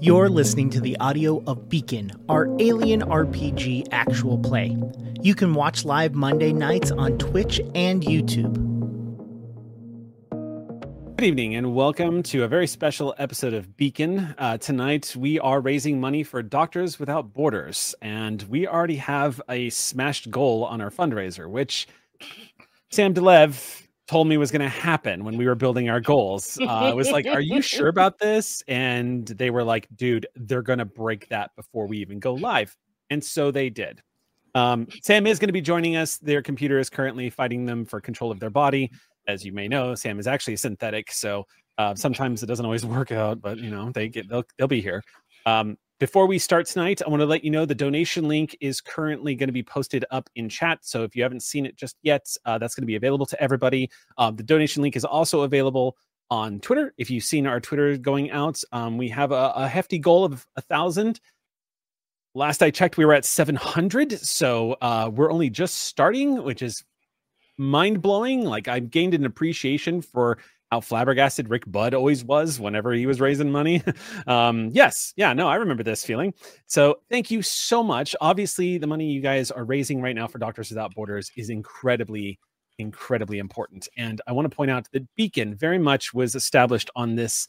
You're listening to the audio of Beacon, our alien RPG actual play. You can watch live Monday nights on Twitch and YouTube. Good evening and welcome to a very special episode of Beacon. Uh, tonight we are raising money for Doctors Without Borders, and we already have a smashed goal on our fundraiser, which Sam de Leve told me was going to happen when we were building our goals. Uh, I was like, "Are you sure about this?" And they were like, "Dude, they're going to break that before we even go live," and so they did. Um, Sam is going to be joining us. Their computer is currently fighting them for control of their body. As you may know, Sam is actually synthetic, so uh, sometimes it doesn't always work out. But you know, they get they'll they'll be here. Um, before we start tonight, I want to let you know the donation link is currently going to be posted up in chat. So if you haven't seen it just yet, uh, that's going to be available to everybody. Um, the donation link is also available on Twitter. If you've seen our Twitter going out, um, we have a, a, hefty goal of a thousand. Last I checked, we were at 700. So uh, we're only just starting, which is mind blowing. Like I've gained an appreciation for how flabbergasted Rick Budd always was whenever he was raising money. um, yes, yeah, no, I remember this feeling. So thank you so much. Obviously, the money you guys are raising right now for Doctors Without Borders is incredibly, incredibly important. And I want to point out that Beacon very much was established on this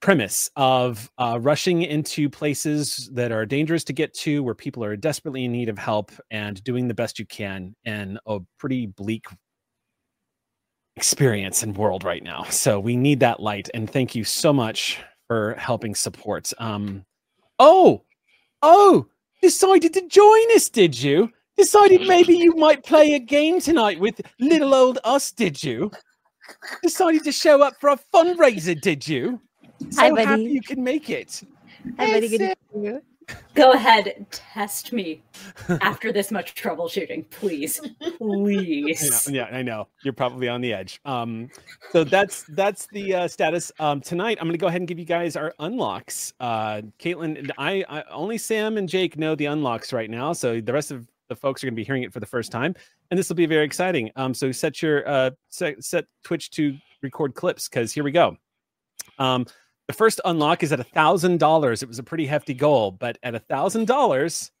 premise of uh, rushing into places that are dangerous to get to, where people are desperately in need of help, and doing the best you can in a pretty bleak experience and world right now. So we need that light. And thank you so much for helping support. Um, oh, oh, decided to join us, did you? Decided maybe you might play a game tonight with little old us, did you? Decided to show up for a fundraiser, did you? So Hi, buddy. happy you can make it. Hi, buddy. Good to see you. Go ahead, test me after this much troubleshooting, please. I Please. yeah, I know you're probably on the edge. Um, so that's that's the uh, status. Um, tonight, I'm going to go ahead and give you guys our unlocks. Uh, Kaitlin, and I, I only Sam and Jake know the unlocks right now, so the rest of the folks are going to be hearing it for the first time, and this will be very exciting. Um, so set your uh, set, set Twitch to record clips because here we go. Um, the first unlock is at a thousand dollars. It was a pretty hefty goal, but at a thousand dollars,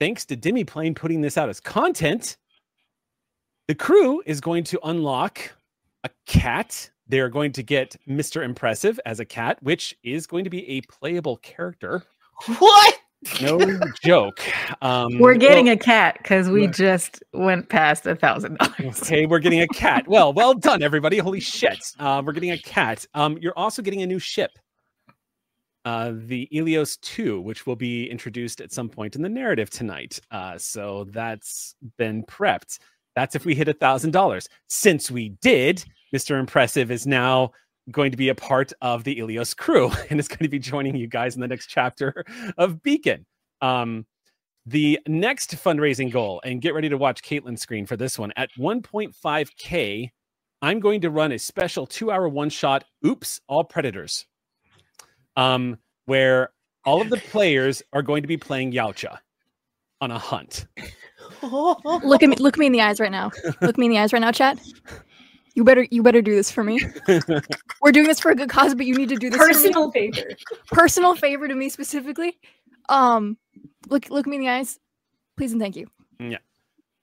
thanks to Demiplane putting this out as content, the crew is going to unlock a cat. They're going to get Mr. Impressive as a cat, which is going to be a playable character. What? No joke. Um, We're getting well, a cat because we just went past a thousand dollars. Okay, we're getting a cat. Well, well done, everybody. Holy shit. Uh, we're getting a cat. Um, you're also getting a new ship. Uh, the Elios 2, which will be introduced at some point in the narrative tonight. Uh, so that's been prepped. That's if we hit a thousand dollars. Since we did, Mr. Impressive is now going to be a part of the Ilios crew and is going to be joining you guys in the next chapter of Beacon. Um, the next fundraising goal, and get ready to watch Kaitlin's screen for this one. At 1.5K, I'm going to run a special two hour one shot, Oops, All Predators, um, where all of the players are going to be playing Yautja on a hunt. Look at me look me in the eyes right now. Look me in the eyes right now, chat. You better you better do this for me. We're doing this for a good cause, but you need to do this for me. Personal favor. personal favor to me specifically. Um look look me in the eyes. Please and thank you. Yeah.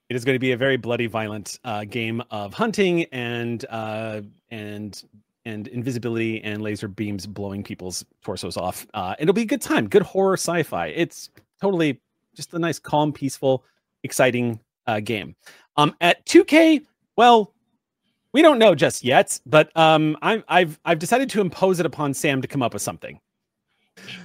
It is going to be a very bloody, violent uh, game of hunting and uh, and and invisibility and laser beams blowing people's torsos off. Uh, it'll be a good time, good horror sci-fi. It's totally just a nice, calm, peaceful, exciting uh, game. Um, at 2K, well, we don't know just yet, but um, I, I've I've decided to impose it upon Sam to come up with something.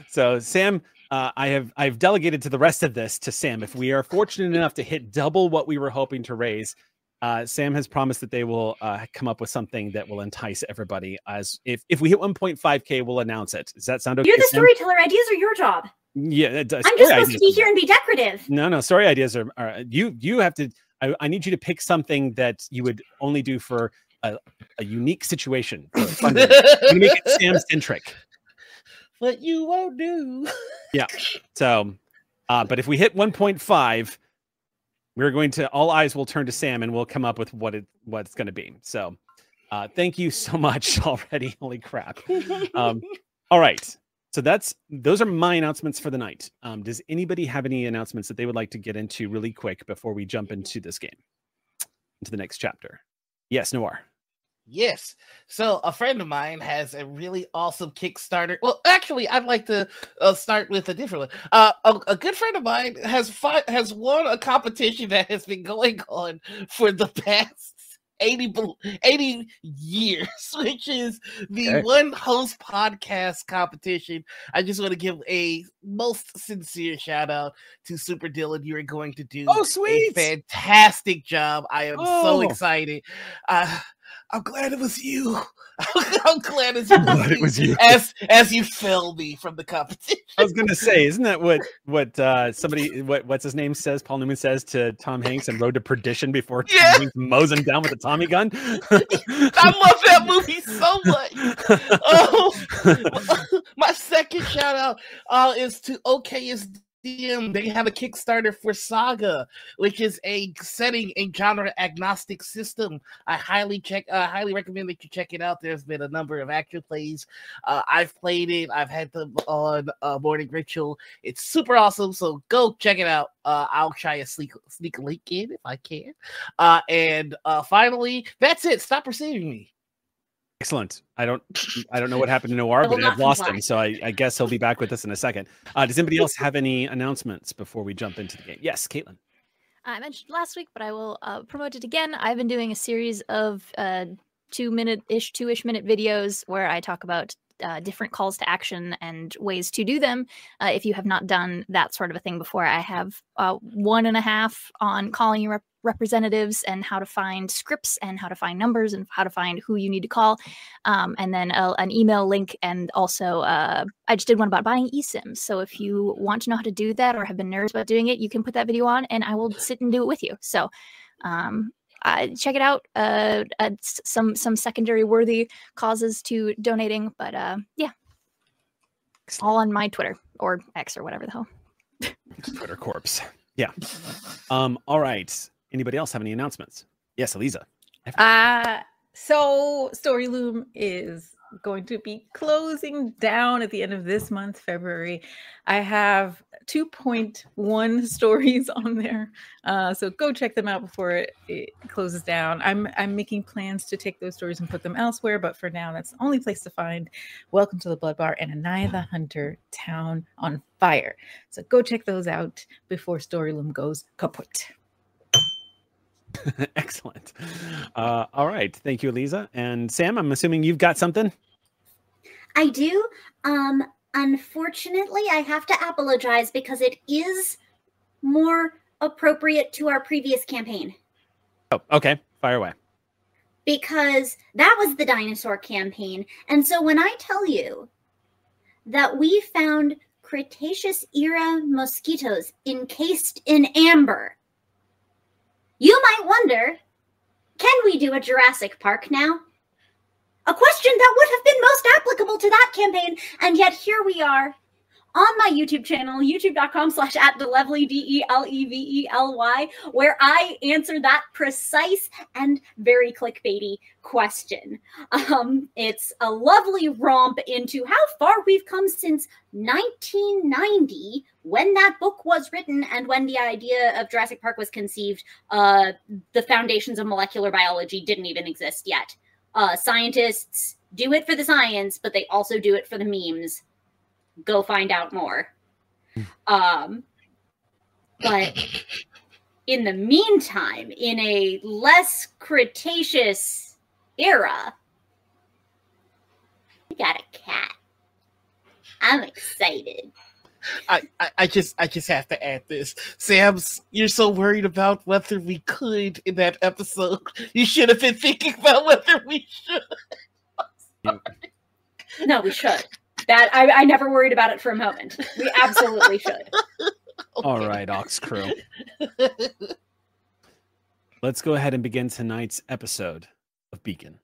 So Sam, uh, I have I've delegated to the rest of this to Sam. If we are fortunate enough to hit double what we were hoping to raise, uh, Sam has promised that they will uh, come up with something that will entice everybody. As if if we hit 1.5k, we'll announce it. Does that sound okay? You're the Sam? storyteller. Ideas are your job. Yeah. I'm just supposed to be here and be decorative. No, no, story ideas are, are you. You have to. I, I need you to pick something that you would only do for a, a unique situation. for a fundraiser. I'm gonna make it Sam centric. what you won't do. Yeah. So, uh, but if we hit 1.5, we're going to all eyes will turn to Sam and we'll come up with what it what it's going to be. So, uh, thank you so much already. Holy crap! Um, all right, So that's those are my announcements for the night. Um, does anybody have any announcements that they would like to get into really quick before we jump into this game, into the next chapter? Yes, Noir. Yes. So a friend of mine has a really awesome Kickstarter. Well, actually, I'd like to uh, start with a different one. Uh, a, a good friend of mine has fi- has won a competition that has been going on for the past 80, 80 years, which is the Okay. One Host Podcast competition. I just want to give a most sincere shout out to Super Dylan. You are going to do Oh, a sweet. fantastic job. I am so Oh. excited. Uh, I'm glad it was you. I'm glad it's you. glad it was you. As as you fell me from the competition. I was gonna say, isn't that what what uh somebody what what's his name says? Paul Newman says to Tom Hanks and Road to Perdition before Tom Yeah. Hanks mows him down with a Tommy gun. I love that movie so much. Oh, my second shout out uh, is to OKSDM. They have a Kickstarter for Saga, which is a setting and genre agnostic system. I highly check, uh, highly recommend that you check it out. There's been a number of actual plays. Uh, I've played it. I've had them on uh, Morning Ritual. It's super awesome. So go check it out. Uh, I'll try to sneak sneak a link in if I can. Uh, and uh, finally, that's it. Stop receiving me. Excellent. I don't I don't know what happened to Noir, I but I've lost comply. him. So I, I guess he'll be back with us in a second. Uh, does anybody else have any announcements before we jump into the game? Yes, Kaitlin. I mentioned last week, but I will uh, promote it again. I've been doing a series of uh, two minute ish, two ish minute videos where I talk about uh, different calls to action and ways to do them. Uh, if you have not done that sort of a thing before, I have uh, one and a half on calling your rep- representatives and how to find scripts and how to find numbers and how to find who you need to call. Um, and then a, an email link. And also, uh, I just did one about buying eSIMs. So if you want to know how to do that or have been nervous about doing it, you can put that video on and I will sit and do it with you. So um, uh, check it out. Uh, uh, some some secondary worthy causes to donating, but uh, yeah, all on my Twitter or X or whatever the hell. Twitter corpse. Yeah. Um, all right. Anybody else have any announcements? Yes, Aliza. Uh so Storyloom is going to be closing down at the end of this month, February. I have 2.1 stories on there. Uh, so go check them out before it, it closes down. I'm I'm making plans to take those stories and put them elsewhere, but for now that's the only place to find Welcome to the Blood Bar and Anaya the Hunter Town on Fire. So go check those out before Storyloom goes kaput. Excellent. Uh, all right. Thank you, Aliza. And Sam, I'm assuming you've got something. I do. Um, unfortunately, I have to apologize because it is more appropriate to our previous campaign. Oh, okay. Fire away. because that was the dinosaur campaign. And so when I tell you that we found Cretaceous era mosquitoes encased in amber, you might wonder can we do a Jurassic Park now? A question that would have been most applicable to that campaign, and yet here we are on my YouTube channel, youtube.com slash at Delevely, D E L E V E L Y, where I answer that precise and very clickbaity question. Um, it's a lovely romp into how far we've come since 1990, when that book was written and when the idea of Jurassic Park was conceived. Uh, the foundations of molecular biology didn't even exist yet. Uh, scientists do it for the science, but they also do it for the memes. Go find out more. Um, but in the meantime, in a less Cretaceous era, we got a cat. I'm excited. I, I, I just I just have to add this. Sam's you're so worried about whether we could in that episode. You should have been thinking about whether we should. No, we should. That I, I never worried about it for a moment. We absolutely should. All right, Ox Crew. Let's go ahead and begin tonight's episode of Beacon.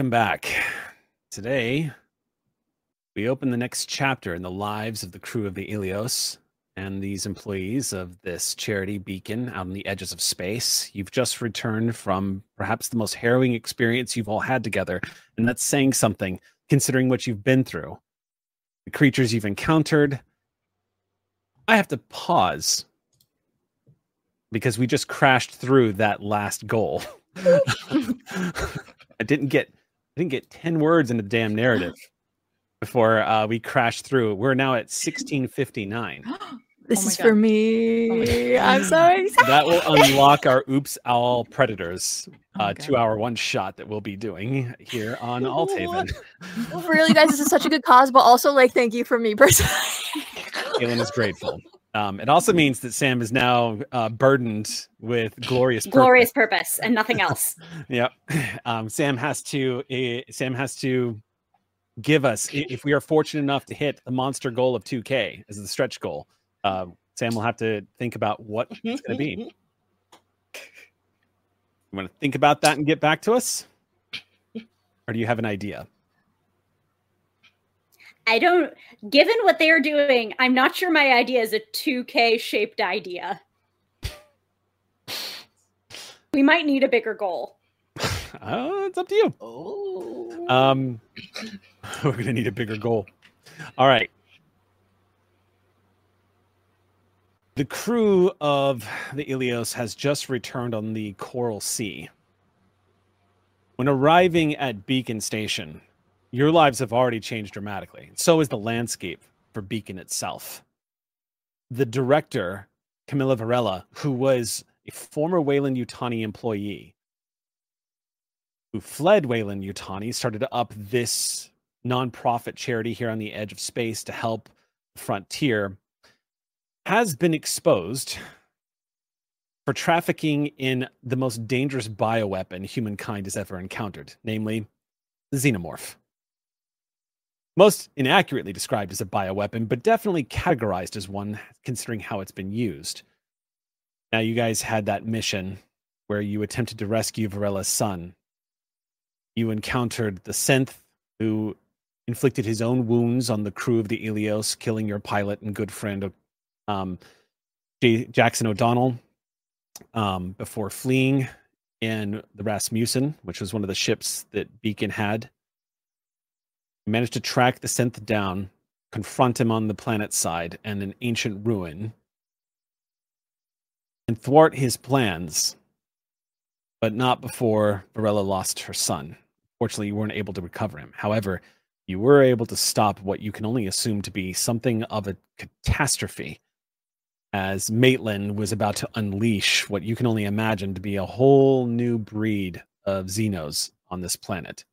Welcome back. Today, we open the next chapter in the lives of the crew of the Ilios and these employees of this charity beacon out on the edges of space. You've just returned from perhaps the most harrowing experience you've all had together, and that's saying something considering what you've been through, the creatures you've encountered. I have to pause because we just crashed through that last goal. I didn't get didn't get 10 words in the damn narrative before uh, we crashed through. We're now at 1659. This Oh is God. for me. I'm sorry. that will unlock our Oops All Predators Oh uh, God. two hour one shot that we'll be doing here on Althaven. For real, guys, this is such a good cause, but also like thank you for me personally. Kaitlin is grateful. Um, it also means that Sam is now uh, burdened with glorious purpose. Glorious purpose and nothing else. Yep. Um, Sam has to. Uh, Sam has to give us if we are fortunate enough to hit the monster goal of 2K as the stretch goal. Uh, Sam will have to think about what it's going to be. You want to think about that and get back to us, or do you have an idea? I don't, given what they're doing, I'm not sure my idea is a 2K shaped idea. We might need a bigger goal. Uh, it's up to you. Oh. Um, we're gonna need a bigger goal. All right. The crew of the Ilios has just returned on the Coral Sea. When arriving at Beacon Station, your lives have already changed dramatically. So is the landscape for Beacon itself. The director, Camilla Varela, who was a former Weyland-Yutani employee, who fled Weyland-Yutani, started up this nonprofit charity here on the edge of space to help frontier, has been exposed for trafficking in the most dangerous bioweapon humankind has ever encountered, namely the xenomorph. Most inaccurately described as a bioweapon, but definitely categorized as one considering how it's been used. Now, you guys had that mission where you attempted to rescue Varela's son, you encountered the synth who inflicted his own wounds on the crew of the Ilios, killing your pilot and good friend um, J- Jackson O'Donnell um, before fleeing in the Rasmussen, which was one of the ships that Beacon had. Managed to track the synth down, confront him on the planet side and an ancient ruin, and thwart his plans but not before Varela lost her son. Fortunately, you weren't able to recover him. However, you were able to stop what you can only assume to be something of a catastrophe as Maitland was about to unleash what you can only imagine to be a whole new breed of Xenos on this planet.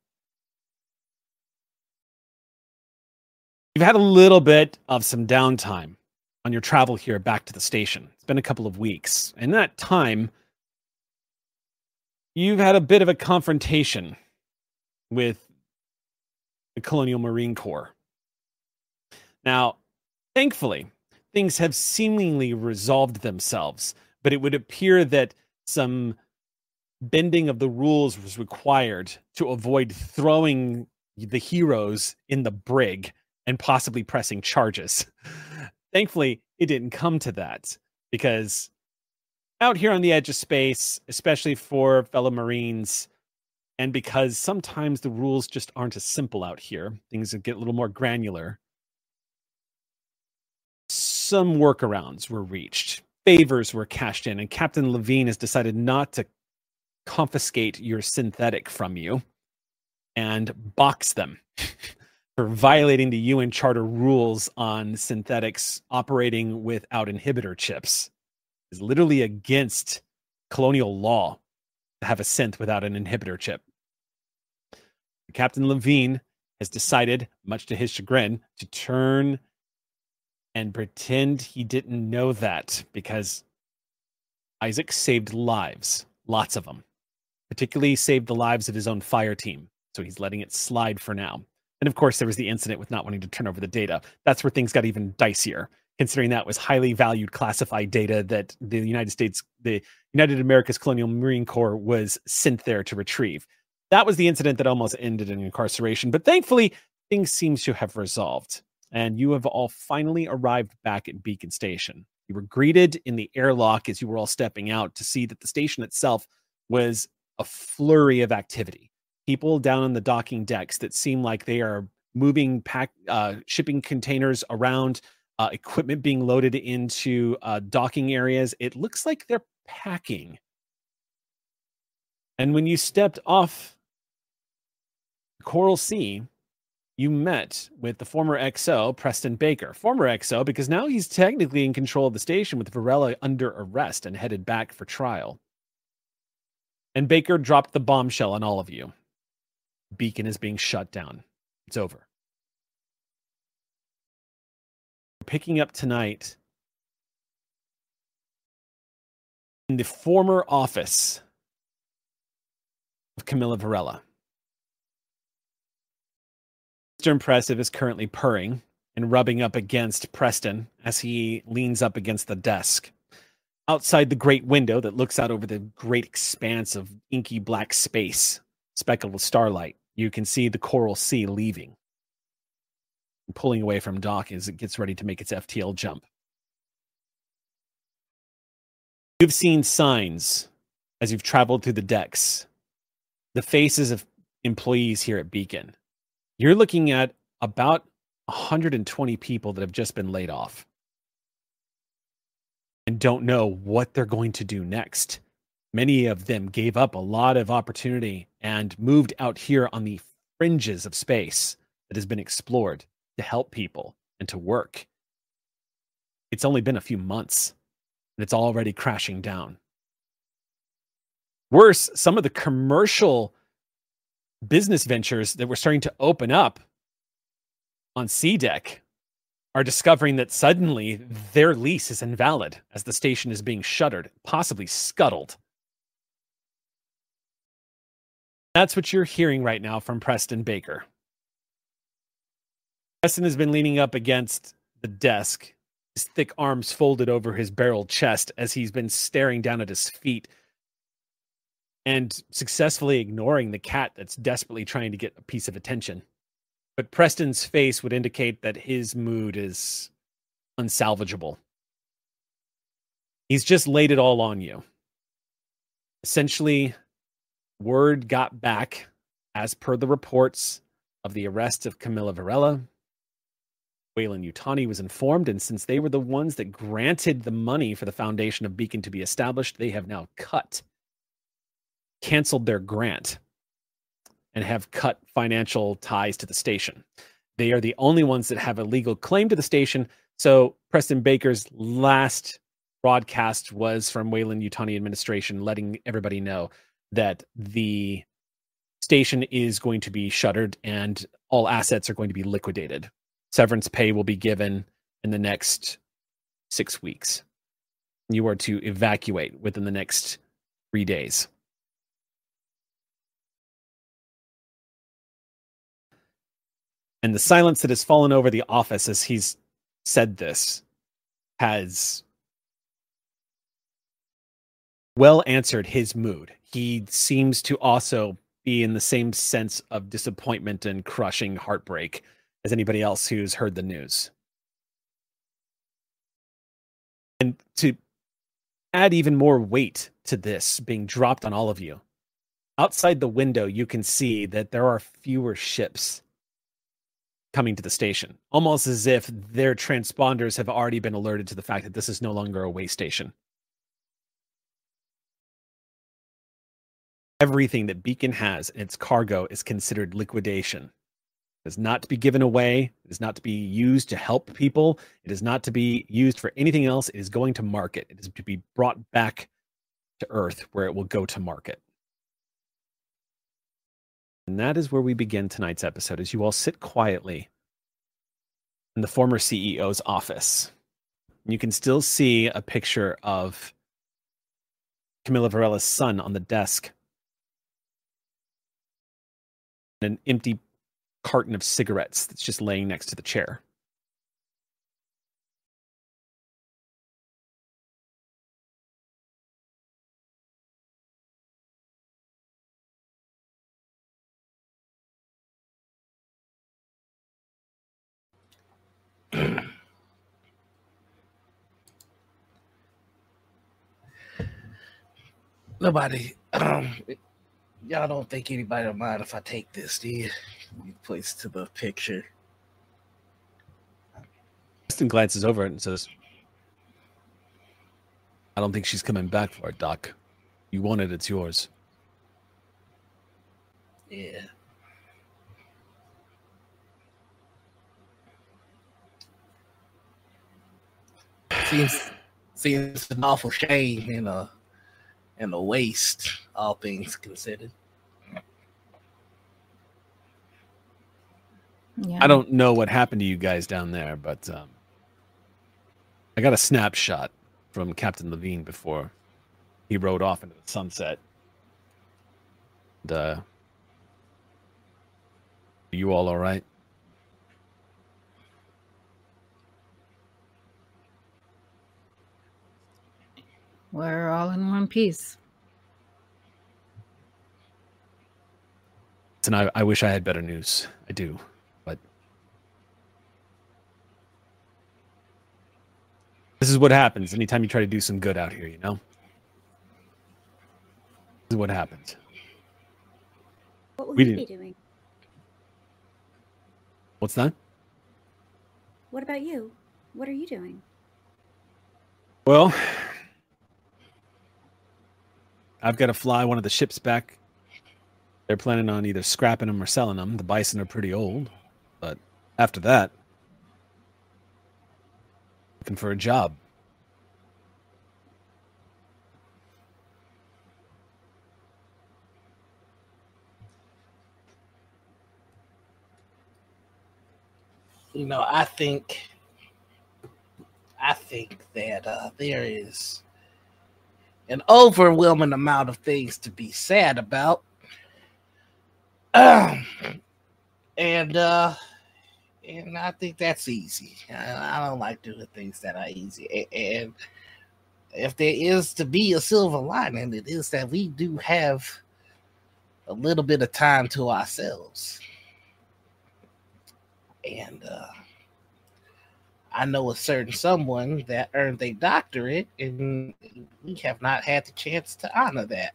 You've had a little bit of some downtime on your travel here back to the station. It's been a couple of weeks. In that time, you've had a bit of a confrontation with the Colonial Marine Corps. Now, thankfully, things have seemingly resolved themselves, but it would appear that some bending of the rules was required to avoid throwing the heroes in the brig and possibly pressing charges. Thankfully, it didn't come to that because out here on the edge of space, especially for fellow Marines, and because sometimes the rules just aren't as simple out here, things get a little more granular. Some workarounds were reached, favors were cashed in, and Captain Levine has decided not to confiscate your synthetic from you and box them for violating the UN Charter rules on synthetics operating without inhibitor chips is literally against colonial law to have a synth without an inhibitor chip. Captain Levine has decided, much to his chagrin, to turn and pretend he didn't know that because Isaac saved lives, lots of them, particularly saved the lives of his own fire team. So he's letting it slide for now. And of course, there was the incident with not wanting to turn over the data. That's where things got even dicier considering that was highly valued classified data that the United States, the United America's Colonial Marine Corps was sent there to retrieve. that was the incident that almost ended in incarceration. But thankfully, things seem to have resolved, and you have all finally arrived back at Beacon Station. You were greeted in the airlock as you were all stepping out to see that the station itself was a flurry of activity. People down on the docking decks that seem like they are moving pack uh, shipping containers around, uh, equipment being loaded into uh, docking areas. It looks like they're packing. And when you stepped off Coral Sea, you met with the former XO, Preston Baker. Former XO, because now he's technically in control of the station with Varela under arrest and headed back for trial. And Baker dropped the bombshell on all of you. Beacon is being shut down. It's over. Picking up tonight in the former office of Camilla Varela. Mr. Impressive is currently purring and rubbing up against Preston as he leans up against the desk. Outside the great window that looks out over the great expanse of inky black space, speckled with starlight, you can see the coral sea leaving pulling away from dock as it gets ready to make its FTL jump. You've seen signs as you've traveled through the decks, the faces of employees here at Beacon you're looking at about 120 people that have just been laid off and don't know what they're going to do next. Many of them gave up a lot of opportunity and moved out here on the fringes of space that has been explored to help people and to work. It's only been a few months and it's already crashing down. Worse, some of the commercial business ventures that were starting to open up on SeaDeck are discovering that suddenly their lease is invalid as the station is being shuttered, possibly scuttled. That's what you're hearing right now from Preston Baker. Preston has been leaning up against the desk, his thick arms folded over his barrel chest as he's been staring down at his feet and successfully ignoring the cat that's desperately trying to get a piece of attention. But Preston's face would indicate that his mood is unsalvageable. He's just laid it all on you. Essentially, word got back, as per the reports, of the arrest of Camilla Varela. Weyland-Yutani was informed, and since they were the ones that granted the money for the foundation of Beacon to be established, they have now cut canceled their grant and have cut financial ties to the station. They are the only ones that have a legal claim to the station. So Preston Baker's last broadcast was from Weyland-Yutani administration letting everybody know that the station is going to be shuttered and all assets are going to be liquidated. Severance pay will be given in the next six weeks. You are to evacuate within the next three days. And the silence that has fallen over the office as he's said this has well answered his mood. He seems to also be in the same sense of disappointment and crushing heartbreak as anybody else who's heard the news. And to add even more weight to this being dropped on all of you, outside the window, you can see that there are fewer ships coming to the station, almost as if their transponders have already been alerted to the fact that this is no longer a way station. Everything that Beacon has in its cargo is considered liquidation. It is not to be given away. It is not to be used to help people. It is not to be used for anything else. It is going to market. It is to be brought back to Earth where it will go to market. And that is where we begin tonight's episode as you all sit quietly in the former CEO's office. You can still see a picture of Camilla Varela's son on the desk an empty carton of cigarettes that's just laying next to the chair. Nobody. y'all don't think anybody will mind if I take this, do you? You place to the picture. Kristen glances over it and says, I don't think she's coming back for it, Doc. You want it, it's yours. Yeah. Seems seems an awful shame and a and a waste, all things considered. Yeah. I don't know what happened to you guys down there, but um, I got a snapshot from Captain Levine before he rode off into the sunset. And, uh, are you all all right? We're all in one piece. And I, I wish I had better news. I do, but this is what happens anytime you try to do some good out here. You know, this is what happens. What will We you be didn't- doing? What's that? What about you? What are you doing? Well, I've got to fly one of the ships back. They're planning on either scrapping them or selling them. The bison are pretty old, but after that, looking for a job. You know, I think I think that uh, there is an overwhelming amount of things to be sad about. Um, and uh and I think that's easy. I, I don't like doing things that are easy. And if there is to be a silver lining, it is that we do have a little bit of time to ourselves. And uh I know a certain someone that earned a doctorate, and we have not had the chance to honor that.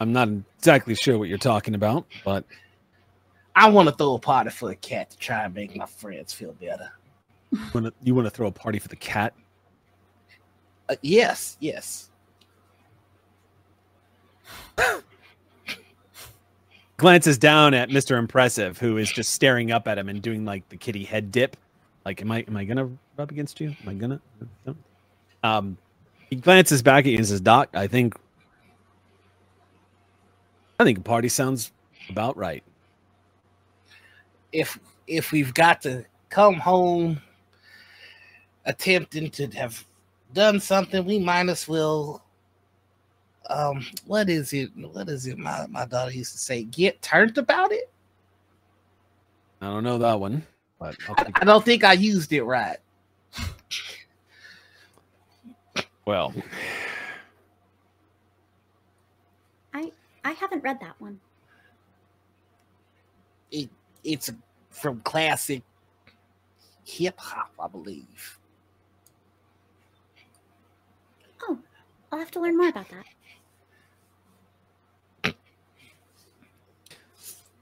I'm not exactly sure what you're talking about, but I want to throw a party for the cat to try and make my friends feel better. you wanna- you want to throw a party for the cat? Uh, yes, yes. Glances down at Mr. Impressive, who is just staring up at him and doing like the kitty head dip. Like, am I am I gonna rub against you? Am I gonna? No. Um, he glances back at you and says, "Doc, I think, I think a party sounds about right." If if we've got to come home attempting to have done something, we might as well. Um, what is it? What is it? My my daughter used to say, "Get turned about it." I don't know that one, but I'll I, take- I don't think I used it right. well, I I haven't read that one. It it's from classic hip hop, I believe. Oh, I'll have to learn more about that.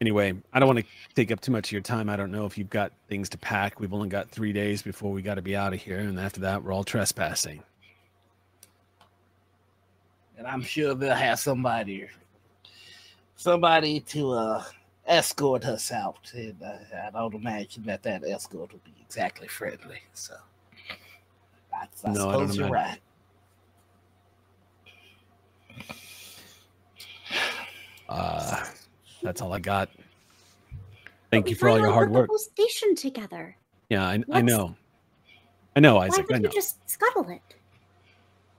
Anyway, I don't want to take up too much of your time. I don't know if you've got things to pack. We've only got three days before we got to be out of here, and after that, we're all trespassing. and I'm sure they'll have somebody, somebody to uh, escort us out. And uh, I don't imagine that that escort will be exactly friendly. So, I, I No, I suppose you're imagine. right. Uh, that's all I got. Thank But you for all your hard put the work. whole station together. Yeah, I, I know. I know, Why Isaac. I would know. you just scuttle it?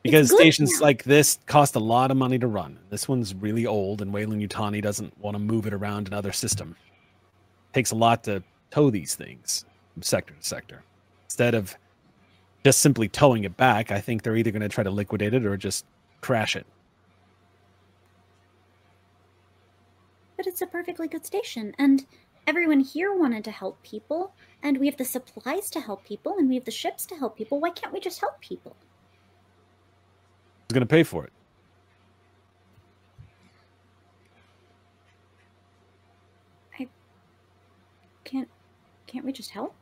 Because stations now. like this cost a lot of money to run. This one's really old, and Weyland-Yutani doesn't want to move it around another system. takes a lot to tow these things from sector to sector. Instead of just simply towing it back, I think they're either going to try to liquidate it or just crash it. But it's a perfectly good station, and everyone here wanted to help people, and we have the supplies to help people, and we have the ships to help people. Why can't we just help people? Who's going to pay for it? I can't can't we just help?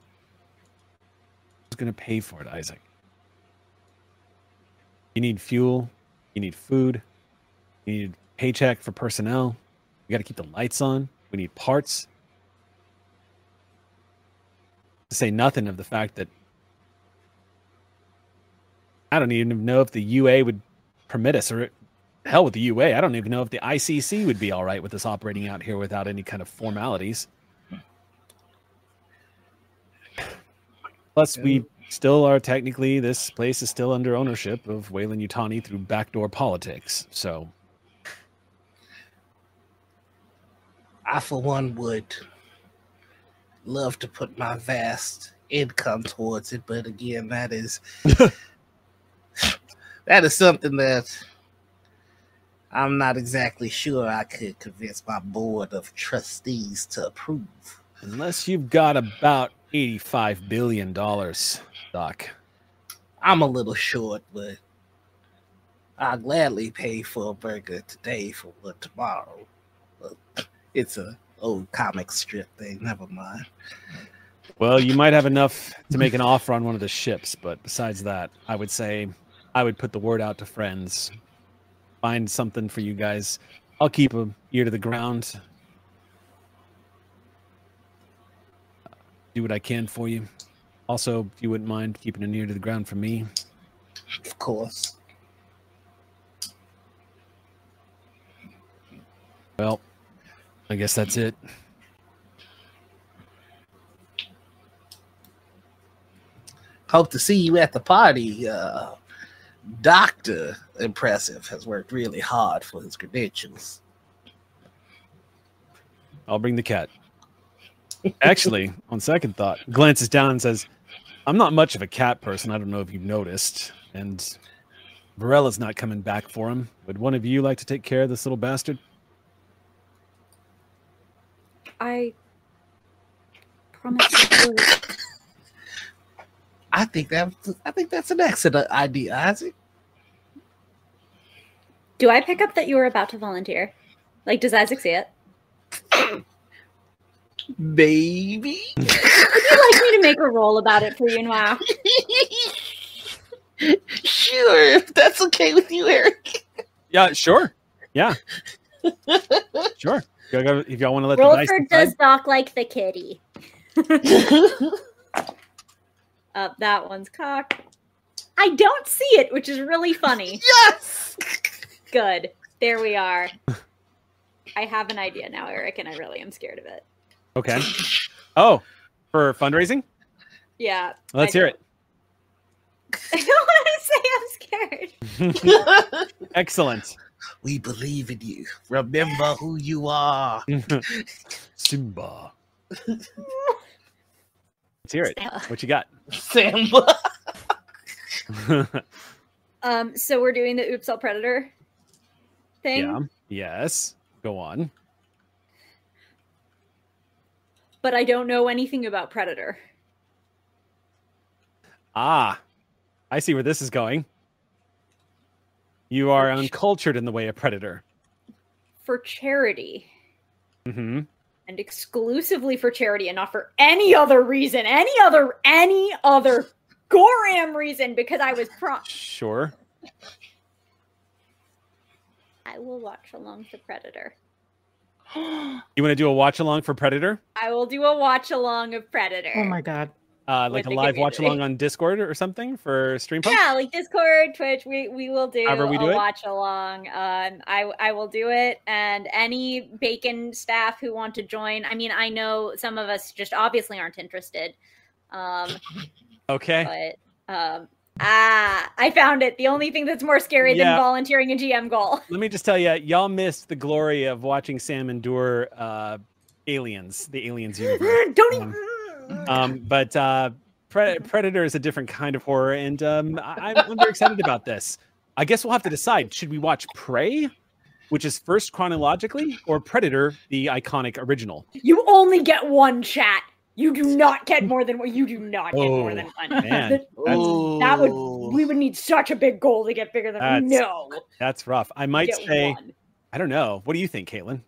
Who's going to pay for it, Isaac? You need fuel. You need food. You need paycheck for personnel. We got to keep the lights on. We need parts. To say nothing of the fact that I don't even know if the UA would permit us, or hell with the UA. I don't even know if the ICC would be all right with us operating out here without any kind of formalities. Plus, we still are technically this place is still under ownership of Weyland-Yutani through backdoor politics. So I, for one, would love to put my vast income towards it, but again, that is that is something that I'm not exactly sure I could convince my board of trustees to approve. unless you've got about eighty-five billion dollars, Doc. I'm a little short, but I'll gladly pay for a burger today for one tomorrow. But it's a old comic strip thing. Never mind. Well, you might have enough to make an offer on one of the ships, but besides that, I would say I would put the word out to friends. Find something for you guys. I'll keep a ear to the ground. Do what I can for you. Also, if you wouldn't mind keeping an ear to the ground for me. Of course. Well, I guess that's it. Hope to see you at the party. Uh, Doctor Impressive has worked really hard for his credentials. I'll bring the cat. Actually, on second thought, glances down and says, I'm not much of a cat person. I don't know if you've noticed. And Varela's not coming back for him. Would one of you like to take care of this little bastard? I promise I will. I think that I think that's an excellent idea, Isaac. Do I pick up that you were about to volunteer? Like, does Isaac see it? Maybe. Would you like me to make a roll about it for you now? sure, if that's okay with you, Eric. Yeah, sure. Yeah. sure. Y'all got- If y'all want to let the dice decide. does Doc like the kitty. Up, that one's cocked. I don't see it, which is really funny. yes. Good. There we are. I have an idea now, Eric, and I really am scared of it. Okay. Oh, for fundraising? Yeah. Let's I hear it. I don't want to say I'm scared. Excellent. We believe in you. Remember who you are. Simba. Let's hear it. What you got? Simba. Um, so we're doing the Oops All Predator thing, yeah. Yes. Go on. but I don't know anything about Predator. Ah, I see where this is going. You are uncultured in the way of predator. For charity. Mm-hmm. and exclusively for charity and not for any other reason, any other, any other goram reason, because I was pro. Sure. I will watch along for Predator. You want to do a watch along for Predator? I will do a watch along of Predator. Oh my god. Uh, like a live watch along on Discord or something for Streampunk? Yeah, like Discord, Twitch, we we will do However we a it. watch along. Um, I I will do it, and any Beacon staff who want to join. I mean, I know some of us just obviously aren't interested, um, Okay. but um, ah, I found it. The only thing that's more scary Yeah. than volunteering a GM goal. Let me just tell you, y'all missed the glory of watching Sam endure uh, Aliens, the Aliens universe. Don't even. Um, but uh, Pre- Predator is a different kind of horror, and um, I- I'm, I'm very excited about this. I guess we'll have to decide: should we watch Prey which is first chronologically, or Predator, the iconic original? You only get one chat. You do not get more than one. You do not get more than one. Man, The- that would we would need such a big goal to get bigger than That's- no. that's rough. I might say, one. I don't know. What do you think, Kaitlin?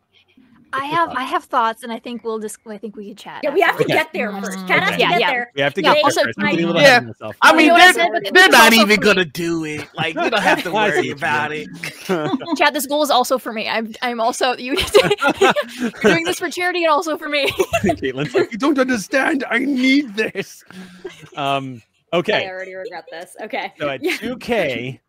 I have I have thoughts, and I think we'll just I think we can chat. Yeah, we have to Okay. get there first. Chat has Okay. to Yeah, get yeah. there. We have to Yeah, get there also- first. I'm getting a little Yeah. ahead of myself. I mean, know what they're, they're not even gonna do it. Like, we don't have to worry about it. Chat, this goal is also for me. I'm I'm also you doing this for charity and also for me. Kaitlin's like, you don't understand. I need this. Um, Okay. I already regret this. Okay. So at Yeah. 2K,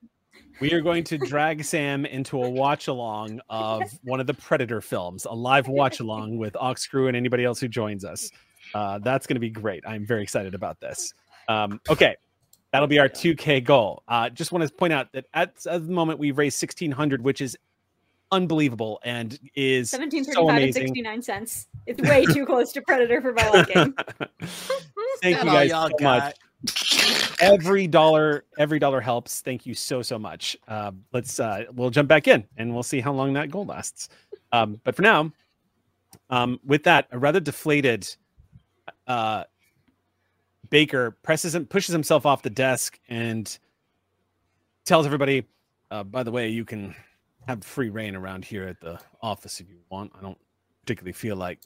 we are going to drag Sam into a watch along of one of the Predator films, a live watch along with Oxcrew and anybody else who joins us. Uh, that's going to be great. I'm very excited about this. Um, okay. That'll be our 2K goal. Uh, just want to point out that at, at the moment we've raised 1600, which is unbelievable and is so 1735 and 69 cents. It's way too close to Predator for my liking. Thank you guys y'all so got. much. Every dollar every dollar helps. Thank you so so much. Uh, let's uh, we'll jump back in and we'll see how long that goal lasts. Um, but for now um, with that a rather deflated uh, baker presses him pushes himself off the desk and tells everybody uh, by the way you can have free rein around here at the office if you want. I don't particularly feel like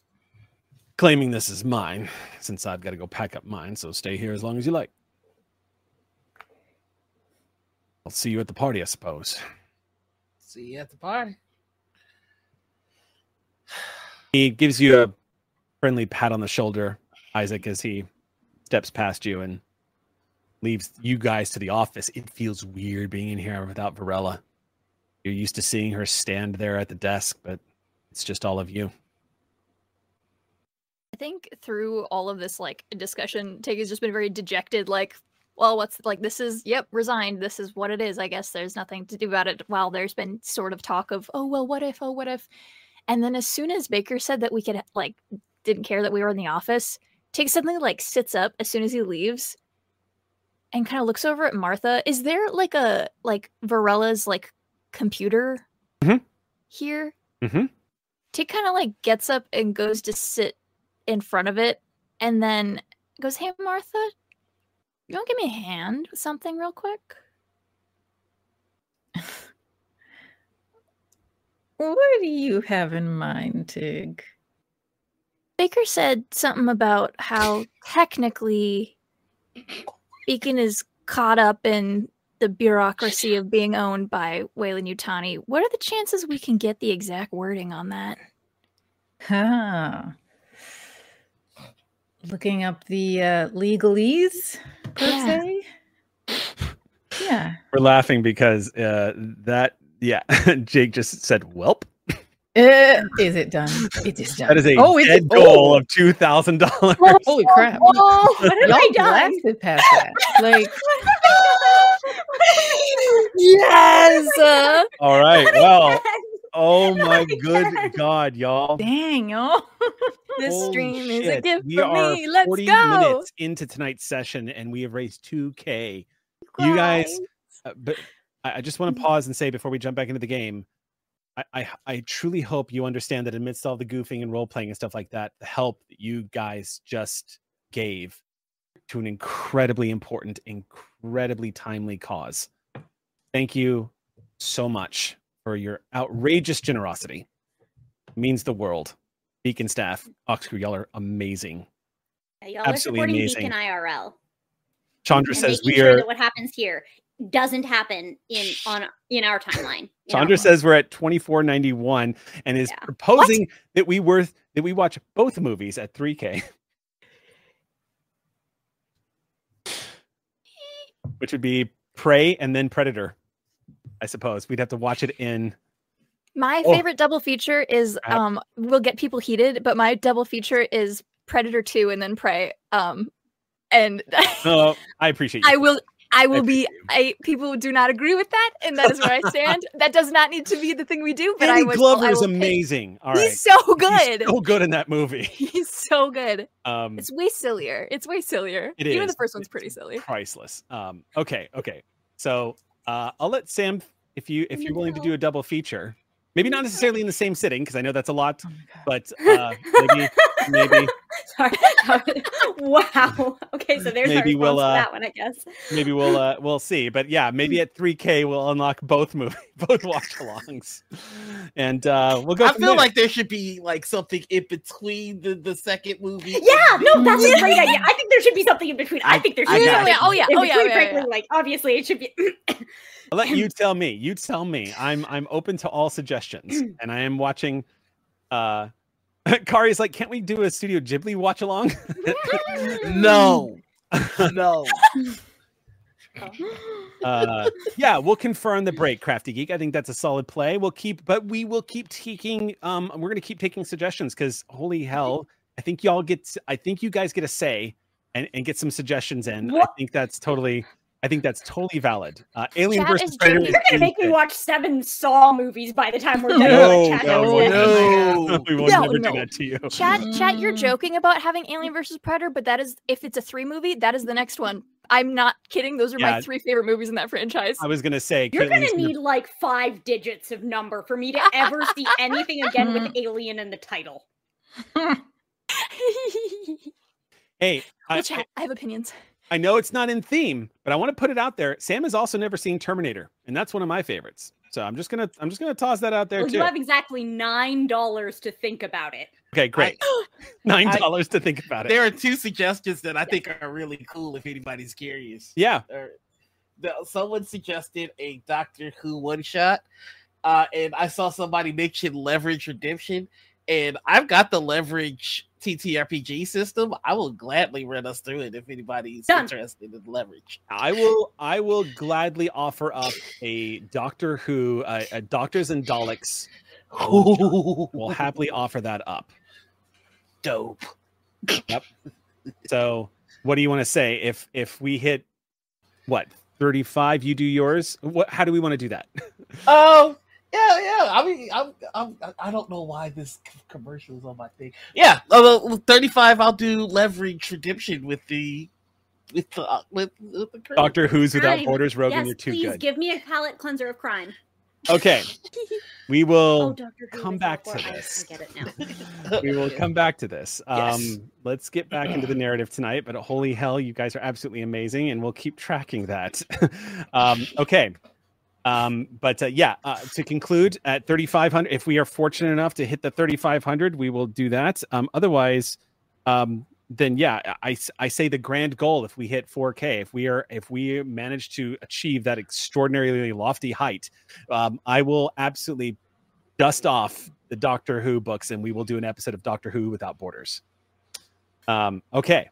claiming this is mine since I've got to go pack up mine. So stay here as long as you like. I'll see you at the party, I suppose. See you at the party. He gives you a friendly pat on the shoulder, Isaac, as he steps past you and leaves you guys to the office. It feels weird being in here without Varela. You're used to seeing her stand there at the desk, but it's just all of you. Think through all of this like discussion, Tig has just been very dejected. Like, well, what's like this is yep, resigned. This is what it is. I guess there's nothing to do about it. While there's been sort of talk of, oh well, what if? Oh, what if? And then as soon as Baker said that we could like didn't care that we were in the office, Tig suddenly like sits up as soon as he leaves, and kind of looks over at Martha. Is there like a like Varela's like computer Mhm. here? Mhm. Tig kind of like gets up and goes to sit in front of it and then goes, Hey, Martha, you want to give me a hand with something real quick? What do you have in mind, Tig? Baker said something about how technically Beacon is caught up in the bureaucracy of being owned by Weyland-Yutani. What are the chances we can get the exact wording on that? Ah. Looking up the uh, legalese, per Yeah. se. Yeah. We're laughing because uh, that, yeah, Jake just said, Welp. Uh, is it done? It is done. That is a oh, it's dead goal of $2,000. Holy crap. Oh, what have Y'all I done? blasted past that. Like, Yes! Uh, All right. Well, oh my good God, y'all. dang, y'all. this Holy stream is a gift we for me. Let's 40 go. minutes into tonight's session and we have raised 2K. You guys, uh, but I, I just want to pause and say before we jump back into the game, I, I I truly hope you understand that amidst all the goofing and role playing and stuff like that, the help that you guys just gave to an incredibly important, incredibly timely cause. Thank you so much for your outrageous generosity. It means the world. Beacon staff, Oxcrew, y'all are amazing. Yeah, y'all Absolutely are supporting amazing. Beacon IRL. Chandra and says we sure are that what happens here doesn't happen in on in our timeline. in Chandra world. says we're at 2491 and is Yeah. proposing that we worth that we watch both movies at 3K. Which would be Prey and then Predator. I suppose we'd have to watch it in My Oh. favorite double feature is um will get people heated, but my double feature is Predator 2 and then Prey. Um and Oh, I appreciate you. I will I will be you. I people do not agree with that and that is where I stand. that does not need to be the thing we do, but I Danny would Glover I is pick- amazing. All right. He's so good. He's so good in that movie. He's so good. Um It's way sillier. It's way sillier. It Even is. the first one's It's pretty silly. priceless. Um okay, okay. So uh I'll let Sam if you if you're willing to do a double feature. Maybe not necessarily in the same sitting because I know that's a lot, Oh but uh, maybe maybe Sorry. wow. Okay, so there's Maybe our we'll, uh, to that one, I guess. maybe we'll uh, we'll see. But yeah, maybe at 3K we'll unlock both movie both watch alongs, and uh, we'll go. I feel there. like there should be like something in between the, the second movie. Yeah, no, that's a great idea. I think there should be something in between. I, I- think there I should be got something. Oh yeah, oh yeah, between, oh, yeah, yeah, frankly, like obviously it should be I'll let you tell me. You tell me. I'm I'm open to all suggestions, and I am watching. Uh, Kari's like, can't we do a Studio Ghibli watch along? No, no. uh, yeah, we'll confirm the break, Crafty Geek. I think that's a solid play. We'll keep, but we will keep taking. Um, we're gonna keep taking suggestions because holy hell, I think y'all get. I think you guys get a say and, and get some suggestions in. I think that's totally. I think that's totally valid. Uh, Alien Chat versus Predator. You're gonna make me watch seven Saw movies by the time we're done. No, with chat no, house. no, No. we won't No, never no. do that to you. Chat, chat, you're Mm. joking about having Alien versus Predator, but that is if it's a three movie, that is the next one. I'm not kidding. Those are Yeah. my three favorite movies in that franchise. I was gonna say, You're Kaitlin's gonna need like five digits of number for me to ever see anything again with alien in the title. Hey, I, Well, chat, I have opinions. I know it's not in theme, but I want to put it out there. Sam has also never seen Terminator, and that's one of my favorites. So I'm just gonna I'm just gonna toss that out there Well, too. you have exactly nine dollars to think about it. Okay, great. Nine dollars to think about it. There are two suggestions that I think are really cool if anybody's curious. yeah. Someone suggested a Doctor Who one shot, uh, and I saw somebody mention Leverage Redemption, and I've got the Leverage TTRPG system. I will gladly run us through it if anybody's Done. interested in Leverage. I will I will gladly offer up a Doctor Who uh, a Doctors and Daleks. We'll, we'll happily offer that up. dope. Yep. So what do you want to say? If if we hit what 35, you do yours? What how do we want to do that? Oh, yeah, yeah. I mean, I'm, I'm, I don't know why this commercial is on my thing. Yeah, uh, 35. I'll do leverage redemption with the, with the, uh, with, with the crew. Doctor Who's Without Crime. Borders, Rogan, yes, you're too please good. give me a palate cleanser of crime. Okay. We will oh, Doctor come back to for- I- this. I, get it now. we will come back to this. Um, Yes. let's get back into the narrative tonight. But holy hell, you guys are absolutely amazing, and we'll keep tracking that. um, okay. Um, but uh, yeah, uh, to conclude at 3,500, if we are fortunate enough to hit the 3,500, we will do that. Um, otherwise, um, then yeah, I, I say the grand goal if we hit 4K, if we are if we manage to achieve that extraordinarily lofty height, um, I will absolutely dust off the Doctor Who books and we will do an episode of Doctor Who without borders. Um, okay.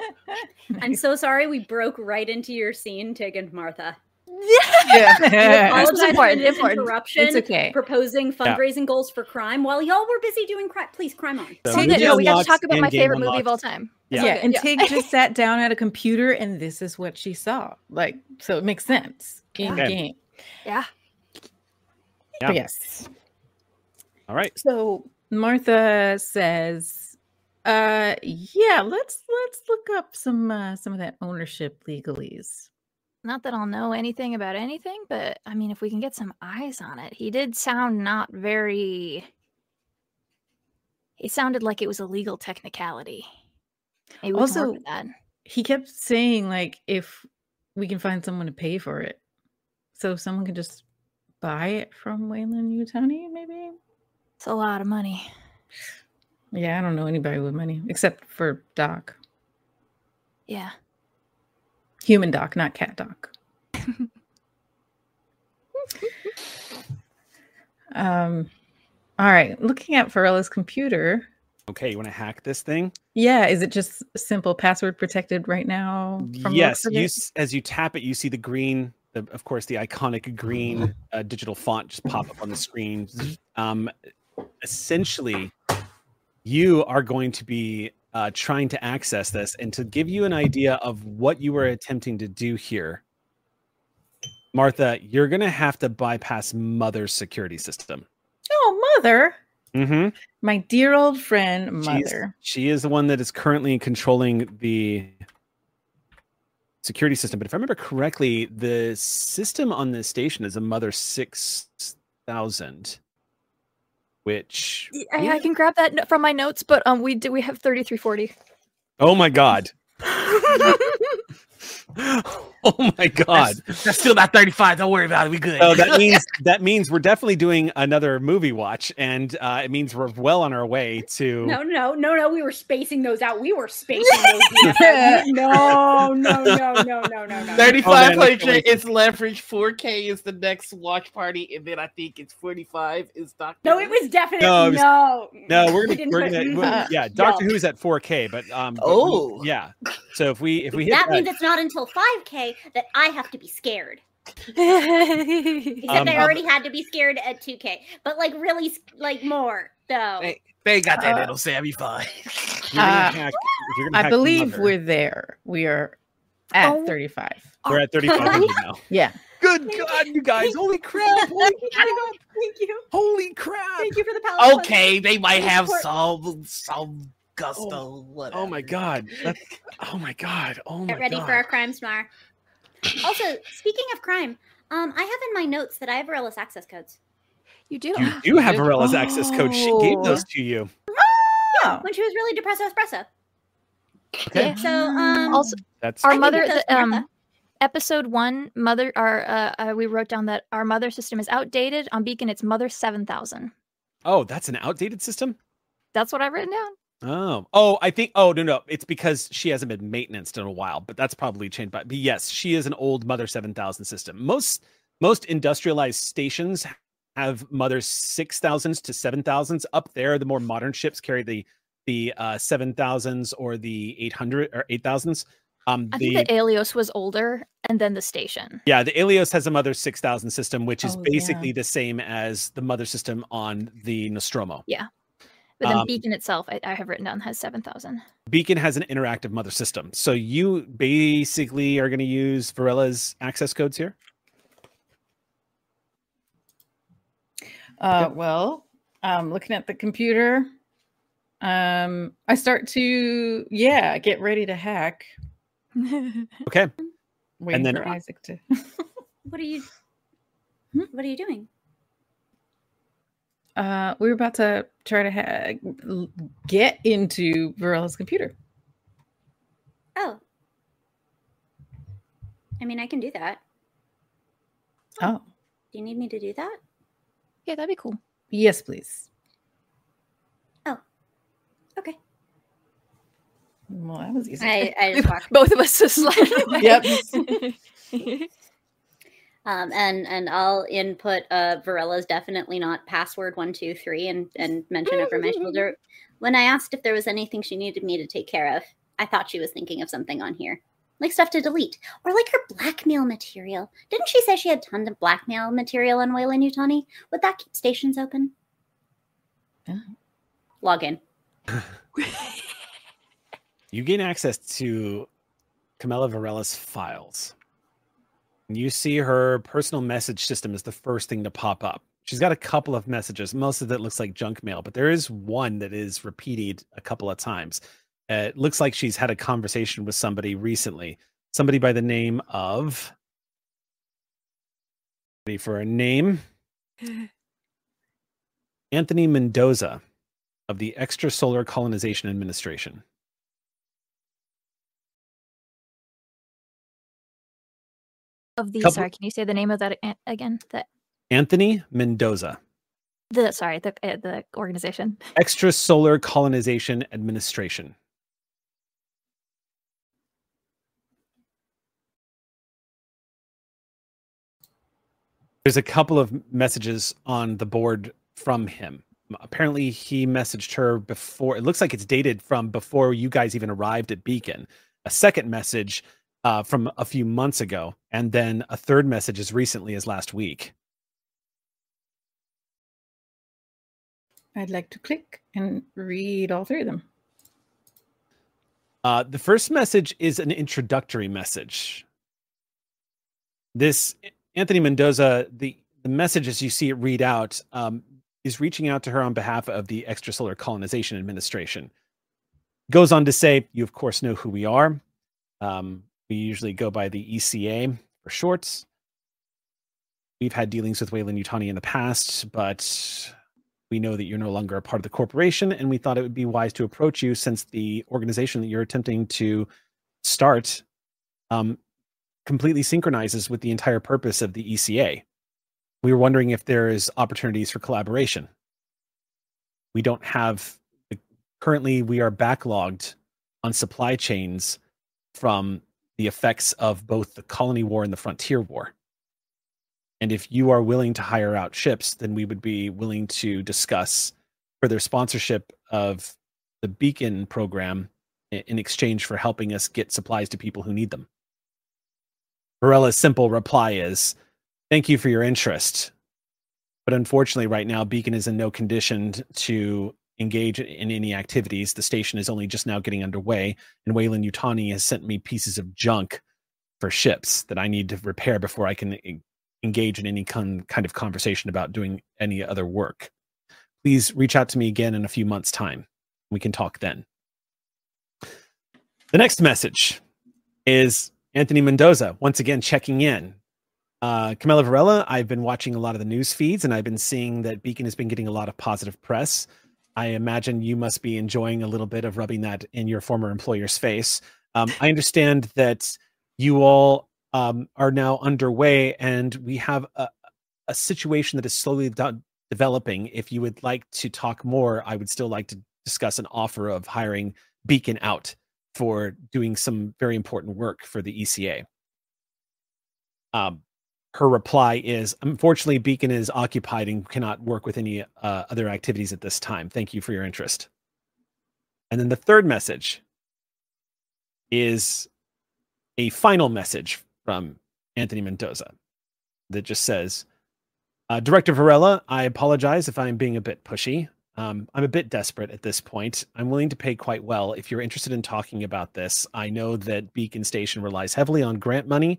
I'm so sorry we broke right into your scene, Tig and Martha. yeah. Apologize for important, this important. interruption. It's okay. Proposing fundraising goals for crime while y'all were busy doing crime. Please, crime on. So So good. No, we got to talk about my game favorite movie of all time. Yeah. Yeah, and Tig just sat down at a computer, and this is what she saw. Like, so it makes sense in Okay. game. Yeah. Yeah. Yes. All right. So Martha says, "Uh, yeah, let's let's look up some uh, some of that ownership legalese." Not that I'll know anything about anything, but I mean, if we can get some eyes on it, he did sound not very. It sounded like it was a legal technicality. Maybe Also-. He kept saying like, if we can find someone to pay for it, so if someone could just buy it from Weyland-Yutani, maybe. It's a lot of money. Yeah, I don't know anybody with money except for Doc, Yeah. Human Doc, not cat Doc. um, all right. Looking at Varela's computer. Okay. You want to hack this thing? Yeah, is it just simple password protected right now? from yes. You, as you tap it, you see the green, the, of course, the iconic green uh, digital font just pop up on the screen. Um, essentially, you are going to be uh, trying to access this and to give you an idea of what you were attempting to do here. Martha, you're going to have to bypass Mother's security system. Oh, mother, Mm-hmm. my dear old friend, She's- mother. She is the one that is currently controlling the security system. But if I remember correctly, the system on this station is a Mother 6000. Which I, I can grab that from my notes, but um, we do we have thirty three forty. oh my god, oh my god. That's, that's still not 35. Don't worry about it. We good. So that means that means we're definitely doing another movie watch, and uh, it means we're well on our way to. No, no, no, no. We were spacing those out. We were spacing those out. No, no, no, no, no, no, no. 35 Oh, man, Playtrait that's is leverage. 4K is the next watch party, and then I think it's 45 is Doctor. No, it was definitely No, no. was- No, we're going to we're gonna, mm, we're- yeah. Doctor no. Who's at 4K, but um, but we- Oh. yeah. So if we if we hit that that, means it's not until 5K that I have to be scared. Except Um, I uh, already had to be scared at 2K, but like really, like more though. They, they got that Uh, little Sammy fine. you're Uh, hack- you're I believe mother, we're there. We are at Oh. 35. we're at 35 now. Yeah. Good God, you guys! Holy crap! Holy crap! Thank you. Holy crap! Thank you for the palette. Okay, they might have Support- some some gusto. whatever. Oh my God! That's, oh my God! Oh my Get ready God! for our crimes, smar. Also, speaking of crime, um, I have in my notes that I have Relis access codes. you do. You do have Arella's access code. She gave Oh. those to you. Oh. When she was really depressed espresso. Okay, So um Also, that's our mother, the, um, episode one, mother. Our uh, uh, we wrote down that our mother system is outdated on Beacon. It's mother seven thousand. oh, that's an outdated system. That's what I've written down. Oh, oh, I think. Oh no, no, it's because she hasn't been maintained in a while, but that's probably changed. But, but yes, she is an old Mother Seven Thousand system. Most most industrialized stations have Mother Six Thousands to Seven Thousands. Up there, the more modern ships carry the the uh, Seven Thousands or the Eight Hundred or Eight Thousands. Um, I the think that Alios was older, and then the station. yeah, the Alios has a Mother Six Thousand system, which is Oh, yeah. basically the same as the Mother system on the Nostromo. But then Um, Beacon itself, I, I have written down has seven thousand. Beacon has an interactive mother system. So you basically are going to use Varela's access codes here. Uh, well, um, looking at the computer, um, I start to, yeah, get ready to hack. Okay. Waiting then- for Isaac to. what are you Hmm? what are you doing? Uh, we were about to try to ha- get into Varela's computer. Oh. I mean I can do that. Oh, Do you need me to do that? yeah, that'd be cool. yes, please. Oh. Okay. Well, that was easy. I, I. Both of us just like Yep. Um, and and I'll input uh Varela's definitely not password one two three and and mention over my shoulder. When I asked if there was anything she needed me to take care of, I thought she was thinking of something on here, like stuff to delete or like her blackmail material. Didn't she say she had tons of blackmail material on Weyland-Yutani? Would that keep stations open? Oh. Log in. You gain access to Camilla Varela's files. You see her personal message system is the first thing to pop up. She's got a couple of messages. Most of it looks like junk mail, but there is one that is repeated a couple of times. Uh, it looks like she's had a conversation with somebody recently. Somebody by the name of. Ready for a name? Anthony Mendoza of the Extrasolar Colonization Administration. Of the Couple- sorry, can you say the name of that a- again? That Anthony Mendoza, the sorry, the uh, the organization. Extrasolar Colonization Administration. There's a couple of messages on the board from him. Apparently, he messaged her before. It looks like it's dated from before you guys even arrived at Beacon. A second message uh, from a few months ago, and then a third message as recently as last week. I'd like to click and read all three of them. Uh, the first message is an introductory message. This Anthony Mendoza, the the message as you see it read out, um, is reaching out to her on behalf of the Extrasolar Colonization Administration. Goes on to say, "You of course know who we are. Um, we usually go by the ECA for shorts. We've had dealings with Weyland-Yutani in the past, but we know that you're no longer a part of the corporation, and we thought it would be wise to approach you since the organization that you're attempting to start um, completely synchronizes with the entire purpose of the ECA. We were wondering if there is opportunities for collaboration. We don't have currently we are backlogged on supply chains from the effects of both the colony war and the frontier war. And if you are willing to hire out ships, then we would be willing to discuss further sponsorship of the Beacon program in exchange for helping us get supplies to people who need them. Varela's simple reply is Thank you for your interest. But unfortunately, right now, Beacon is in no condition to engage in any activities. The station is only just now getting underway, and Weyland-Yutani has sent me pieces of junk for ships that I need to repair before I can engage in any con- kind of conversation about doing any other work. Please reach out to me again in a few months' time. We can talk then. The next message is Anthony Mendoza once again checking in. Uh, Camilla Varela, I've been watching a lot of the news feeds and I've been seeing that Beacon has been getting a lot of positive press. I imagine you must be enjoying a little bit of rubbing that in your former employer's face. Um, I understand that you all um, are now underway, and we have a, a situation that is slowly de- developing. If you would like to talk more, I would still like to discuss an offer of hiring Beacon out for doing some very important work for the ECA. Um, her reply is unfortunately beacon is occupied and cannot work with any uh, other activities at this time. Thank you for your interest. And then the third message is a final message from anthony mendoza that just says uh, director varela i apologize if i'm being a bit pushy. Um, i'm a bit desperate at this point. I'm willing to pay quite well. If you're interested in talking about this i know that beacon station relies heavily on grant money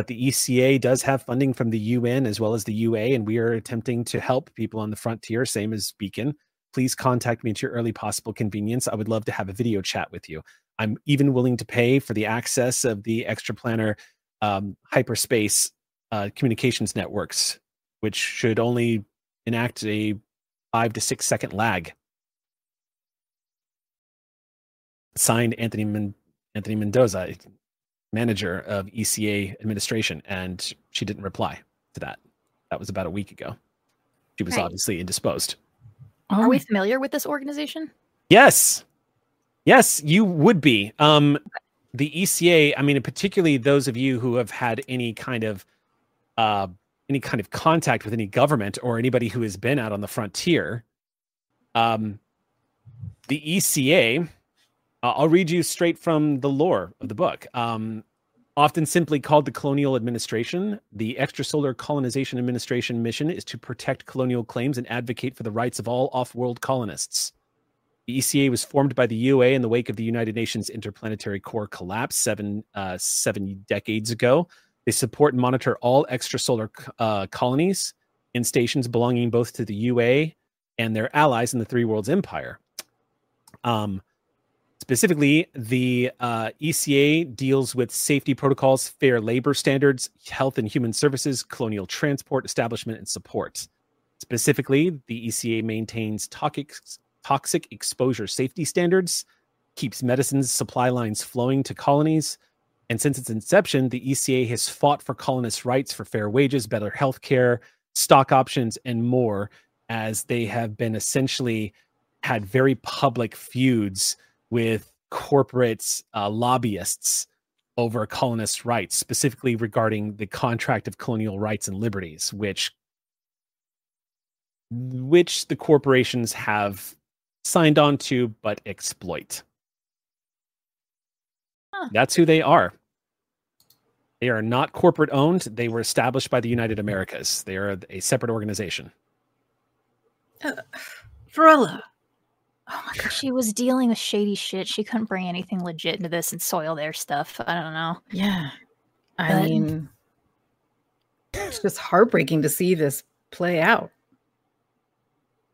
but the ECA does have funding from the UN as well as the UA, and we are attempting to help people on the frontier, same as Beacon. Please contact me at your early possible convenience. I would love to have a video chat with you. I'm even willing to pay for the access of the extraplanar um, hyperspace uh, communications networks, which should only enact a five to six second lag. Signed Anthony Men- Anthony Mendoza manager of ECA administration, and she didn't reply to that. That was about a week ago. She was right. obviously indisposed. Are we familiar with this organization? Yes. Yes, you would be. Um, the ECA, I mean, particularly those of you who have had any kind of uh, any kind of contact with any government or anybody who has been out on the frontier. Um, the ECA uh, I'll read you straight from the lore of the book. Um, often simply called the Colonial Administration, the Extrasolar Colonization Administration mission is to protect colonial claims and advocate for the rights of all off world colonists. The ECA was formed by the UA in the wake of the United Nations Interplanetary Core collapse seven, uh, seven decades ago. They support and monitor all extrasolar uh, colonies and stations belonging both to the UA and their allies in the Three Worlds Empire. Um, Specifically, the uh, ECA deals with safety protocols, fair labor standards, health and human services, colonial transport, establishment, and support. Specifically, the ECA maintains toxic, toxic exposure safety standards, keeps medicines supply lines flowing to colonies, and since its inception, the ECA has fought for colonists' rights for fair wages, better health care, stock options, and more, as they have been essentially had very public feuds with corporate uh, lobbyists over colonist rights, specifically regarding the contract of colonial rights and liberties, which which the corporations have signed on to but exploit. Huh. That's who they are. They are not corporate owned. They were established by the United Americas. They are a separate organization. Uh, Varela, Oh my god. She was dealing with shady shit. She couldn't bring anything legit into this and soil their stuff. I don't know. Yeah. I but... mean it's just heartbreaking to see this play out.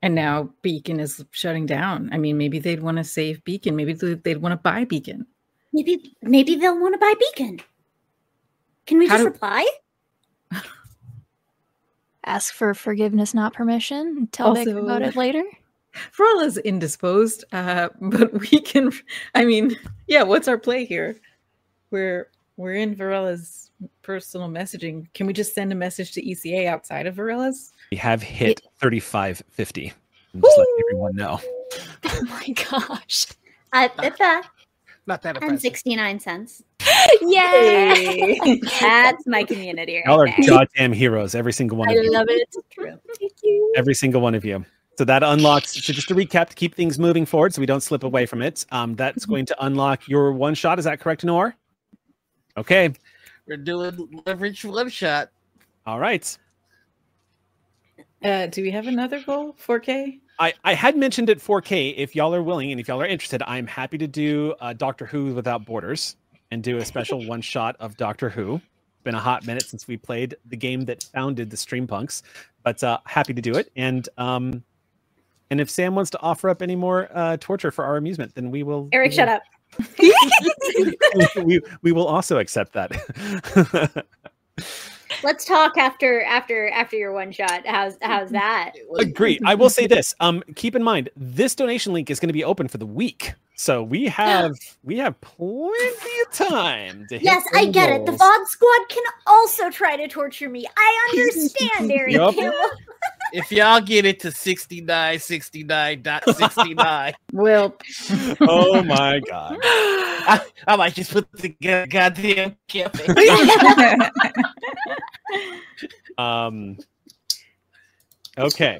And now Beacon is shutting down. I mean, maybe they'd want to save Beacon. Maybe they'd want to buy Beacon. Maybe maybe they'll want to buy Beacon. Can we How just do... reply? ask for forgiveness, not permission. and Tell Baker about Also- it later. Varela's indisposed, uh, but we can. I mean, yeah. What's our play here? We're we're in Varela's personal messaging. Can we just send a message to ECA outside of Varela's? We have hit 3550. I'm just letting everyone know. Oh my gosh! I bet that. Not that And 69 cents. Yay! That's my community Y'all are right goddamn heroes, every single one I of you. love it. Thank you. Every single one of you. So that unlocks. So just to recap, to keep things moving forward, so we don't slip away from it. Um, that's going to unlock your one shot. Is that correct, Noir? Okay. We're doing leverage one shot. All right. Uh, do we have another goal? 4K. I, I had mentioned it 4K. If y'all are willing and if y'all are interested, I'm happy to do uh, Doctor Who Without Borders and do a special one shot of Doctor Who. It's been a hot minute since we played the game that founded the Streampunks, but uh, happy to do it. And um, and if Sam wants to offer up any more uh, torture for our amusement, then we will. Eric, we shut up. we, we will also accept that. Let's talk after after after your one shot. How's how's that? Agree. I will say this. Um, keep in mind this donation link is going to be open for the week, so we have we have plenty of time to. Hit Yes, I them get it. The. VOD squad can also try to torture me. I understand, Eric. Yup. Campbell. If y'all get it to 69, 69.69, Well, Oh my god! I, I might just put together goddamn campaign. Um. Okay,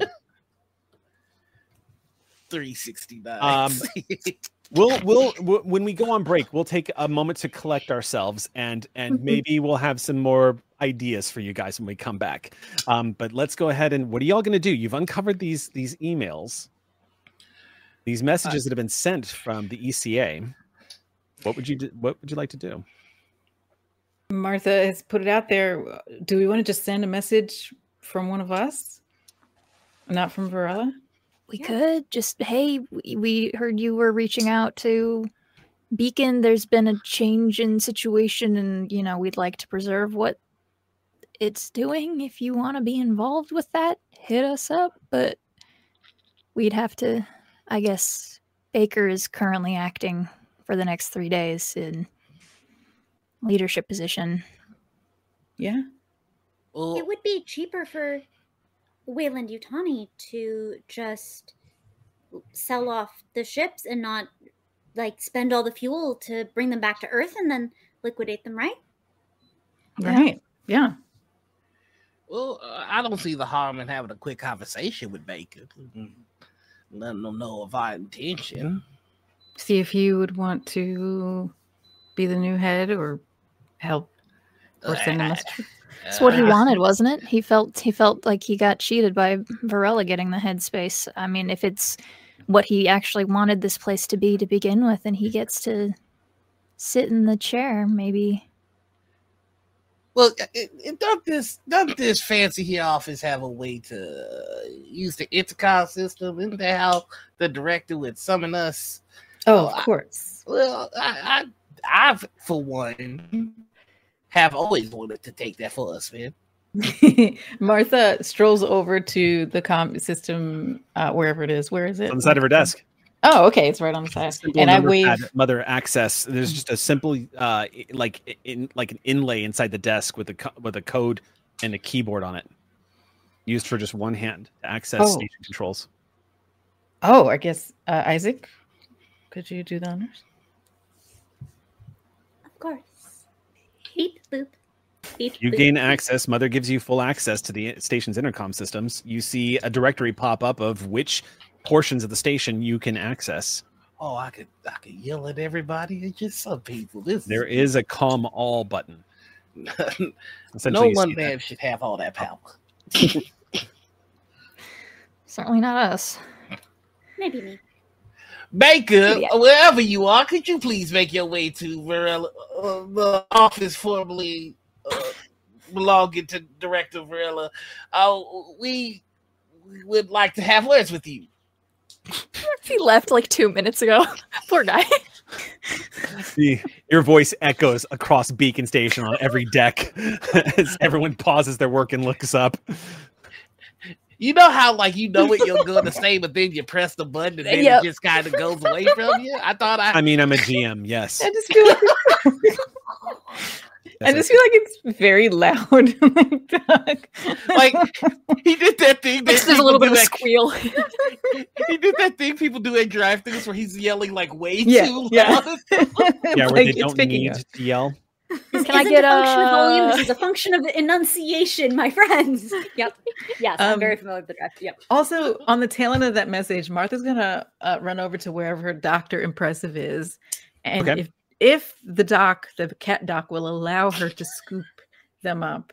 369. Um, we'll we'll w- when we go on break, we'll take a moment to collect ourselves, and and maybe we'll have some more ideas for you guys when we come back. Um, but let's go ahead and what are y'all going to do? You've uncovered these these emails, these messages that have been sent from the ECA. What would you do, what would you like to do? Martha has put it out there. Do we want to just send a message from one of us? Not from Varela? We could just, hey, we- we heard you were reaching out to Beacon. There's been a change in situation, and you know we'd like to preserve what it's doing. If you want to be involved with that, hit us up. But we'd have to, I guess. Baker is currently acting for the next three days in leadership position. Yeah. Well, It would be cheaper for Weyland-Yutani to just sell off the ships and not like spend all the fuel to bring them back to Earth and then liquidate them, right? Right. Yeah. well, uh, I don't see the harm in having a quick conversation with Baker. Mm, Letting them know of our intention. See if you would want to be the new head or help or send a. It's what he Uh, wanted, wasn't it? He felt he felt like he got cheated by Varela getting the headspace. I mean, if it's what he actually wanted this place to be to begin with, and he gets to sit in the chair, maybe. Well, it, it, don't this don't this fancy here office have a way to uh, use the intercom system? Isn't that how the director would summon us? Oh, of course. Well, I, I, I for one, have always wanted to take that for us, man. Martha strolls over to the com system, uh, wherever it is. Where is it? On the side of her desk. Oh, okay. It's right on the side. And I number wave. pad, mother access. There's just a simple uh like in like an inlay inside the desk with a co- with a code and a keyboard on it. Used for just one hand to access Oh. station controls. Oh, I guess uh, Isaac, could you do the honors? Of course. Beep boop. Beep You boop. gain access. Mother gives you full access to the station's intercom systems. You see a directory pop up of which portions of the station you can access. Oh, I could I could yell at everybody. It's just some people. This There is a calm all button. no one see that. man should have all that power. Certainly not us. Maybe me. Baker, Yeah. wherever you are, could you please make your way to Varela, uh, the office formerly uh, belonging to Director Varela? Uh, we, we would like to have words with you. He left like two minutes ago. Poor guy. The- your voice echoes across Beacon Station on every deck as everyone pauses their work and looks up. You know how like you know what you're going to say, but then you press the button and then Yep. it just kind of goes away from you. I thought I, I mean, I'm a GM. Yes. I just feel like I just feel like it's very loud. like, like he did that thing. That There's a little bit of do a squeal. He did that thing people do at drive-throughs where he's yelling like way Yeah, too yeah. loud. yeah, where Like, they it's don't need up. to yell. This Can I isn't get a function of volume. This is a function of enunciation, my friends. Yep. Yes, I'm Um, very familiar with the draft. Yep. Also, on the tail end of that message, Martha's gonna uh, run over to wherever her doctor impressive is, and Okay. if if the doc, the cat doc, will allow her to scoop them up,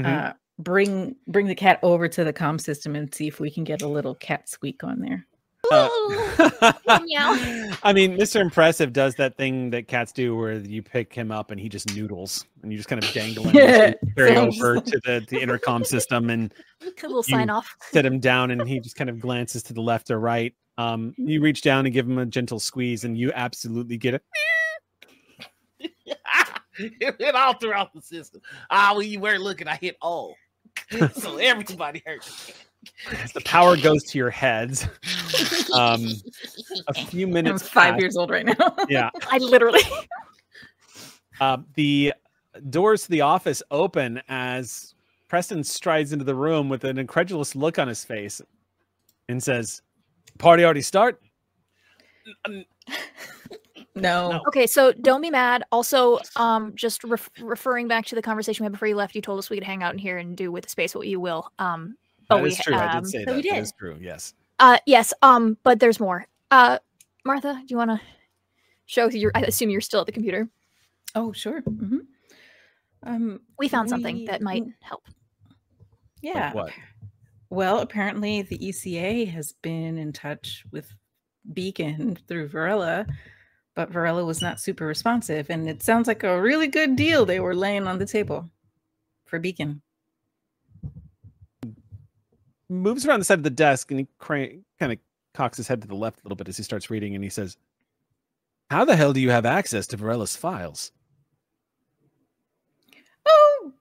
Mhm. uh, bring bring the cat over to the comm system and see if we can get a little cat squeak on there. Uh, Meow. I mean, Mr. Impressive does that thing that cats do where you pick him up and he just noodles and you just kind of dangle him Yeah, carry over to the, the intercom system and A little sign off. set him down and he just kind of glances to the left or right. Um, you reach down and give him a gentle squeeze and you absolutely get it. it went all throughout the system. Ah, when you weren't looking, I hit all. so everybody heard. As the power goes to your heads. Um, a few I'm minutes. five pass. years old right now. Yeah. I literally. Uh, the doors to the office open as Preston strides into the room with an incredulous look on his face and says, Party already start? no. Okay, so don't be mad. Also, um, just ref- referring back to the conversation we had before you left, you told us we could hang out in here and do with the space what you will. Um, but That we is true. I um, did say that. we did. is true. Yes. Uh, yes. Um, but there's more. Uh, Martha, do you want to show your? I assume you're still at the computer. Oh, sure. hmm Um, We found something that might help. yeah. Like what? Well, apparently the ECA has been in touch with Beacon through Varela, but Varela was not super responsive, and it sounds like a really good deal they were laying on the table for Beacon. Moves around the side of the desk and he kind of cocks his head to the left a little bit as he starts reading and he says, How the hell do you have access to Varela's files? Oh,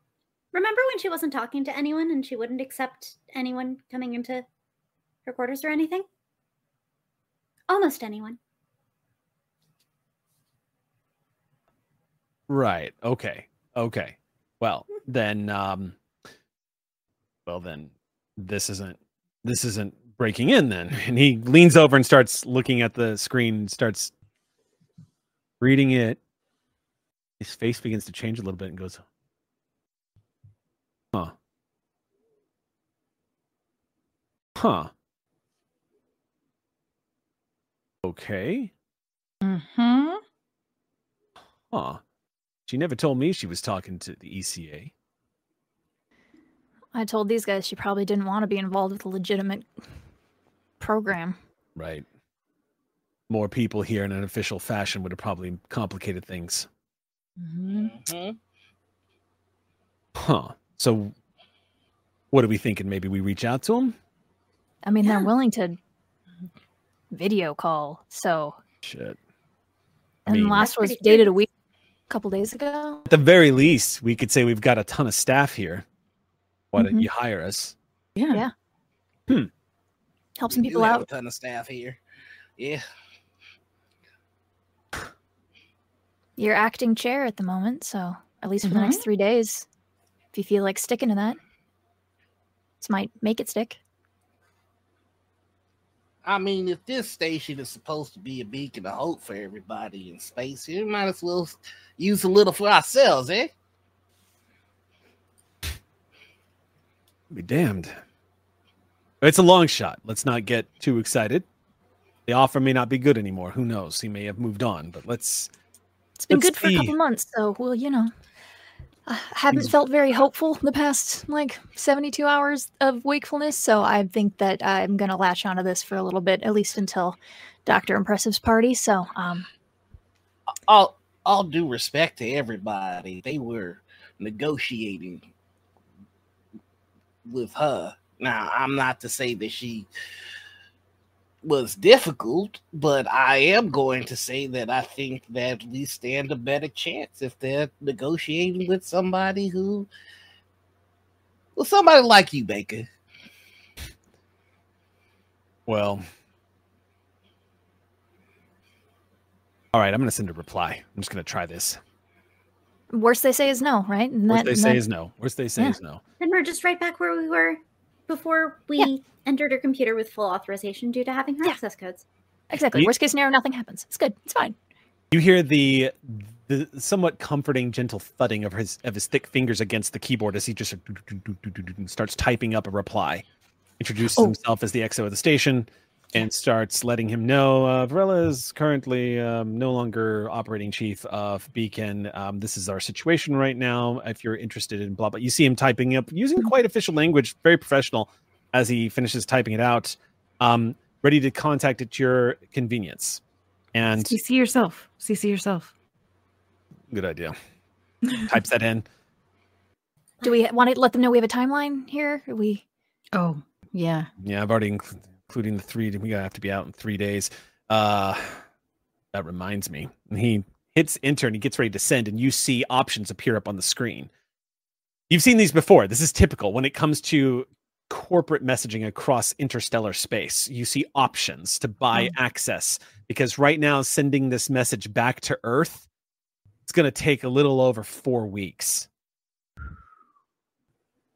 Remember when she wasn't talking to anyone and she wouldn't accept anyone coming into her quarters or anything? Almost anyone. Right. Okay. Okay. Well, then um well then this isn't this isn't breaking in then. And he leans over and starts looking at the screen, starts reading it. His face begins to change a little bit and goes, Huh. Huh. Okay. Mm-hmm. Huh. She never told me she was talking to the ECA. I told these guys she probably didn't want to be involved with a legitimate program. Right. More people here in an official fashion would have probably complicated things. Mm-hmm. Mhm. Huh. So what are we thinking? Maybe we reach out to them? I mean, Yeah. they're willing to video call. So, Shit. I and mean, last was dated a week, a couple days ago. at the very least, we could say we've got a ton of staff here. Why don't Mhm. you hire us? Yeah. Yeah. Help some We do people have out. A ton of staff here. Yeah. You're acting chair at the moment, so at least for the next three days, if you feel like sticking to that, this might make it stick. I mean, if this station is supposed to be a beacon of hope for everybody in space, we might as well use a little for ourselves, eh? Be damned. It's a long shot. Let's not get too excited. The offer may not be good anymore. Who knows? He may have moved on, but let's It's been Let's good for a couple months, so well, you know. I haven't felt very hopeful the past like 72 hours of wakefulness, so I think that I'm gonna latch onto this for a little bit, at least until Doctor Impressive's party. So, um, All all due respect to everybody, they were negotiating with her. Now, I'm not to say that she was difficult, but I am going to say that I think that we stand a better chance if they're negotiating with somebody who well somebody like you, Baker. Well. All right, I'm going to send a reply. I'm just going to try this. Worst they say is no, right? And Worst that- they and say that- is no. Worst they say Yeah. is no. Then we're just right back where we were before we Yeah. entered her computer with full authorization due to having her Yeah. access codes. exactly. You- Worst case scenario, nothing happens. It's good. It's fine. You hear the the somewhat comforting, gentle thudding of his of his thick fingers against the keyboard as he just starts typing up a reply. Introduces Oh. himself as the XO of the station and starts letting him know uh, Varela is currently um, no longer operating chief of Beacon. Um, this is our situation right now. If you're interested in blah blah, you see him typing up using quite official language, very professional. As he finishes typing it out, um, ready to contact at your convenience. And CC yourself. CC yourself. Good idea. Types that in. Do we want to let them know we have a timeline here? Are we Oh, yeah. Yeah, I've already inc- including the three. We gotta have to be out in three days. Uh, that reminds me. And he hits enter and he gets ready to send, and you see options appear up on the screen. You've seen these before. This is typical when it comes to corporate messaging across interstellar space. You see options to buy access because right now sending this message back to Earth, it's going to take a little over four weeks.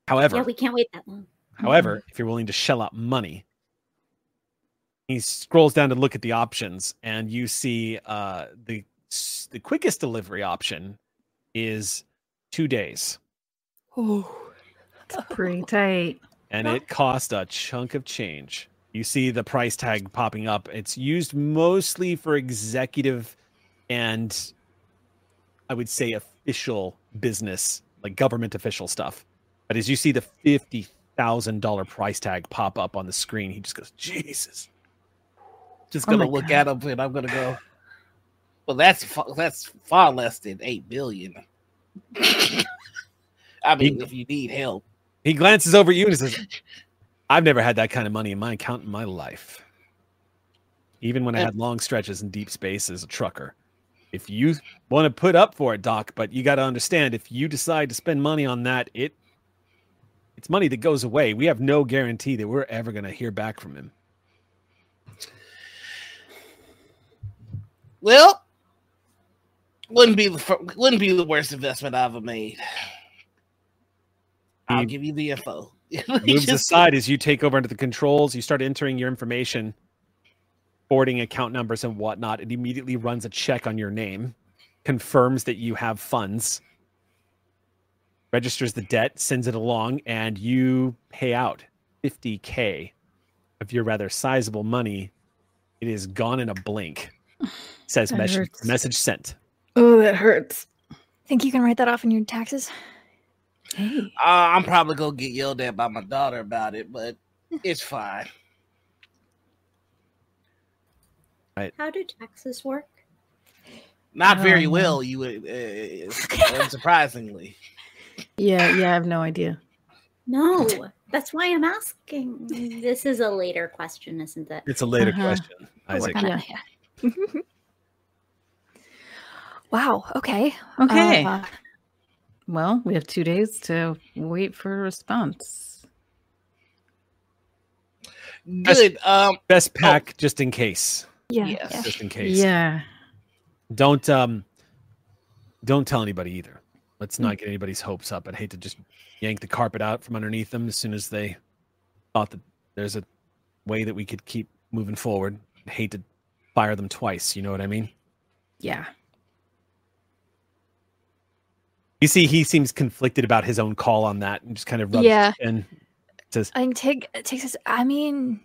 However, Yeah, we can't wait that long. However, if you're willing to shell out money, he scrolls down to look at the options, and you see uh, the the quickest delivery option is two days, Oh, It's pretty tight. and it cost a chunk of change. You see the price tag popping up. It's used mostly for executive and I would say official business, like government official stuff. But as you see the fifty thousand dollar price tag pop up on the screen, he just goes, "Jesus." Just Oh gonna my look God. at him and I'm gonna go. Well, that's fa- that's far less than eight billion. I mean, if you need help, He glances over at you and says, "I've never had that kind of money in my account in my life. Even when I had long stretches in deep space as a trucker." If you want to put up for it, Doc, but you got to understand if you decide to spend money on that, it it's money that goes away. We have no guarantee that we're ever going to hear back from him. Well, wouldn't be the fir- wouldn't be the worst investment I've ever made. I'll mm. give you the info. He moves just- aside as you take over into the controls. You start entering your information, boarding account numbers and whatnot. It immediately runs a check on your name, confirms that you have funds, registers the debt, sends it along, and you pay out 50K of your rather sizable money. It is gone in a blink. Says That message, hurts. message sent. Oh, that hurts. think you can write that off in your taxes? Hey. Uh, I'm probably gonna get yelled at by my daughter about it, but it's fine. Right. How do taxes work? Not very Oh, well, you would, uh, unsurprisingly. Yeah, yeah, I have no idea. No, that's why I'm asking. This is a later question, isn't it? It's a later Uh-huh. question, Isaac. work on it, yeah. wow. Okay. Okay. Uh, well, we have two days to wait for a response. Good. Um, Best pack just in case. yeah. Yes. yeah. Just in case. Yeah. don't um don't tell anybody either let's not get anybody's hopes up i'd hate to just yank the carpet out from underneath them as soon as they thought that there's a way that we could keep moving forward I'd hate to fire them twice you know what i mean Yeah. You see he seems conflicted about his own call on that and just kind of rubs Yeah. and says I think take takes us. I mean,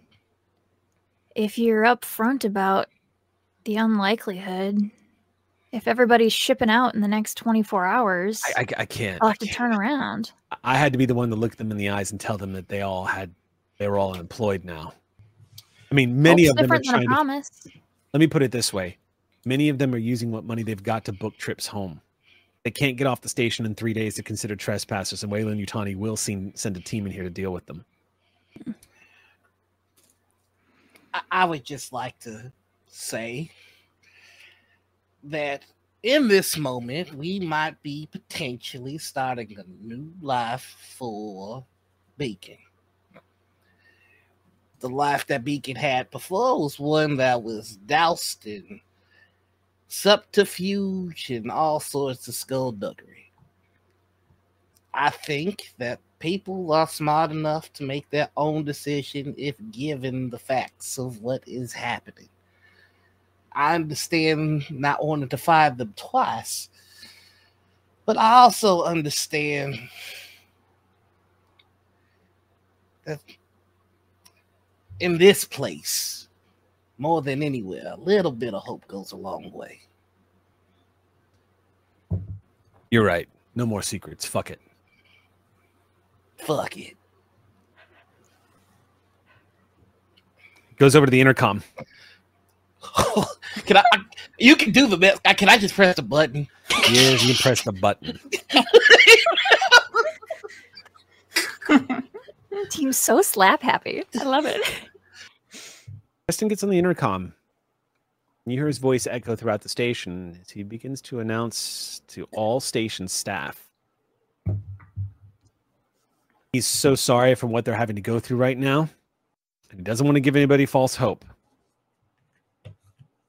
if you're upfront about the unlikelihood, if everybody's shipping out in the next 24 hours, I, I, I can't I'll I have to can't. turn around. I had to be the one to look them in the eyes and tell them that they all had they were all unemployed now i mean many Hope's of them are different than a trying to let me put it this way many of them are using what money they've got to book trips home they can't get off the station in three days to consider trespassers and Weyland-Yutani will send, send a team in here to deal with them I, I would just like to say that in this moment, we might be potentially starting a new life for Beacon. the life that Beacon had before was one that was doused in subterfuge and all sorts of skullduggery. I think that people are smart enough to make their own decision if given the facts of what is happening. I understand not wanting to fire them twice, but I also understand that in this place, more than anywhere, a little bit of hope goes a long way. You're right. No more secrets. Fuck it. Fuck it. Goes over to the intercom. can I? You can do the best. Can I just press the button? Yes, you can press the button. Team's so slap happy. I love it. Preston gets on the intercom. You hear his voice echo throughout the station as he begins to announce to all station staff. He's so sorry for what they're having to go through right now. And he doesn't want to give anybody false hope.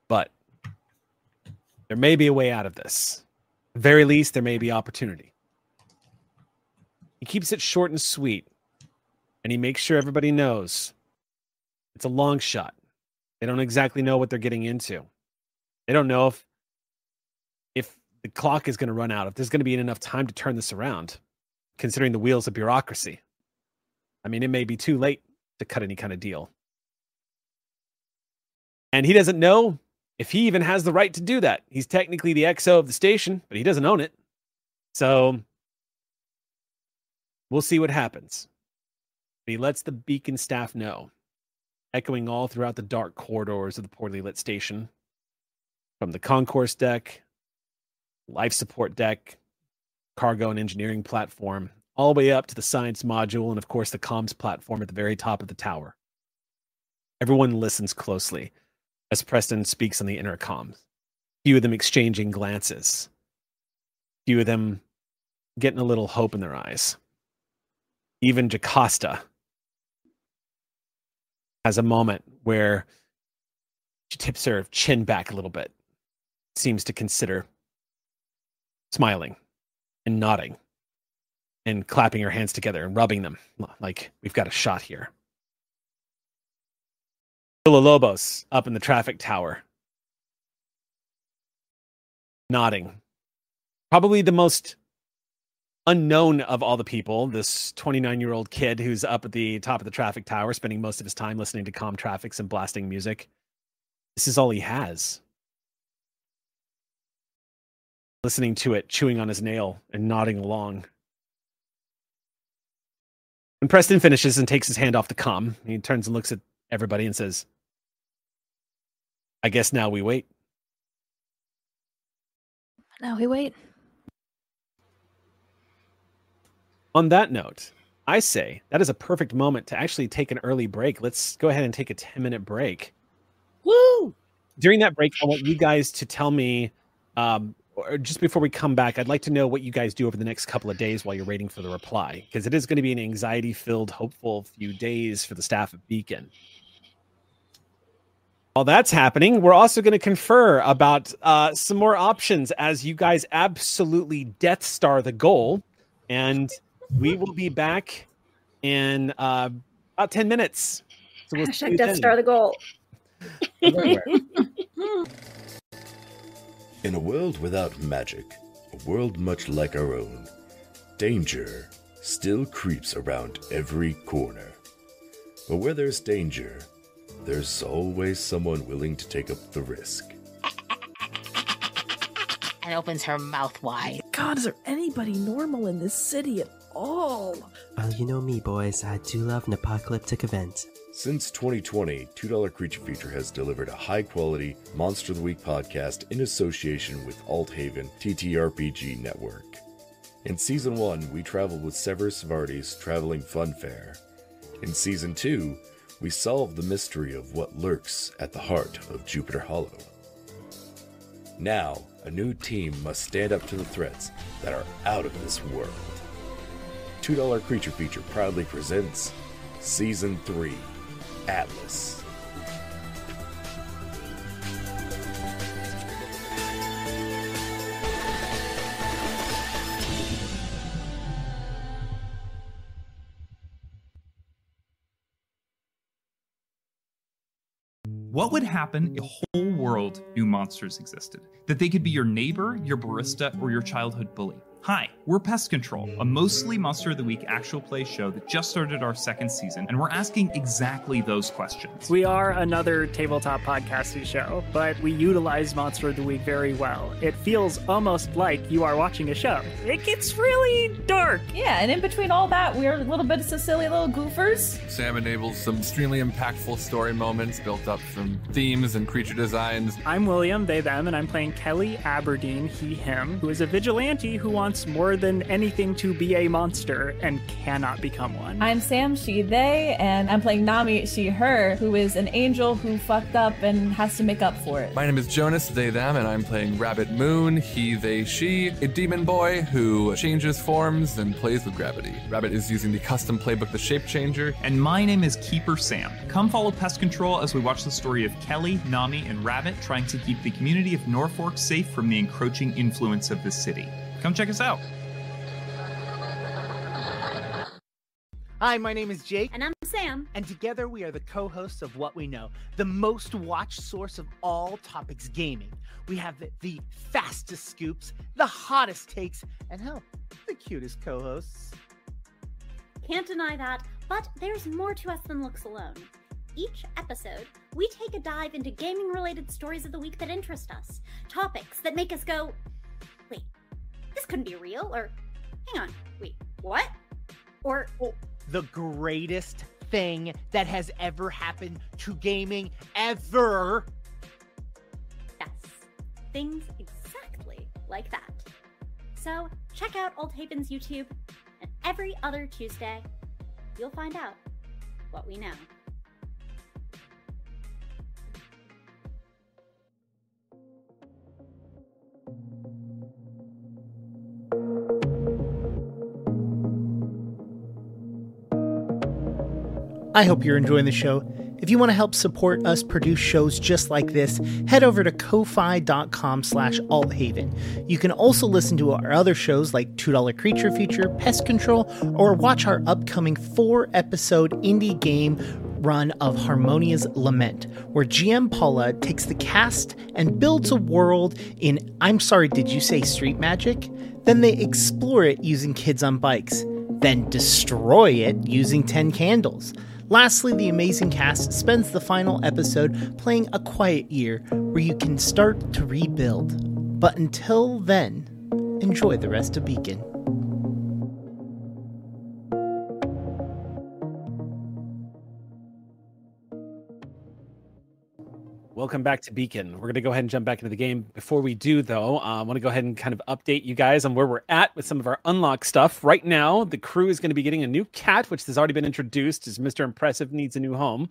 But there may be a way out of this. At the very least, there may be opportunity. He keeps it short and sweet, and he makes sure everybody knows it's a long shot. They don't exactly know what they're getting into. They don't know if if the clock is going to run out, if there's going to be enough time to turn this around, considering the wheels of bureaucracy. I mean, it may be too late to cut any kind of deal. And he doesn't know if he even has the right to do that. He's technically the XO of the station, but he doesn't own it. So we'll see what happens. But he lets the beacon staff know echoing all throughout the dark corridors of the poorly lit station. From the concourse deck, life support deck, cargo and engineering platform, all the way up to the science module, and of course the comms platform at the very top of the tower. Everyone listens closely as Preston speaks on the intercom. Few of them exchanging glances. Few of them getting a little hope in their eyes. Even Jocasta has a moment where she tips her chin back a little bit, seems to consider smiling and nodding and clapping her hands together and rubbing them like we've got a shot here. Lobos up in the traffic tower, nodding. Probably the most unknown of all the people, this 29 year old kid who's up at the top of the traffic tower, spending most of his time listening to comm traffics and blasting music. This is all he has. Listening to it, chewing on his nail, and nodding along. When Preston finishes and takes his hand off the com, he turns and looks at everybody and says, I guess now we wait. Now we wait. On that note, I say that is a perfect moment to actually take an early break. Let's go ahead and take a 10 minute break. Woo! During that break, I want you guys to tell me, um, or just before we come back, I'd like to know what you guys do over the next couple of days while you're waiting for the reply, because it is going to be an anxiety filled, hopeful few days for the staff of Beacon. While that's happening, we're also going to confer about uh, some more options as you guys absolutely Death Star the goal. And we will be back in uh, about 10 minutes. So we'll Hashtag Death Star the goal. in a world without magic, a world much like our own, danger still creeps around every corner. But where there's danger, there's always someone willing to take up the risk. And opens her mouth wide. God, is there anybody normal in this city at all? Well, you know me, boys. I do love an apocalyptic event. Since 2020, $2 Creature Feature has delivered a high quality Monster of the Week podcast in association with Alt Haven TTRPG Network. In Season 1, we traveled with Severus Vardy's Traveling Fun Fair. In Season 2, we solved the mystery of what lurks at the heart of Jupiter Hollow. Now, a new team must stand up to the threats that are out of this world. $2 Creature Feature proudly presents Season 3 Atlas. What would happen if a whole world knew monsters existed? That they could be your neighbor, your barista, or your childhood bully? Hi, we're Pest Control, a mostly Monster of the Week actual play show that just started our second season, and we're asking exactly those questions. We are another tabletop podcasting show, but we utilize Monster of the Week very well. It feels almost like you are watching a show. It gets really dark. Yeah, and in between all that, we're a little bit of silly little goofers. Sam enables some extremely impactful story moments built up from themes and creature designs. I'm William, they, them, and I'm playing Kelly Aberdeen, he, him, who is a vigilante who wants more than anything to be a monster and cannot become one. I'm Sam, she, they, and I'm playing Nami, she, her, who is an angel who fucked up and has to make up for it. My name is Jonas, they, them, and I'm playing Rabbit Moon, he, they, she, a demon boy who changes forms and plays with gravity. Rabbit is using the custom playbook, The Shape Changer. And my name is Keeper Sam. Come follow Pest Control as we watch the story of Kelly, Nami, and Rabbit trying to keep the community of Norfolk safe from the encroaching influence of the city. Come check us out. Hi, my name is Jake. And I'm Sam. And together we are the co hosts of What We Know, the most watched source of all topics gaming. We have the, the fastest scoops, the hottest takes, and hell, the cutest co hosts. Can't deny that, but there's more to us than looks alone. Each episode, we take a dive into gaming related stories of the week that interest us, topics that make us go, wait, this couldn't be real, or hang on, wait, what? Or, oh, the greatest thing that has ever happened to gaming ever. Yes, things exactly like that. So check out Alt Haven's YouTube, and every other Tuesday, you'll find out what we know. I hope you're enjoying the show. If you want to help support us produce shows just like this, head over to ko-fi.com slash althaven. You can also listen to our other shows like $2 Creature Feature, Pest Control, or watch our upcoming four-episode indie game run of Harmonia's Lament, where GM Paula takes the cast and builds a world in, I'm sorry, did you say street magic? Then they explore it using kids on bikes, then destroy it using 10 candles. Lastly, the amazing cast spends the final episode playing A Quiet Year where you can start to rebuild. But until then, enjoy the rest of Beacon. Welcome back to Beacon. We're going to go ahead and jump back into the game. Before we do, though, uh, I want to go ahead and kind of update you guys on where we're at with some of our unlock stuff. Right now, the crew is going to be getting a new cat, which has already been introduced as Mr. Impressive needs a new home.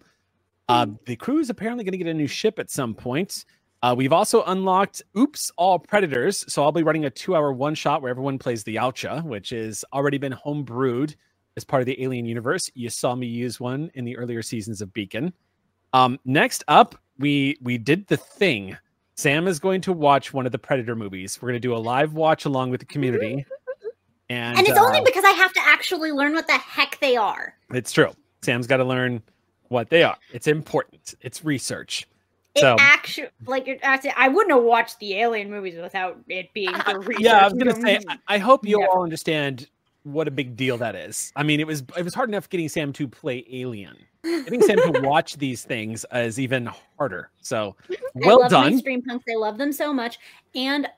Uh, the crew is apparently going to get a new ship at some point. Uh, we've also unlocked Oops All Predators. So I'll be running a two hour one shot where everyone plays the Yautja, which has already been homebrewed as part of the Alien universe. You saw me use one in the earlier seasons of Beacon. Um, next up, we we did the thing. Sam is going to watch one of the Predator movies. We're going to do a live watch along with the community. And, and it's uh, only because I have to actually learn what the heck they are. It's true. Sam's got to learn what they are. It's important. It's research. It so actually, like, I wouldn't have watched the Alien movies without it being the research. yeah, I was gonna say. Mm. I, I hope you all understand what a big deal that is. I mean, it was it was hard enough getting Sam to play Alien. Getting Sam to watch these things is even harder. So I well love done. stream punks. I love them so much. And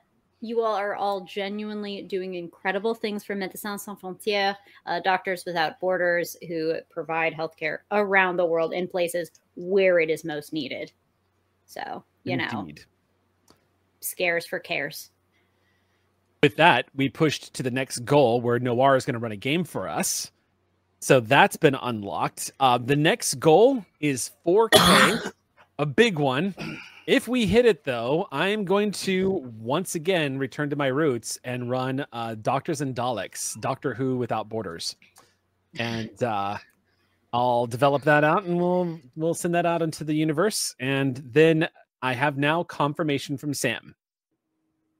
you all are all genuinely doing incredible things for Médecins Sans Frontières, uh, Doctors Without Borders, who provide healthcare around the world in places where it is most needed. So, you know, scares for cares. With that, we pushed to the next goal where Noir is going to run a game for us. So that's been unlocked. Uh, the next goal is 4K, a big one. If we hit it, though, I am going to once again return to my roots and run uh, Doctors and Daleks, Doctor Who Without Borders. And uh, I'll develop that out and we'll we'll send that out into the universe. And then I have now confirmation from Sam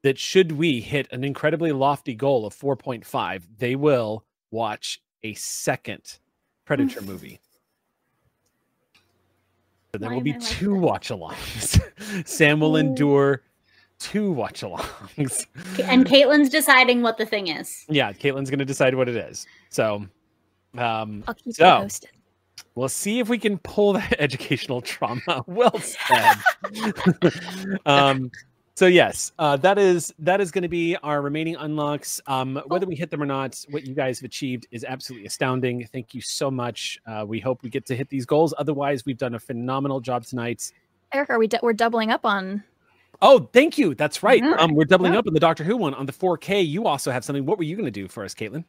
that should we hit an incredibly lofty goal of 4.5, they will watch a second Predator movie. So there Why will be I like two watch alongs. Sam will endure two watch alongs. And Kaitlin's deciding what the thing is. Yeah, Kaitlin's going to decide what it is. So, um, I'll keep you so posted. we'll see if we can pull that educational trauma. Well said. um, so yes, uh, that is that is going to be our remaining unlocks. Um, whether we hit them or not, what you guys have achieved is absolutely astounding. Thank you so much. Uh, we hope we get to hit these goals. Otherwise, we've done a phenomenal job tonight. Eric, are we we're doubling up on? Oh, thank you. That's right. Um, we're doubling yeah. up on the Doctor Who one on the 4K. You also have something. What were you going to do for us, Kaitlin?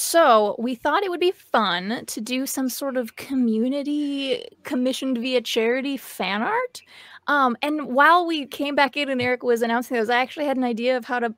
So we thought it would be fun to do some sort of community commissioned via charity fan art. Um, and while we came back in and Eric was announcing those, I actually had an idea of how to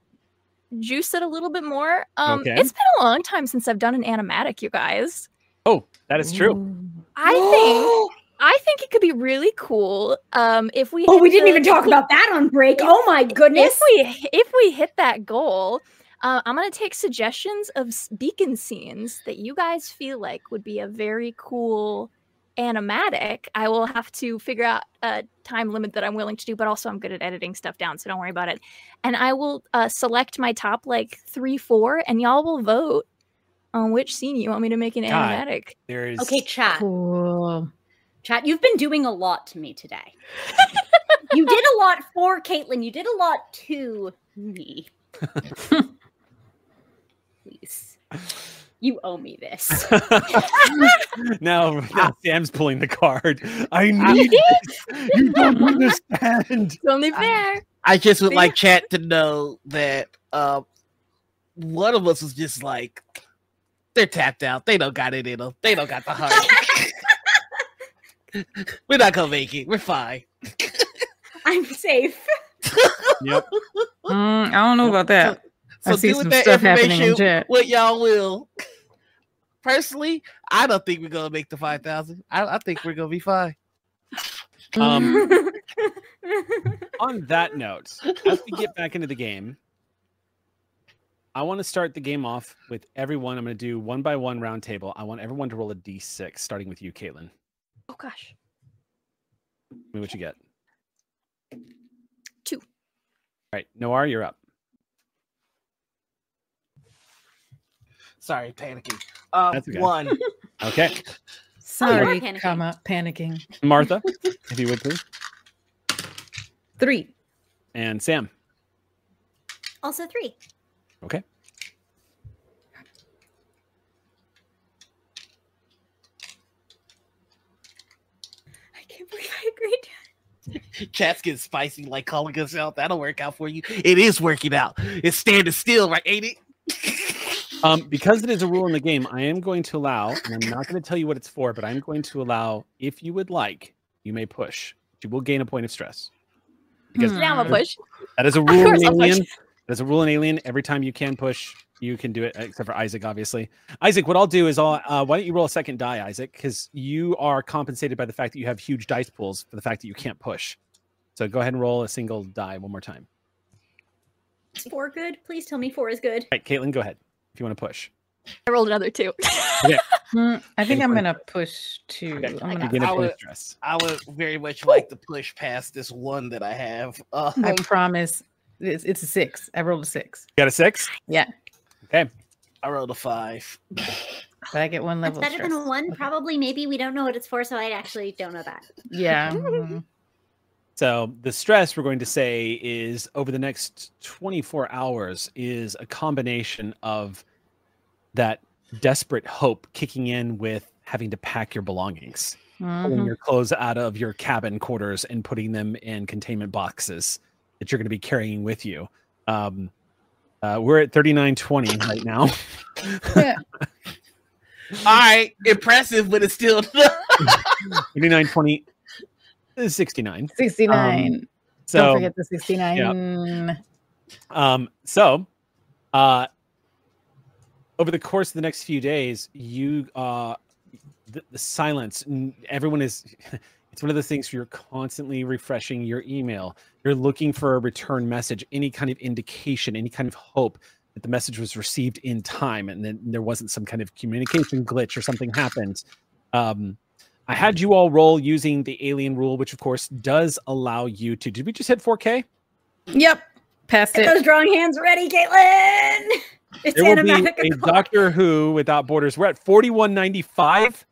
juice it a little bit more. Um, Okay. It's been a long time since I've done an animatic, you guys. Oh, that is true. I think I think it could be really cool. Um, if we Oh, hit we didn't the- even talk about that on break. Oh my goodness. If we if we hit that goal, uh, I'm gonna take suggestions of beacon scenes that you guys feel like would be a very cool animatic. I will have to figure out a time limit that I'm willing to do, but also I'm good at editing stuff down, so don't worry about it. And I will uh, select my top like three, four, and y'all will vote on which scene you want me to make an God, animatic. There is Okay, chat. Cool. Chat, you've been doing a lot to me today. you did a lot for Kaitlin. You did a lot to me. Please. You owe me this. now, now Sam's pulling the card. I need this. You don't understand. It's only fair. I just would like chat to know that uh, one of us was just like, they're tapped out. They don't got it in them. They don't got the heart. We're not gonna make it. We're fine. I'm safe. Yep. Mm, I don't know about that. I So see do with some that stuff in information chat. what y'all will. Personally, I don't think we're gonna make the five thousand. I, I think we're gonna be fine. Um, on that note, as we get back into the game, I want to start the game off with everyone. I'm going to do one by one round table. I want everyone to roll a d6, starting with you, Kaitlin. Oh gosh. Tell me what you get. Two. All right, Noir, you're up. Sorry, panicking. Um, That's okay. one. Okay, Sorry, panicking. comma, panicking. Martha, if you would please, Three. and Sam. also three. Okay. I can't believe I agreed. Chat's getting spicy, like calling us out. That'll work out for you. It is working out. It's standing still, right? Ain't it? Um, because it is a rule in the game, I am going to allow, and I'm not going to tell you what it's for, but I'm going to allow, if you would like, you may push. You will gain a point of stress. Because Yeah, I'm a push. that is a Of rule course in I'll push. Alien. That's a rule in Alien. Every time you can push, you can do it, except for Isaac, obviously. Isaac, what I'll do is I'll uh, why don't you roll a second die, Isaac? Because you are compensated by the fact that you have huge dice pools for the fact that you can't push. So go ahead and roll a single die one more time. Is four good? Please tell me four is good. All right, Kaitlin, go ahead if you want to push. I rolled another two. Okay. Mm, I think Any I'm gonna push two. Okay. I'm You gonna. gain a I point would- of. I would very much like to push past this one that I have. Uh, I promise. It's, it's a six. I rolled a six. You Got a six? Yeah, Okay. I rolled a five. but I get one That's level. of better than stress. a one. Probably, maybe we don't know what it's for, so I actually don't know that. Yeah. So the stress we're going to say is over the next 24 hours is a combination of that desperate hope kicking in with having to pack your belongings, pulling Mhm. your clothes out of your cabin quarters and putting them in containment boxes that you're going to be carrying with you. Um, uh, we're at 3920 right now. Yeah. All right, impressive, but it's still 3920 is 69. 69. Um, so Don't forget the 69. Um, so, uh, over the course of the next few days, you uh, the, the silence. Everyone is. It's one of those things where you're constantly refreshing your email. You're looking for a return message, any kind of indication, any kind of hope that the message was received in time, and then there wasn't some kind of communication glitch or something happened. Um, I had you all roll using the alien rule, which of course does allow you to. Did we just hit 4K? Yep. Passed Get it. those drawing hands ready, Kaitlin. It's There will be a Doctor Who without borders. We're at 4195.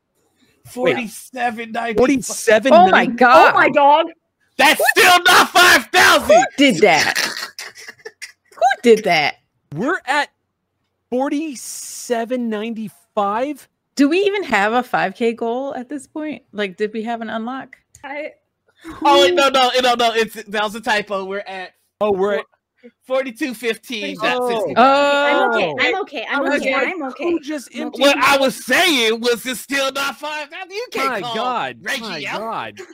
Forty-seven ninety. 47. Oh my god. Oh my dog. That's still not five thousand. Who did that? Who did that? We're at 4795. Do we even have a 5K goal at this point? Like, did we have an unlock? I, Oh wait, no, no, no, no. It's that was a typo. We're at Oh, we're at forty-two fifteen. Oh. I'm okay. Oh. I'm okay. I'm was okay. like, I'm okay. Who just emptied What I was saying was it's still not five. You can't My call God. Reggie My out. God.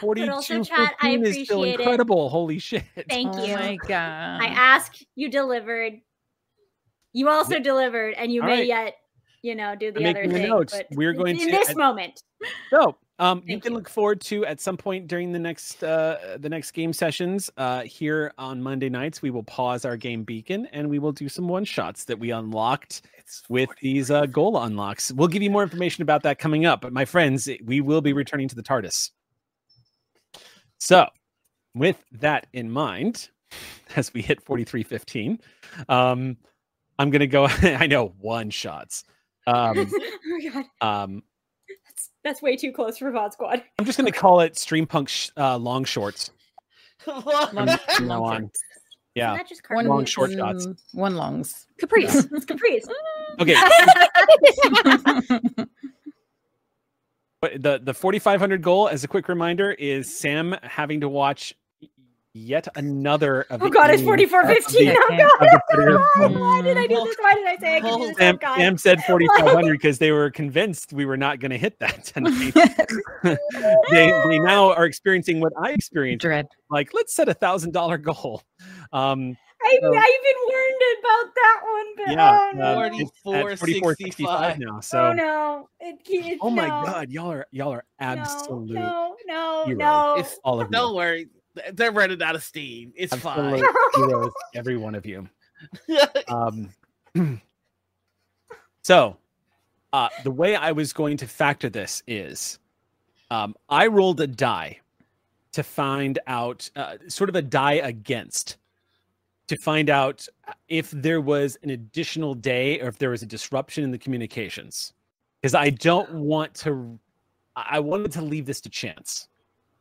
But also, 42 chat, I is still appreciate it. incredible. Holy shit. Thank Oh you. my god. I asked, you delivered. You also delivered, and you All may right. yet, you know, do the I'm other making the thing. notes. But We're going in to- this at- moment. So, um, you can you. look forward to at some point during the next uh, the next game sessions uh, here on Monday nights. We will pause our game beacon and we will do some one shots that we unlocked with these uh, goal unlocks. We'll give you more information about that coming up. But my friends, we will be returning to the TARDIS. So, with that in mind, as we hit forty three fifteen, um, I'm gonna go. I know one shots. Um, oh my god, um, that's, that's way too close for VOD Squad. I'm just going to call it Streampunk sh- uh, long shorts. from now on. Yeah. That just One long short shots. mm, One longs. Caprice. It's Caprice. Okay. But the the 4500 goal, as a quick reminder, is Sam having to watch yet another of Oh the god, it's aliens- forty-four of the- fifteen. Oh god. Why? Why did I do this? Why did I say I could do this? Sam, oh. Sam said 4500 because they were convinced we were not going to hit that tonight. they they now are experiencing what I experienced. Dread. Like, let's set a thousand dollar goal. Um, I, so- I even warned about that one, but yeah, oh no. um, it's at 44.65 now. So, oh no. It, it, oh my no. god, y'all are y'all are absolute No, no, heroes. no. It's all of you. Don't worry, they're running out of steam. It's fine. Heroes, every one of you. Um, so, uh, the way I was going to factor this is, um, I rolled a die to find out, uh, sort of a die against, to find out if there was an additional day or if there was a disruption in the communications, because I don't want to. I wanted to leave this to chance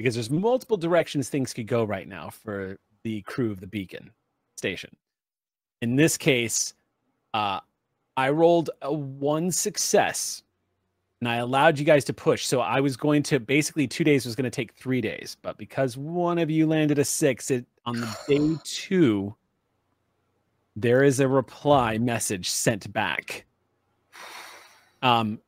because there's multiple directions things could go right now for the crew of the beacon station. In this case, uh, I rolled a one success and I allowed you guys to push. So I was going to basically two days was going to take three days, but because one of you landed a six, it on the day two, there is a reply message sent back. Um,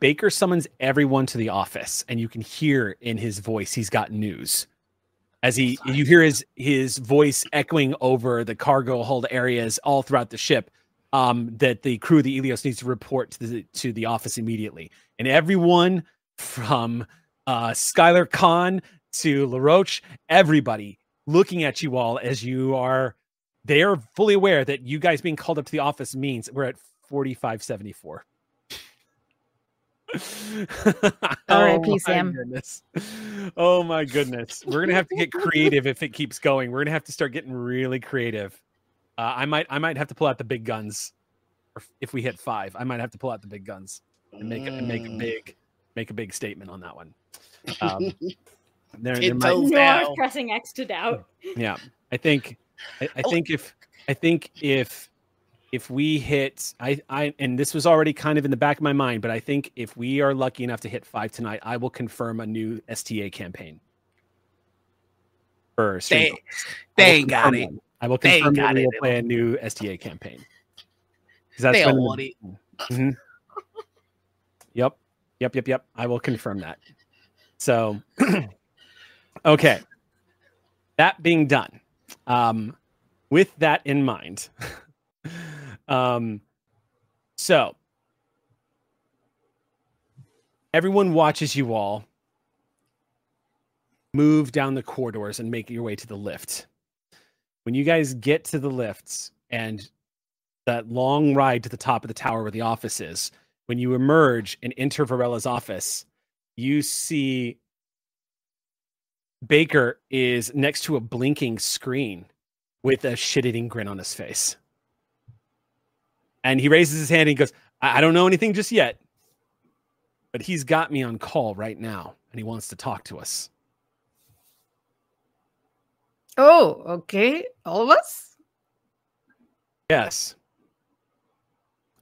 Baker summons everyone to the office, and you can hear in his voice he's got news. As he, you hear his his voice echoing over the cargo hold areas all throughout the ship. Um, that the crew of the Elios needs to report to the to the office immediately, and everyone from uh, Skylar Khan to LaRoche, everybody looking at you all as you are. They are fully aware that you guys being called up to the office means we're at forty five seventy four. R.I.P. my Sam. Goodness. Oh my goodness. We're gonna have to get creative if it keeps going. We're gonna have to start getting really creative. Uh, I might I might have to pull out the big guns. Or if- if we hit five, I might have to pull out the big guns and make a, and make a Mm. big make a big statement on that one. Um, there, there might- toes No, I was pressing X to doubt. yeah i think i, I think if i think if if we hit i i and this was already kind of in the back of my mind but i think if we are lucky enough to hit five tonight i will confirm a new sta campaign for They- they I will ain't got confirm it. one. i will confirm that got we will play a new sta campaign They don't want it. Mhm. Yep. Yep. Yep. Yep. I will confirm that. So, okay. That being done, um, with that in mind, um, so Everyone watches you all move down the corridors and make your way to the lift. When you guys get to the lifts and that long ride to the top of the tower where the office is, when you emerge and enter Varela's office, you see Baker is next to a blinking screen with a shit eating grin on his face. And he raises his hand and he goes, I, I don't know anything just yet, but he's got me on call right now and he wants to talk to us. Oh, okay. All of us? Yes.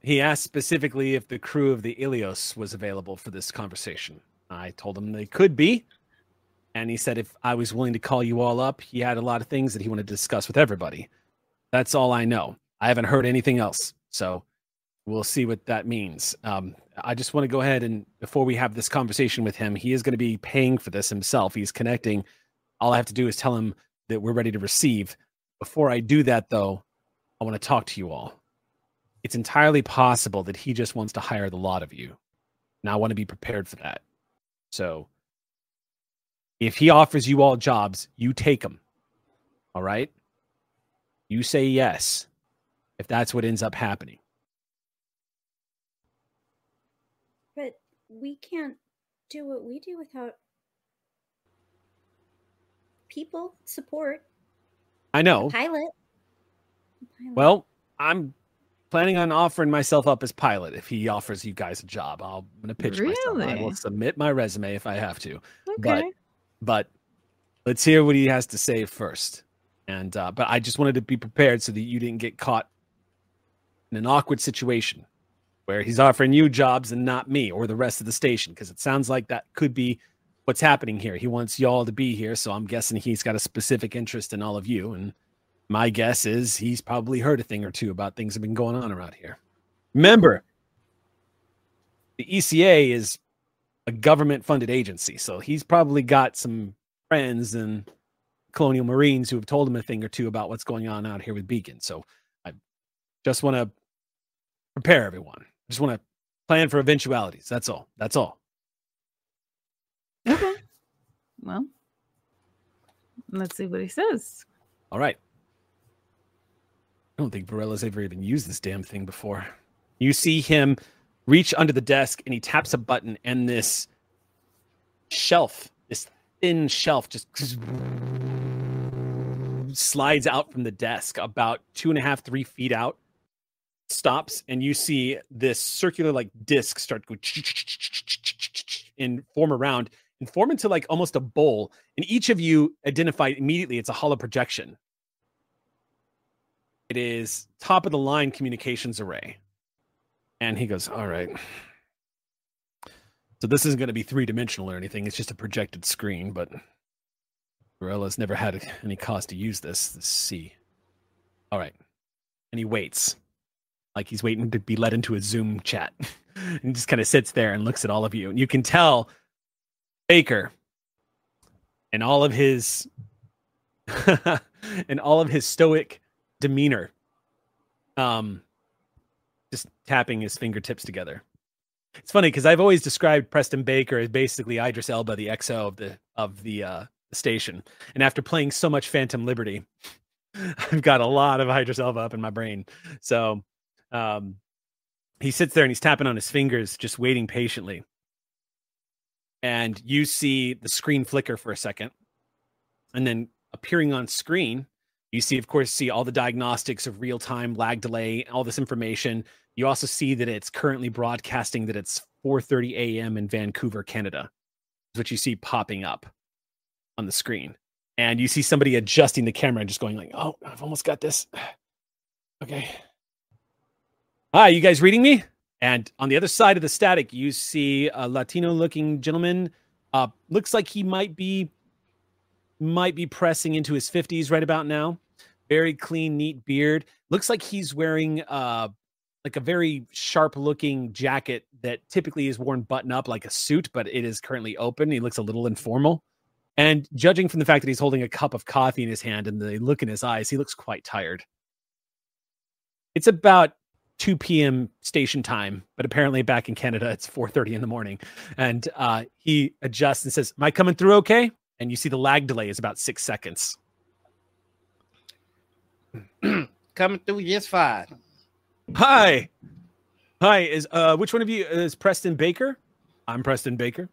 He asked specifically if the crew of the Ilios was available for this conversation. I told him they could be. And he said if I was willing to call you all up, he had a lot of things that he wanted to discuss with everybody. That's all I know. I haven't heard anything else. So we'll see what that means. Um, I just want to go ahead and before we have this conversation with him, he is going to be paying for this himself. He's connecting. All I have to do is tell him that we're ready to receive. Before I do that, though, I want to talk to you all. It's entirely possible that he just wants to hire the lot of you. And I want to be prepared for that. So if he offers you all jobs, you take them. All right? You say yes if that's what ends up happening. But we can't do what we do without people support. I know. Pilot. Well, I'm planning on offering myself up as pilot if he offers you guys a job. I'll, I'm going to pitch myself. I will submit my resume if I have to. But Okay. but let's hear what he has to say first. And uh, but I just wanted to be prepared so that you didn't get caught in an awkward situation where he's offering you jobs and not me or the rest of the station because it sounds like that could be what's happening here. He wants y'all to be here, so I'm guessing he's got a specific interest in all of you and my guess is he's probably heard a thing or two about things that have been going on around here. Remember, the ECA is a government funded agency, so he's probably got some friends and colonial marines who have told him a thing or two about what's going on out here with Beacon. So just want to prepare everyone. Just want to plan for eventualities. That's all. That's all. Okay. Well, let's see what he says. All right. I don't think Varela's ever even used this damn thing before. You see him reach under the desk and he taps a button, and this shelf, this thin shelf, just slides out from the desk about two and a half, three feet out, stops, and you see this circular like disc start go and form around and form into like almost a bowl. And each of you identify immediately it's a hollow projection. It is top of the line communications array. And he goes, All right. So this isn't going to be three dimensional or anything. It's just a projected screen, but Varela's never had any cause to use this. Let's see. All right. And he waits. Like he's waiting to be let into a Zoom chat. and just kind of sits there and looks at all of you. And you can tell Baker and all of his and all of his stoic demeanor um just tapping his fingertips together it's funny because i've always described preston baker as basically idris elba the xo of the of the uh station and after playing so much phantom liberty i've got a lot of idris elba up in my brain so um he sits there and he's tapping on his fingers just waiting patiently. And you see the screen flicker for a second. And then appearing on screen you see of course see all the diagnostics of real time lag delay all this information. You also see that it's currently broadcasting that it's 4:30 a.m. in Vancouver Canada is what you see popping up on the screen. And you see somebody adjusting the camera and just going like oh I've almost got this. Okay hi you guys reading me and on the other side of the static you see a Latino looking gentleman uh looks like he might be might be pressing into his 50s right about now. Very clean, neat beard. Looks like he's wearing uh like a very sharp looking jacket that typically is worn button up like a suit, but it is currently open. He looks a little informal. And judging from the fact that he's holding a cup of coffee in his hand and the look in his eyes, he looks quite tired. It's about 2 p.m. station time, but apparently back in Canada it's 4:30 in the morning. And uh, he adjusts and says, "Am I coming through okay?" And you see the lag delay is about six seconds. Coming through just fine. Hi, hi. Is uh, which one of you is Preston Baker? I'm Preston Baker.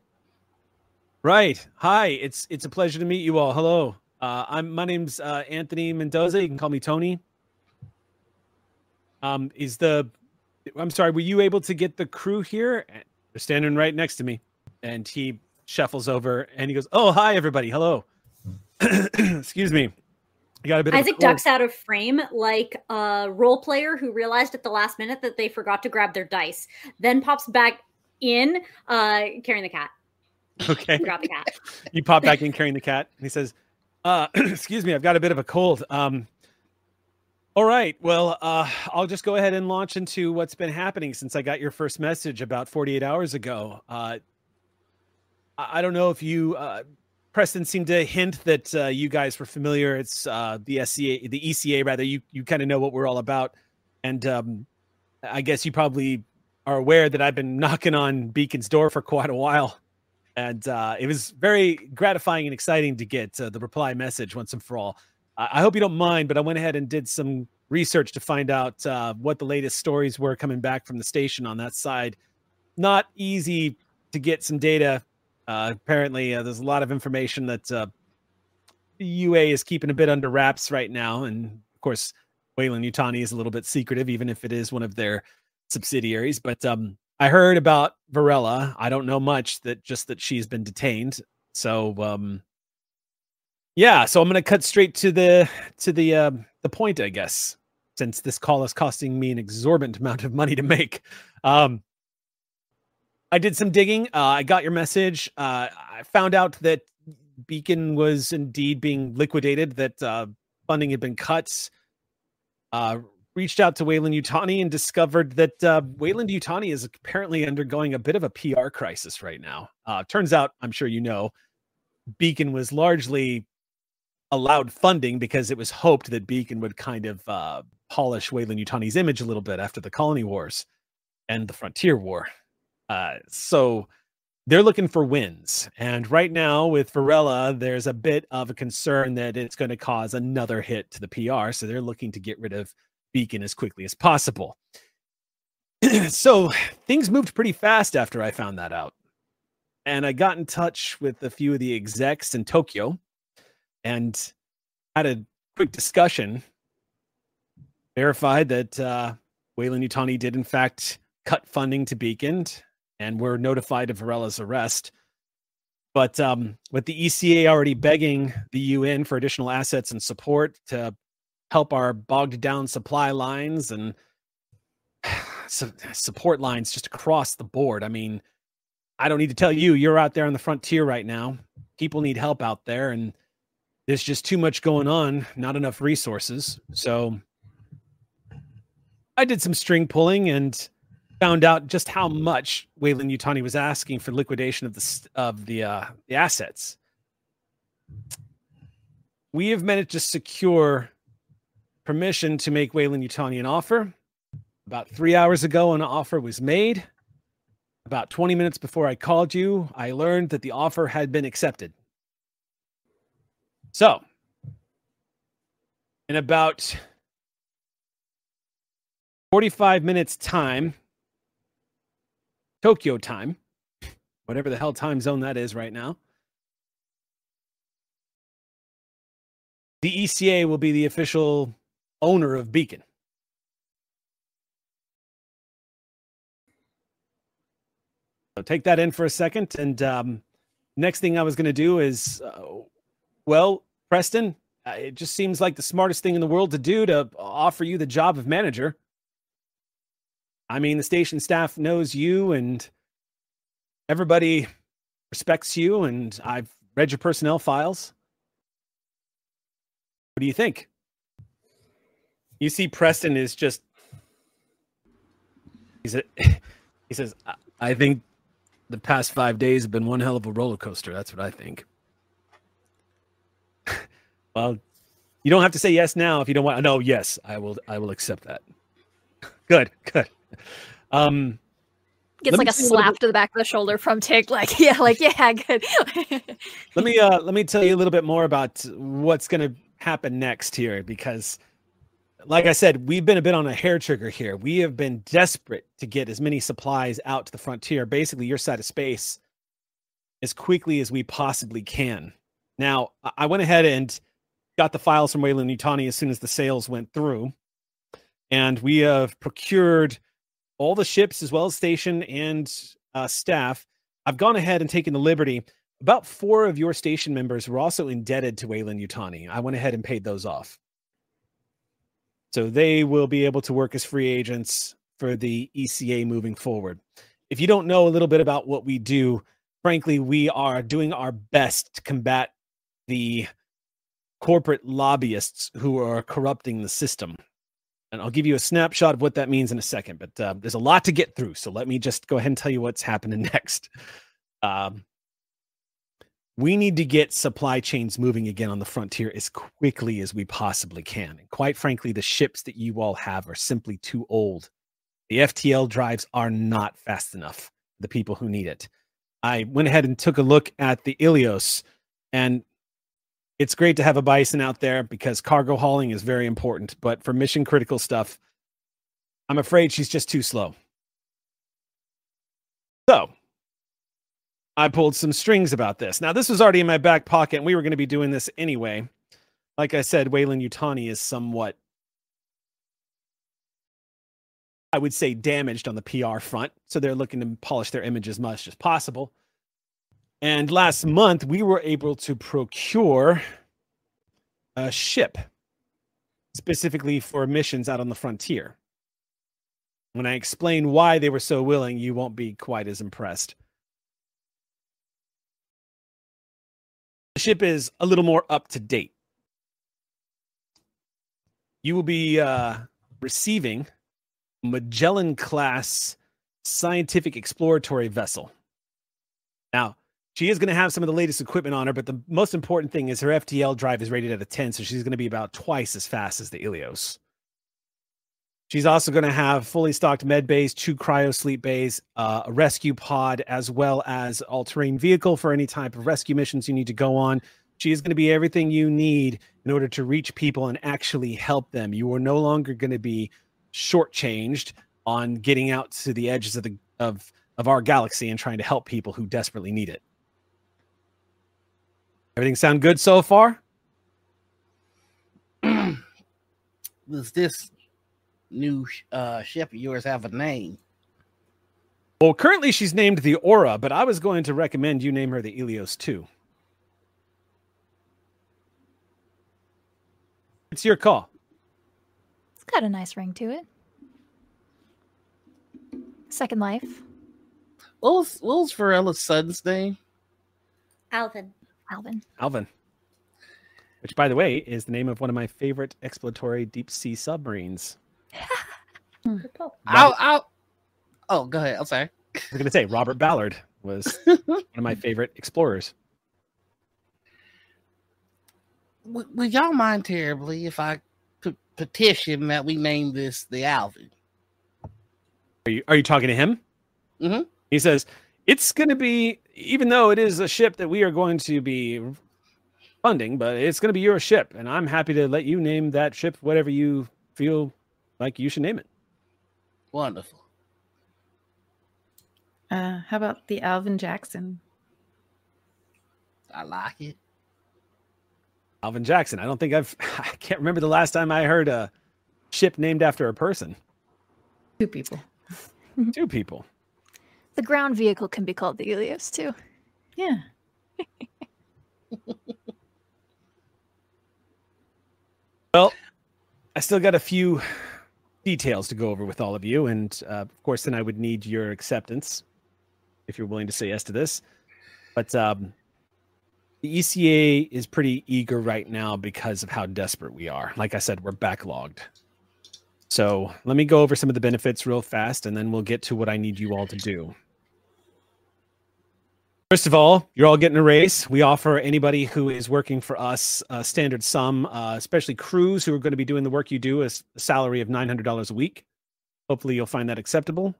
Right. Hi. It's it's a pleasure to meet you all. Hello. Uh, I'm my name's uh, Anthony Mendoza. You can call me Tony. Um, is the I'm sorry. Were you able to get the crew here? They're standing right next to me, and he shuffles over and he goes, "Oh, hi everybody. Hello. Excuse me. I got a bit of a Isaac ducks out of frame like a role player who realized at the last minute that they forgot to grab their dice, then pops back in uh, carrying the cat. Okay. Grab the cat. you pop back in carrying the cat and he says uh excuse me i've got a bit of a cold um all right. Well uh i'll just go ahead and launch into what's been happening since i got your first message about 48 hours ago. Uh i, don't know if you uh preston seemed to hint that uh, you guys were familiar. It's uh the sca the eca rather. You you kind of know what we're all about. And um i guess you probably are aware that i've been knocking on beacon's door for quite a while. And uh, it was very gratifying and exciting to get the reply message once and for all. I hope you don't mind, but I went ahead and did some research to find out uh, what the latest stories were coming back from the station on that side. Not easy to get some data. Uh, apparently, uh, there's a lot of information that uh, UA is keeping a bit under wraps right now, and of course, Weyland-Yutani is a little bit secretive, even if it is one of their subsidiaries. But um, I heard about Varela. I don't know much that just that she's been detained. So um yeah, so I'm going to cut straight to the to the uh, the point, I guess, since this call is costing me an exorbitant amount of money to make. Um I did some digging. Uh, I got your message. Uh, I found out that Beacon was indeed being liquidated, that uh, funding had been cut. Uh, reached out to Weyland-Yutani and discovered that uh, Weyland-Yutani is apparently undergoing a bit of a PR crisis right now. Uh, turns out, I'm sure you know, Beacon was largely allowed funding because it was hoped that Beacon would kind of uh, polish Weyland-Yutani's image a little bit after the Colony Wars and the Frontier War. Uh, so they're looking for wins. And right now with Varela, there's a bit of a concern that it's going to cause another hit to the PR. So they're looking to get rid of Beacon as quickly as possible. so things moved pretty fast after I found that out. And I got in touch with a few of the execs in Tokyo and had a quick discussion. Verified that uh, Weyland-Yutani did, in fact, cut funding to Beacon and were notified of Varela's arrest. But um, with the ECA already begging the UN for additional assets and support to help our bogged down supply lines and su- support lines just across the board. I mean, I don't need to tell you, you're out there on the frontier right now. People need help out there, and there's just too much going on, not enough resources. So I did some string pulling and found out just how much Weyland-Yutani was asking for liquidation of the of the uh, the assets. We have managed to secure permission to make Weyland-Yutani an offer. About three hours ago, an offer was made. About 20 minutes before I called you, I learned that the offer had been accepted. So, in about 45 minutes' time, Tokyo time, whatever the hell time zone that is right now, the ECA will be the official owner of Beacon. So take that in for a second. And um, next thing I was going to do is, uh, well, Preston, uh, it just seems like the smartest thing in the world to do to offer you the job of manager. I mean, the station staff knows you and everybody respects you, and I've read your personnel files. What do you think? You see, Preston is just. He's a, he says, "I- I think the past five days have been one hell of a roller coaster. That's what I think. well, you don't have to say yes now if you don't want. No, yes, I will. I will accept that. good, good. Um, Gets like a see a slap to the back of the shoulder from Tig. like, yeah, like, yeah, good. let me uh let me tell you a little bit more about what's going to happen next here because like i said we've been a bit on a hair trigger here we have been desperate to get as many supplies out to the frontier basically your side of space as quickly as we possibly can now I- went ahead and got the files from Weyland-Yutani as soon as the sales went through and we have procured all the ships as well as station and uh, staff I've gone ahead and taken the liberty. About four of your station members were also indebted to Weyland-Yutani. I went ahead and paid those off. So they will be able to work as free agents for the ECA moving forward. If you don't know a little bit about what we do, frankly, we are doing our best to combat the corporate lobbyists who are corrupting the system. And I'll give you a snapshot of what that means in a second, but uh, there's a lot to get through. So let me just go ahead and tell you what's happening next. Um, we need to get supply chains moving again on the frontier as quickly as we possibly can. And quite frankly, the ships that you all have are simply too old. The FTL drives are not fast enough for the people who need it. I went ahead and took a look at the Ilios, and it's great to have a bison out there because cargo hauling is very important. But for mission critical stuff, I'm afraid she's just too slow. So I pulled some strings about this. Now, this was already in my back pocket, and we were going to be doing this anyway. Like I said, Weyland-Yutani is somewhat, I would say, damaged on the PR front. So they're looking to polish their image as much as possible. And last month, we were able to procure a ship specifically for missions out on the frontier. When I explain why they were so willing, you won't be quite as impressed. The ship is a little more up to date. You will be uh, receiving Magellan class scientific exploratory vessel. Now, she is going to have some of the latest equipment on her, but the most important thing is her FTL drive is rated at a 10, so she's going to be about twice as fast as the Ilios. She's also going to have fully stocked med bays, two cryo sleep bays, uh, a rescue pod, as well as all-terrain vehicle for any type of rescue missions you need to go on. She is going to be everything you need in order to reach people and actually help them. You are no longer going to be shortchanged on getting out to the edges of the of of our galaxy and trying to help people who desperately need it. Everything sound good so far? Does this new uh, ship of yours have a name? Well, currently she's named the Aura, but I was going to recommend you name her the Ilios too. It's your call. It's got a nice ring to it. Second Life. What was what was Varela's son's name? Alvin. Alvin. Alvin. Which, by the way, is the name of one of my favorite exploratory deep sea submarines. I'll, I'll, oh, go ahead. I'm sorry. I was going to say Robert Ballard was one of my favorite explorers. Would, would y'all mind terribly if I p- petition that we name this the Alvin? Are you are you talking to him? Mm-hmm. He says it's going to be, even though it is a ship that we are going to be funding, but it's going to be your ship, and I'm happy to let you name that ship whatever you feel like you should name it. Wonderful. Uh, how about the Alvin Jackson? I like it. Alvin Jackson. I don't think I've. I can't remember the last time I heard a ship named after a person. Two people. Two people. The ground vehicle can be called the Ilios too. Yeah. Well, I still got a few details to go over with all of you, and uh, of course, then I would need your acceptance if you're willing to say yes to this. But um, the ECA is pretty eager right now because of how desperate we are. Like I said, we're backlogged. So let me go over some of the benefits real fast, and then we'll get to what I need you all to do. First of all, you're all getting a raise. We offer anybody who is working for us a standard sum, uh, especially crews who are going to be doing the work you do, a salary of $900 a week. Hopefully, you'll find that acceptable.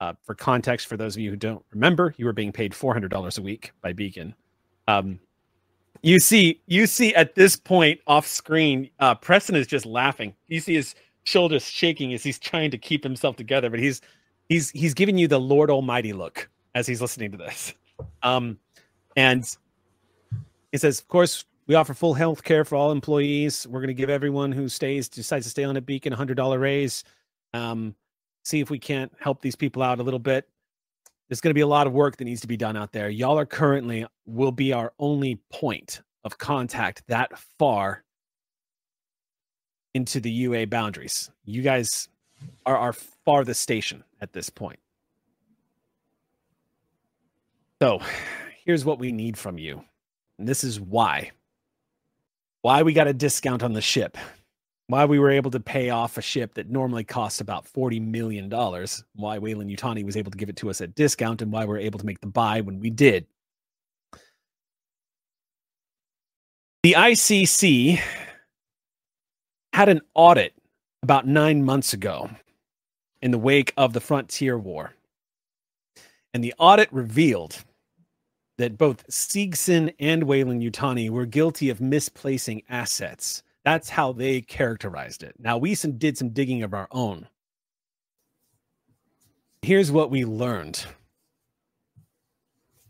Uh, for context, for those of you who don't remember, you were being paid four hundred dollars a week by Beacon. Um, you see, you see at this point off screen, uh, Preston is just laughing. You see his shoulders shaking as he's trying to keep himself together, but he's he's he's giving you the Lord Almighty look as he's listening to this. Um, and he says, of course, we offer full health care for all employees. We're going to give everyone who stays decides to stay on a Beacon a hundred dollar raise. Um, see if we can't help these people out a little bit. There's going to be a lot of work that needs to be done out there. Y'all are currently will be our only point of contact that far into the UA boundaries. You guys are our farthest station at this point. So, here's what we need from you. And this is why. Why we got a discount on the ship. Why we were able to pay off a ship that normally costs about $40 million. Why Weyland-Yutani was able to give it to us at discount and why we are able to make the buy when we did. The ICC had an audit about nine months ago in the wake of the Frontier War. And the audit revealed that both Seegson and Weyland-Yutani were guilty of misplacing assets. That's how they characterized it. Now, we some, did some digging of our own. Here's what we learned.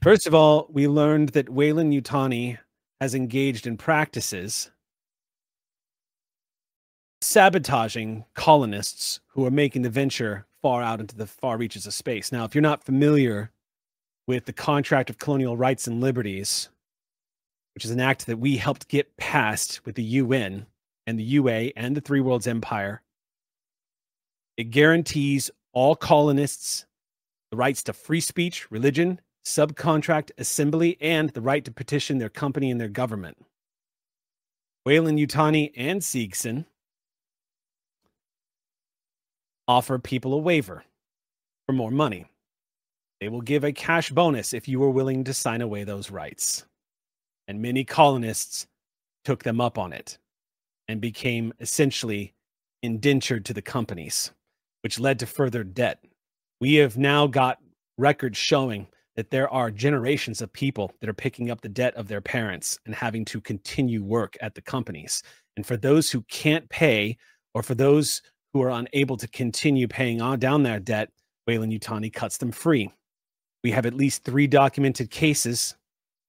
First of all, we learned that Weyland-Yutani has engaged in practices sabotaging colonists who are making the venture far out into the far reaches of space. Now, if you're not familiar with the Contract of Colonial Rights and Liberties, which is an act that we helped get passed with the UN and the UA and the Three Worlds Empire, it guarantees all colonists the rights to free speech, religion, subcontract, assembly, and the right to petition their company and their government. Weyland-Yutani and Seegson offer people a waiver for more money. They will give a cash bonus if you are willing to sign away those rights. And many colonists took them up on it and became essentially indentured to the companies, which led to further debt. We have now got records showing that there are generations of people that are picking up the debt of their parents and having to continue work at the companies. And for those who can't pay, or for those who are unable to continue paying on down their debt, Weyland-Yutani cuts them free. We have at least three documented cases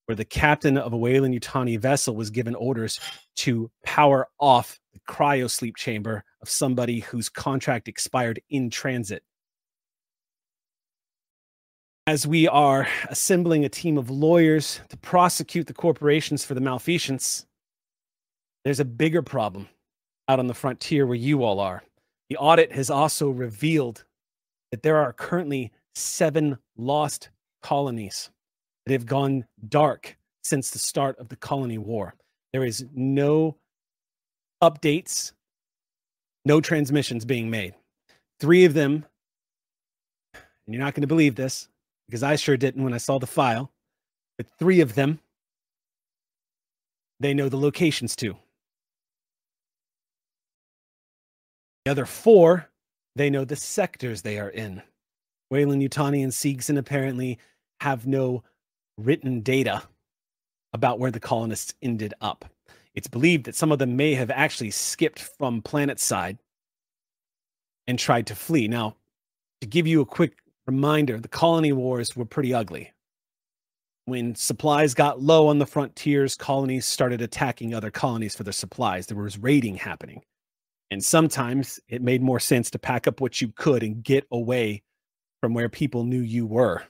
where the captain of a Weyland-Yutani vessel was given orders to power off the cryo sleep chamber of somebody whose contract expired in transit as we are assembling a team of lawyers to prosecute the corporations for the malfeasance, there's a bigger problem out on the frontier where you all are. The audit has also revealed that there are currently seven lost colonies that have gone dark since the start of the colony war. There is no updates, no transmissions being made. Three of them, and you're not going to believe this, because I sure didn't when I saw the file. But three of them, they know the locations to. The other four, they know the sectors they are in. Weyland-Yutani and Seegson apparently have no written data about where the colonists ended up. It's believed that some of them may have actually skipped from planet side and tried to flee. Now, to give you a quick Reminder the colony wars were pretty ugly. When supplies got low on the frontiers, colonies started attacking other colonies for their supplies. There was raiding happening. And sometimes it made more sense to pack up what you could and get away from where people knew you were.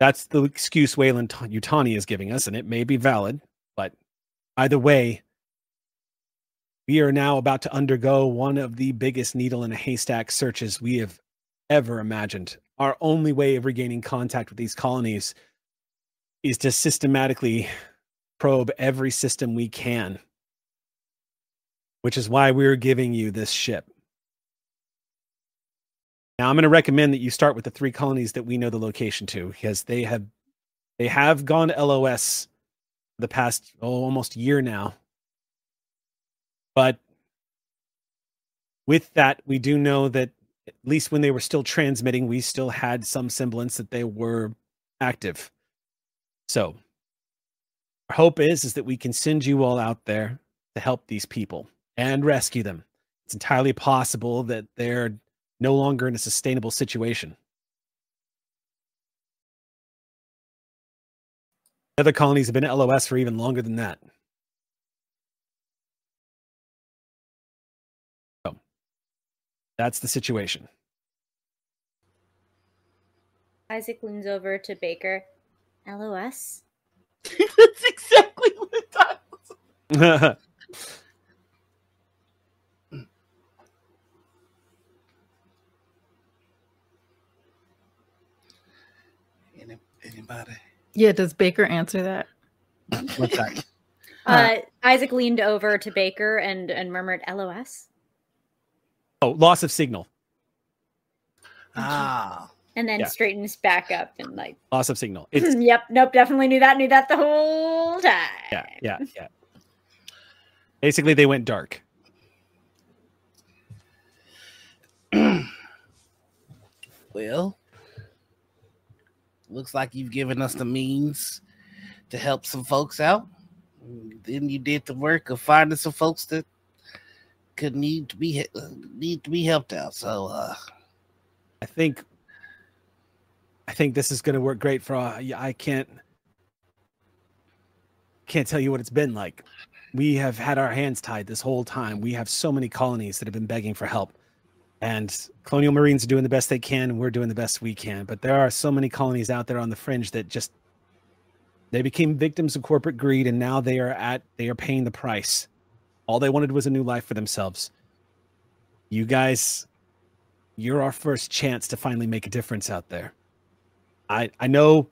That's the excuse Weyland-Yutani is giving us, and it may be valid, but either way, we are now about to undergo one of the biggest needle in a haystack searches we have ever imagined. Our only way of regaining contact with these colonies is to systematically probe every system we can, which is why we're giving you this ship. Now, I'm going to recommend that you start with the three colonies that we know the location to, because they have they have gone LOS the past oh, almost year now. But with that, we do know that at least when they were still transmitting, we still had some semblance that they were active. So our hope is is that we can send you all out there to help these people and rescue them. It's entirely possible that they're no longer in a sustainable situation. Other colonies have been at LOS for even longer than that. So that's the situation. Isaac leans over to Baker. LOS? That's exactly what I was. Any- Anybody? Yeah, does Baker answer that? What's that? Uh, Isaac leaned over to Baker and, and murmured, LOS? Oh, loss of signal. Ah. And then Yeah. straightens back up and like, Loss of signal. It's yep, nope, definitely knew that, knew that the whole time. yeah, yeah, yeah. Basically, they went dark. Well, looks like you've given us the means to help some folks out. Then you did the work of finding some folks that could need to be need to be helped out. So, uh, I think I think this is going to work great for uh, I can't can't tell you what it's been like. We have had our hands tied this whole time. We have so many colonies that have been begging for help. And Colonial Marines are doing the best they can, and we're doing the best we can. But there are so many colonies out there on the fringe that just they became victims of corporate greed and now they are at they are paying the price. All they wanted was a new life for themselves. You guys you're our first chance to finally make a difference out there. I I know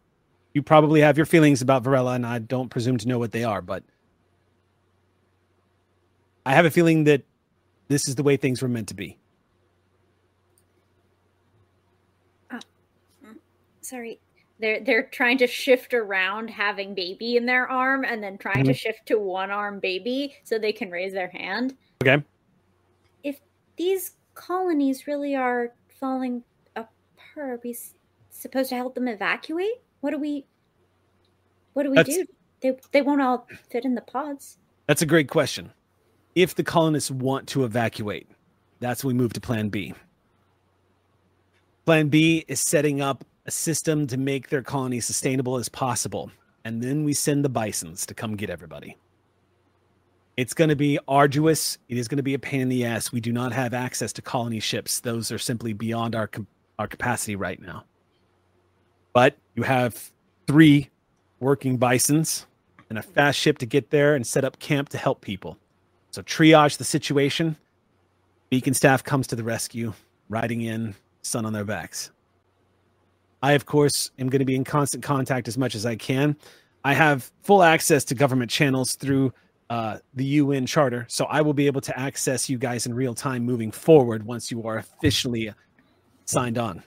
you probably have your feelings about Varela, and I don't presume to know what they are, but I have a feeling that this is the way things were meant to be. Sorry. They're they're trying to shift around having baby in their arm and then trying to Mhm. shift to one arm baby so they can raise their hand. Okay. If these colonies really are falling apart, are we s- supposed to help them evacuate? What do we what do we That's- do? They they won't all fit in the pods. That's a great question. If the colonists want to evacuate, that's when we move to plan B. Plan B is setting up a system to make their colony sustainable as possible. And then we send the bisons to come get everybody. It's going to be arduous. It is going to be a pain in the ass. We do not have access to colony ships. Those are simply beyond our our capacity right now. But you have three working bisons and a fast ship to get there and set up camp to help people. So triage the situation. Beacon staff comes to the rescue, riding in, sun on their backs. I, of course, am going to be in constant contact as much as I can. I have full access to government channels through uh, the UN charter, so I will be able to access you guys in real time moving forward once you are officially signed on.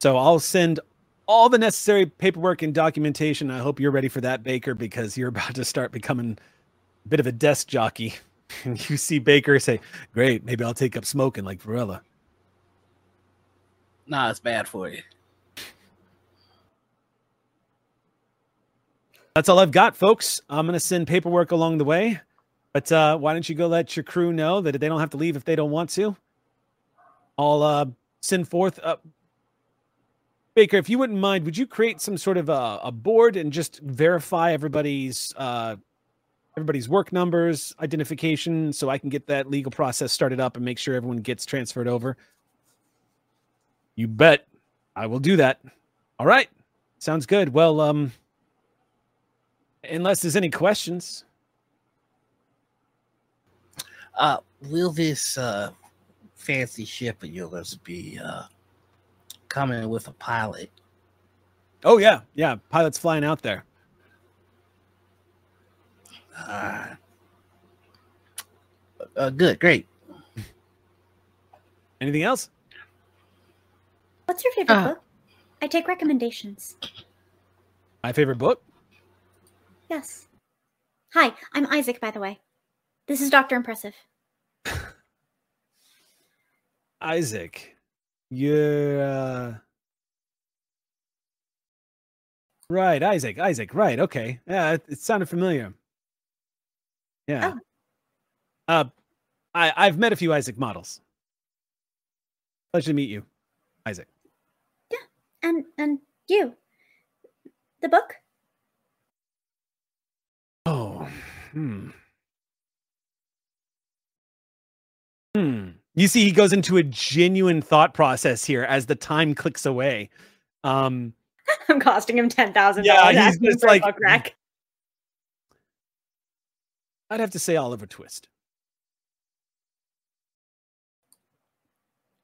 So I'll send all the necessary paperwork and documentation. I hope you're ready for that, Baker, because you're about to start becoming a bit of a desk jockey. And you see Baker say, Great, maybe I'll take up smoking like Varela. nah, it's bad for you. That's all I've got, folks. I'm going to send paperwork along the way. But uh, why don't you go let your crew know that they don't have to leave if they don't want to? I'll uh, send forth. Uh, Baker, if you wouldn't mind, would you create some sort of a, a board and just verify everybody's uh, everybody's work numbers, identification, so I can get that legal process started up and make sure everyone gets transferred over? You bet. I will do that. All right. Sounds good. Well, um, unless there's any questions. Uh, will this uh fancy ship of yours be uh coming with a pilot? Oh yeah, yeah. Pilots flying out there. Uh, uh good, great. Anything else? What's your favorite Uh. book? I take recommendations. My favorite book. Yes. Hi, I'm Isaac, by the way. This is Dr. Impressive. Isaac, you're uh... right. Isaac, Isaac, right? Okay, yeah, it, it sounded familiar. Yeah. Uh, I I've met a few Isaac models. Pleasure to meet you, Isaac. Yeah, and and you. The book? Oh, hmm. Hmm. You see, he goes into a genuine thought process here as the time clicks away. Um, I'm costing him ten thousand Yeah, he's just like-. I'd have to say Oliver Twist.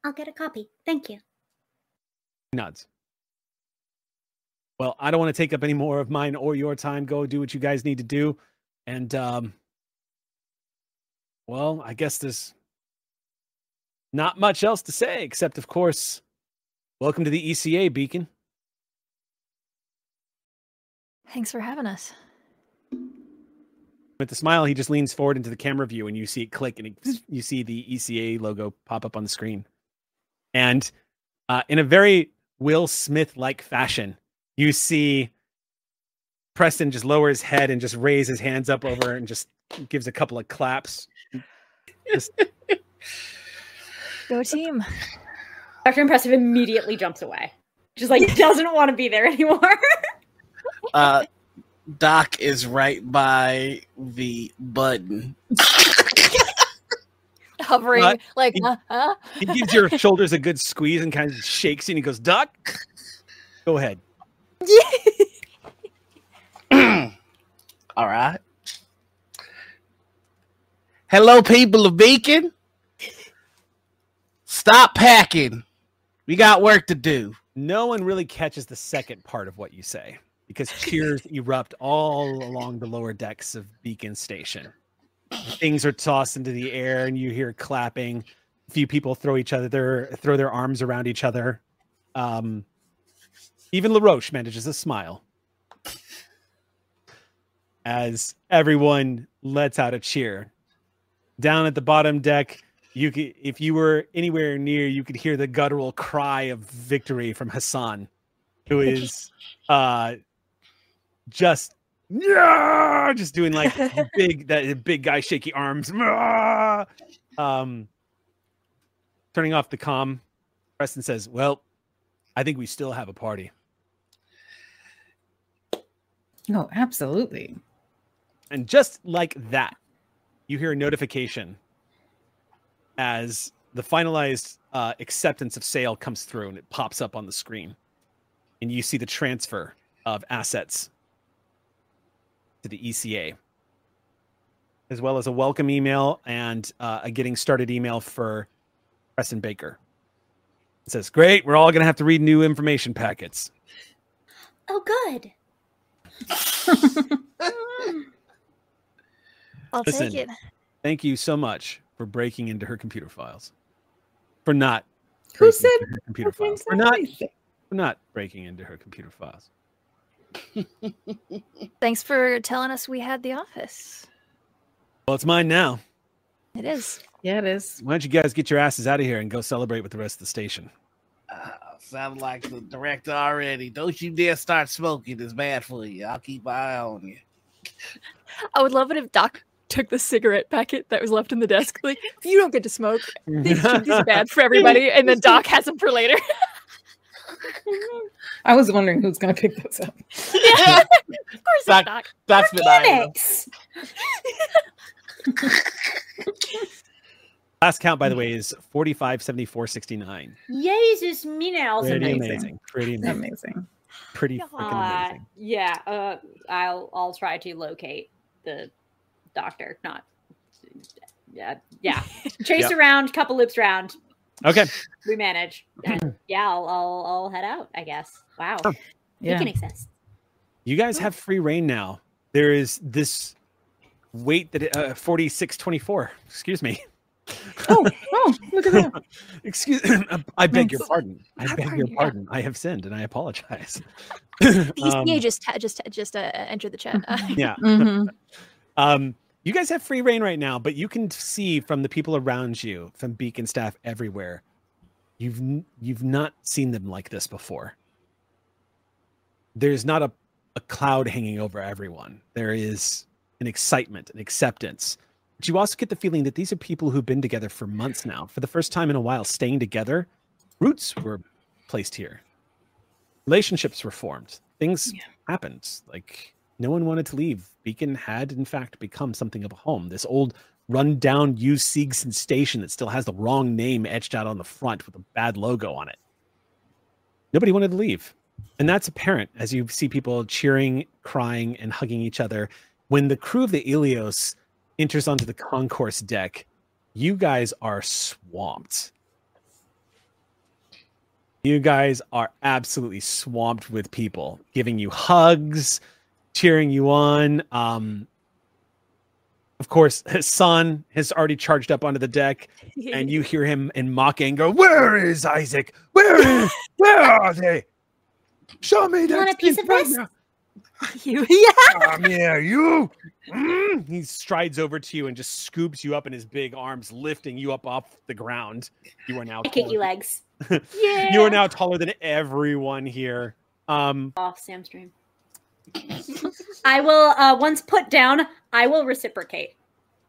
I'll get a copy. Thank you. Nods. Well, I don't want to take up any more of mine or your time. Go do what you guys need to do. And um well, I guess there's not much else to say except of course, welcome to the ECA Beacon. Thanks for having us. With a smile, he just leans forward into the camera view and you see it click and it, you see the ECA logo pop up on the screen. And uh, in a very Will Smith like fashion, you see Preston just lower his head and just raise his hands up over and just gives a couple of claps. Just, Go team. Dr. Impressive immediately jumps away. Just like doesn't want to be there anymore. Uh, Doc is right by the button. Hovering, Uh, like, he- uh, uh. he gives your shoulders a good squeeze and kind of shakes you and he goes, Doc, go ahead. All right. Hello, people of Beacon. Stop packing. We got work to do. No one really catches the second part of what you say because cheers erupt all along the lower decks of Beacon Station. Things are tossed into the air and you hear clapping. A few people throw each other their throw their arms around each other. Um, even LaRoche manages a smile as everyone lets out a cheer. Down at the bottom deck, you could, if you were anywhere near, you could hear the guttural cry of victory from Hassan, who is uh just yeah, just doing like big that big guy shaky arms. Um, turning off the comm, Preston says, "Well, I think we still have a party." No, absolutely. And just like that, you hear a notification as the finalized uh, acceptance of sale comes through and it pops up on the screen. And you see the transfer of assets to the ECA, as well as a welcome email and uh, a getting started email for Preston Baker. It says, Great, we're all going to have to read new information packets. Oh, good. I'll Listen, take it. Thank you so much for breaking into her computer files. For not Who said her computer files. For say not anything? for not breaking into her computer files. Thanks for telling us we had the office. Well, it's mine now. It is. Yeah, it is. Why don't you guys get your asses out of here and go celebrate with the rest of the station? Uh, sound like the director already. Don't you dare start smoking. It's bad for you. I'll keep an eye on you. I would love it if Doc took the cigarette packet that was left in the desk. Like, you don't get to smoke. These, these are bad for everybody. And then Doc has them for later. I was wondering who's going to pick those up. yeah, of course, Doc- it's Doc. That's been Organics. Last count, by the way, is 45, 74, 69. Jesus, me now. Pretty amazing. amazing. Pretty amazing. Amazing. Pretty freaking Uh, amazing. yeah, uh, I'll I'll try to locate the doctor. Not, yeah, yeah. Chase Yep. around, couple loops around. Okay. We manage. And yeah, I'll, I'll I'll head out. I guess. Wow. Yeah. Beacon exists. You guys have free rein now. There is this weight that it- uh, 4624. Excuse me. Oh, oh, look at that. Excuse I beg your pardon. I I beg your pardon. I have sinned and I apologize. The ECA Um, just just just uh, entered the chat. Yeah. Mhm. Um, you guys have free rein right now, but you can see from the people around you, from beacon staff everywhere, you've you've not seen them like this before. There's not a, a cloud hanging over everyone. There is an excitement, an acceptance. But you also get the feeling that these are people who've been together for months now. For the first time in a while, staying together, roots were placed here. Relationships were formed. Things happened. Like no one wanted to leave. Beacon had, in fact, become something of a home. This old, run-down used Seegson station that still has the wrong name etched out on the front with a bad logo on it. Nobody wanted to leave. And that's apparent as you see people cheering, crying, and hugging each other. When the crew of the Ilios enters onto the concourse deck, you guys are swamped. You guys are absolutely swamped with people giving you hugs, cheering you on. Um, of course, Hassan has already charged up onto the deck, and you hear him in mock anger. Where is Isaac? Where is? Where are they? Show me You that. want a piece of this? now." You, yeah. Come here, you. Mm. He strides over to you and just scoops you up in his big arms, lifting you up off the ground. You are now I kick you legs. yeah. you are now taller than everyone here. Um, Off Sam's dream. I will uh once put down, I will reciprocate.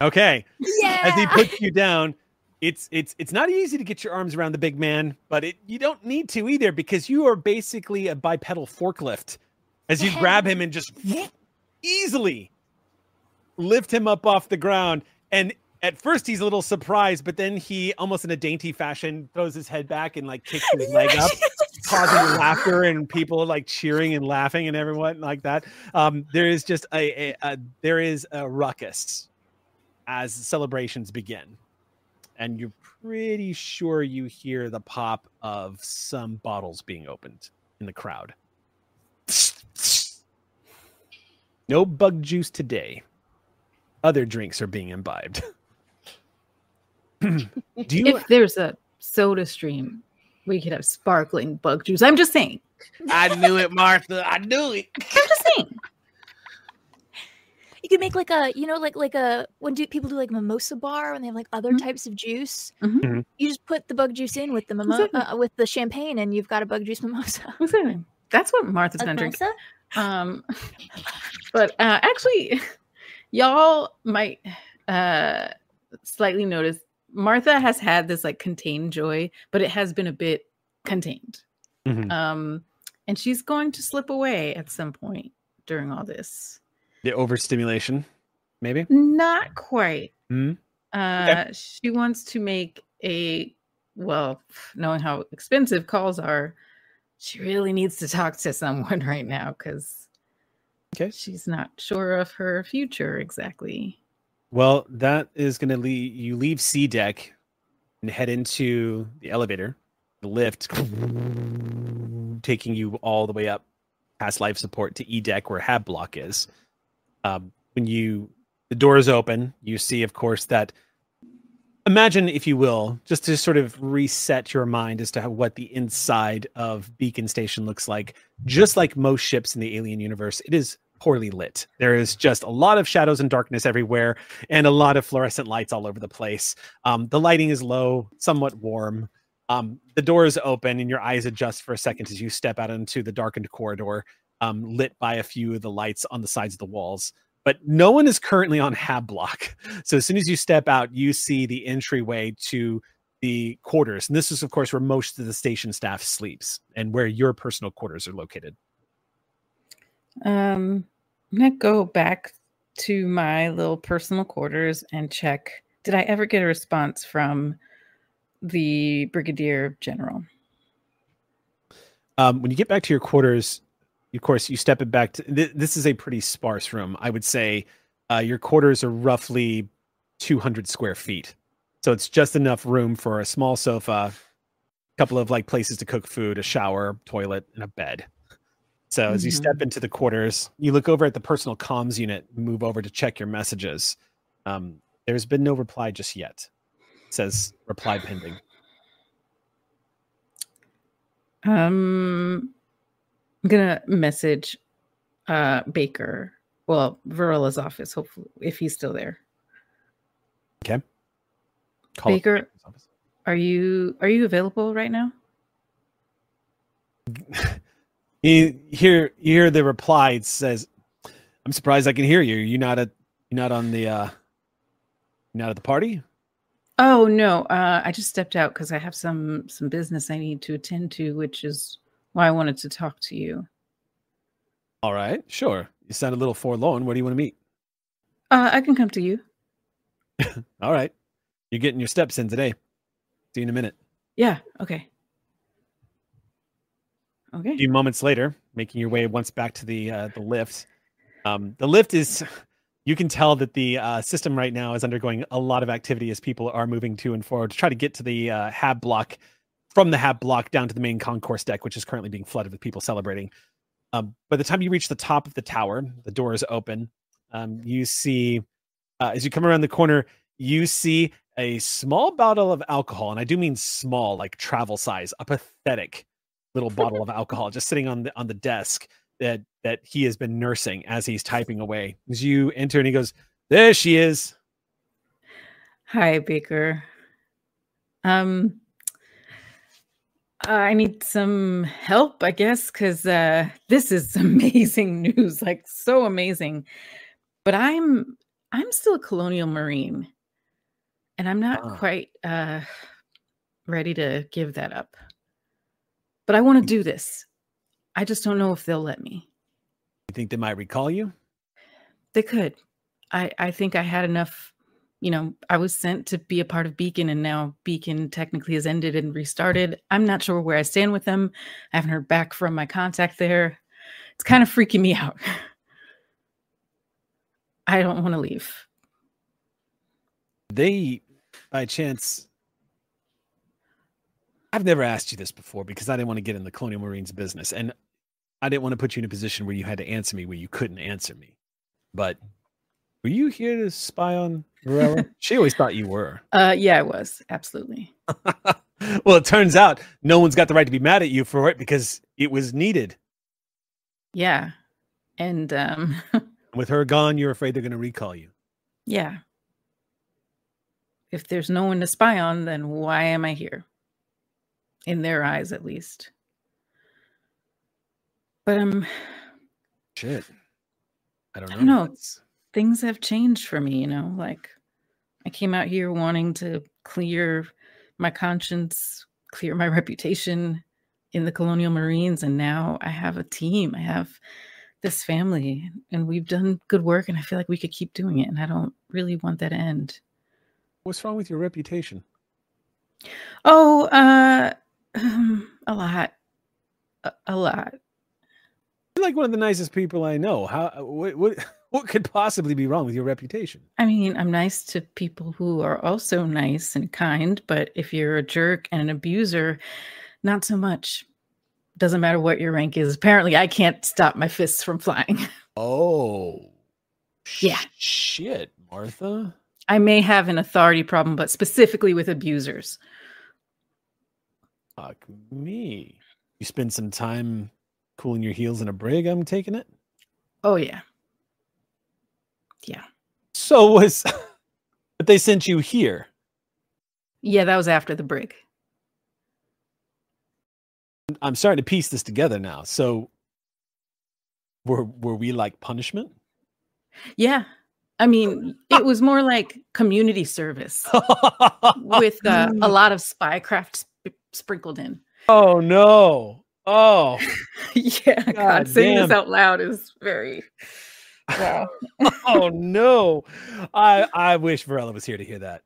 okay. Yeah. As he puts you down, it's it's it's not easy to get your arms around the big man, but it you don't need to either because you are basically a bipedal forklift. As you grab him and just easily lift him up off the ground. And at first he's a little surprised, but then he almost in a dainty fashion throws his head back and like kicks his leg up, causing laughter and people like cheering and laughing and everyone like that. Um, there is just a, a, a there is a ruckus as celebrations begin. And you're pretty sure you hear the pop of some bottles being opened in the crowd. No bug juice today. Other drinks are being imbibed. Do you if there's a soda stream, we could have sparkling bug juice. I'm just saying. I knew it, Martha. I knew it. I'm just saying. You could make like a, you know, like like a when do people do like mimosa bar when they have like other types of juice. Mhm. You just put the bug juice in with the mimo- Exactly. uh, with the champagne, and you've got a bug juice mimosa. Exactly. That's what Martha's gonna drink. Um, but uh, actually, y'all might uh, slightly notice Martha has had this like contained joy, but it has been a bit contained. Mhm. Um, and she's going to slip away at some point during all this. the overstimulation, maybe? Not quite. Hmm? Uh, She wants to make a well, knowing how expensive calls are, she really needs to talk to someone right now because okay. she's not sure of her future exactly. Well, that is going to leave you leave C deck and head into the elevator, the lift, taking you all the way up past life support to E deck where Hab block is. Um, when you the doors open, you see, of course, that imagine, if you will, just to sort of reset your mind as to how, what the inside of Beacon Station looks like. Just like most ships in the alien universe, it is poorly lit. There is just a lot of shadows and darkness everywhere, and a lot of fluorescent lights all over the place. Um, the lighting is low, somewhat warm. Um, the doors open, and your eyes adjust for a second as you step out into the darkened corridor, um, lit by a few of the lights on the sides of the walls but no one is currently on hab block so as soon as you step out you see the entryway to the quarters and this is of course where most of the station staff sleeps and where your personal quarters are located Um, I'm gonna go back to my little personal quarters and check. Did I ever get a response from the brigadier general? um, when you get back to your quarters of course you step it back to th- this is a pretty sparse room i would say uh, your quarters are roughly 200 square feet so it's just enough room for a small sofa a couple of like places to cook food a shower toilet and a bed so as you step into the quarters you look over at the personal comms unit move over to check your messages um, there's been no reply just yet it says reply pending Um, I'm gonna message uh Baker well, Varela's office, hopefully, if he's still there. Okay. Call Baker, are you are you available right now? You hear you hear the reply. It says, "I'm surprised I can hear you. You not at you not on the uh, not at the party." Oh no, uh, I just stepped out because I have some some business I need to attend to, which is why I wanted to talk to you. All right, sure. You sound a little forlorn. Where do you want to meet? Uh, I can come to you. All right, you're getting your steps in today. See you in a minute. Yeah. Okay. Okay. A few moments later, making your way once back to the uh, the lift. Um, the lift is, you can tell that the uh, system right now is undergoing a lot of activity as people are moving to and forward to try to get to the uh, hab block, from the hab block down to the main concourse deck, which is currently being flooded with people celebrating. Um, by the time you reach the top of the tower, the door is open. Um, you see, uh, as you come around the corner, you see a small bottle of alcohol, and I do mean small, like travel size, a pathetic little bottle of alcohol just sitting on the on the desk that that he has been nursing as he's typing away. As you enter, and he goes, "There she is." Hi, Baker. Um, I need some help, I guess, because uh, this is amazing news, like so amazing. But I'm I'm still a colonial marine, and I'm not Ah. quite uh, ready to give that up. But I want to do this. I just don't know if they'll let me. You think they might recall you? They could. I I think I had enough. You know, I was sent to be a part of Beacon, and now Beacon technically has ended and restarted. I'm not sure where I stand with them. I haven't heard back from my contact there. It's kind of freaking me out. I don't want to leave. They, by chance, I've never asked you this before because I didn't want to get in the Colonial Marines business, and I didn't want to put you in a position where you had to answer me where you couldn't answer me. But were you here to spy on Varela? she always thought you were. Uh, yeah, I was absolutely. Well, it turns out no one's got the right to be mad at you for it because it was needed. Yeah, and um, With her gone, you're afraid they're going to recall you. yeah. If there's no one to spy on, then why am I here? In their eyes, at least. But um, Shit. I don't I know. don't know. Things have changed for me, you know. Like I came out here wanting to clear my conscience, clear my reputation in the Colonial Marines, and now I have a team. I have this family, and we've done good work, and I feel like we could keep doing it. And I don't really want that to end. What's wrong with your reputation? Oh, uh, um, a lot, a, a lot. You're like one of the nicest people I know. How what what what could possibly be wrong with your reputation? I mean, I'm nice to people who are also nice and kind, but if you're a jerk and an abuser, not so much. Doesn't matter what your rank is. Apparently, I can't stop my fists from flying. Oh. Yeah. Shit, Martha. I may have an authority problem, but specifically with abusers. Fuck me. You spend some time cooling your heels in a brig, I'm taking it? Oh, yeah. Yeah. So was but they sent you here. Yeah, that was after the brig. I'm starting to piece this together now. So were were we like punishment? Yeah. I mean, it was more like community service with uh, a lot of spycraft sp- sprinkled in. Oh no. Oh. yeah, God, God saying this out loud is very wow. oh no. I I wish Varela was here to hear that.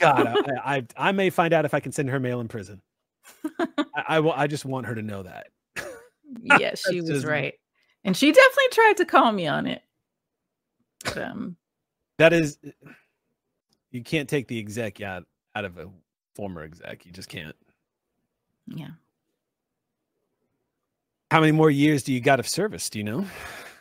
God, I, I I may find out if I can send her mail in prison. I, I will. I just want her to know that. yes, she was just- right. And she definitely tried to call me on it. But, um, That is, you can't take the exec out out of a former exec. You just can't. Yeah. How many more years do you got of service? Do you know?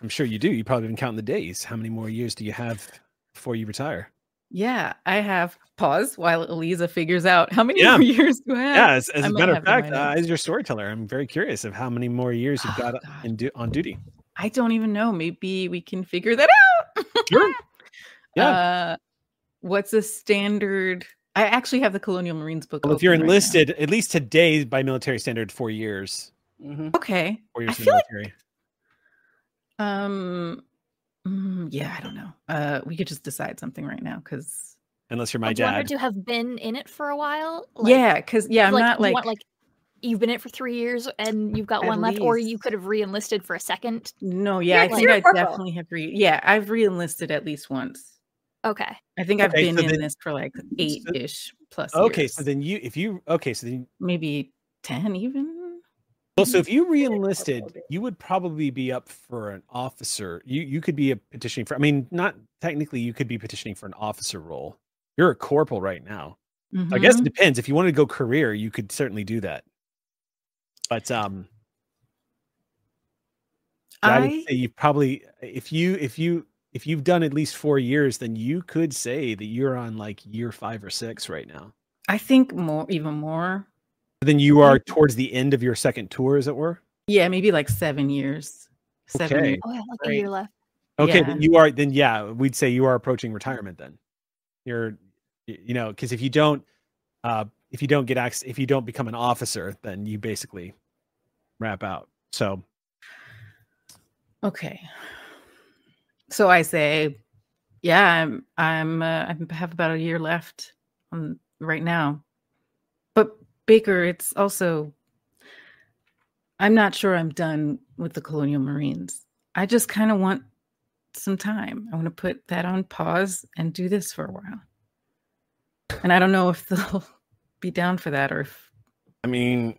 I'm sure you do. You probably been counting the days. How many more years do you have before you retire? Yeah, I have pause while Aliza figures out how many Yeah. more years do I have. Yeah, as, as I a might matter of have it in fact, uh, as your storyteller, I'm very curious of how many more years you've got in du- on duty. I don't even know. Maybe we can figure that out. Sure. Yeah. Uh, what's a standard? I actually have the Colonial Marines book. Well, if you're open right enlisted, at least today by military standard, four years. okay. Four I years in the feel like um, mm, yeah, I don't know. Uh, we could just decide something right now because Unless you're my Would you want her dad. to have been in it for a while? yeah, because yeah, I'm not you like, want, like you've been in it for three years and you've got At one left, or you could have re-enlisted for a second. no, yeah, I You're- think you're a I corporal. definitely have re. Yeah, I've re-enlisted at least once. Okay. I think I've Okay, been so in then- this for like eight ish plus. Okay, years. so then you, if you, okay, so then, maybe ten even. well, so if you re-enlisted, you would probably be up for an officer. You you could be a petitioning for. I mean, not technically, you could be petitioning for an officer role. You're a corporal right now. I guess it Mhm. depends. If you wanted to go career, you could certainly do that. But um, I, would say you probably if you if you if you've done at least four years, then you could say that you're on like year five or six right now. I think more, even more. Then you are towards the end of your second tour, as it were. Yeah, maybe like seven years. Seven Okay. years. Oh, yeah, like a year left. Okay, Yeah. then you are then yeah, we'd say you are approaching retirement then. You're you know, because if you don't uh if you don't get access if you don't become an officer, then you basically wrap out. So Okay. So I say, yeah, I'm I'm uh, I have about a year left on right now. But Baker, it's also I'm not sure I'm done with the Colonial Marines. I just kind of want some time. I want to put that on pause and do this for a while. And I don't know if they'll be down for that or if I mean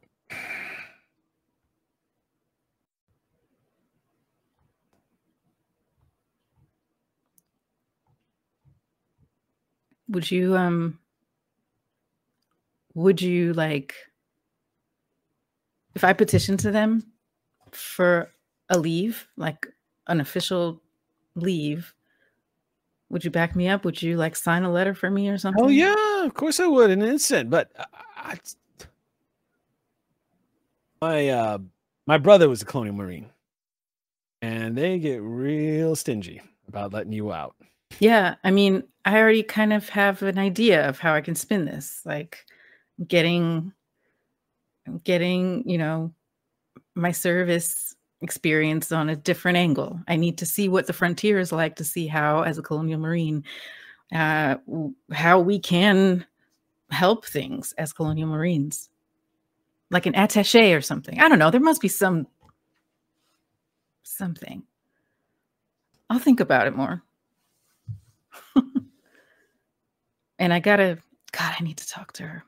would you um would you like if i petition to them for a leave like an official leave would you back me up would you like sign a letter for me or something Oh yeah, of course I would in an instant. But I, I- my uh, my brother was a colonial marine, and they get real stingy about letting you out. yeah i mean i already kind of have an idea of how i can spin this like getting getting you know my service experience on a different angle. I need to see what the frontier is like to see how as a colonial marine uh how we can help things as colonial marines. Like an attaché or something. I don't know. There must be some something. I'll think about it more and I gotta, God, I need to talk to her.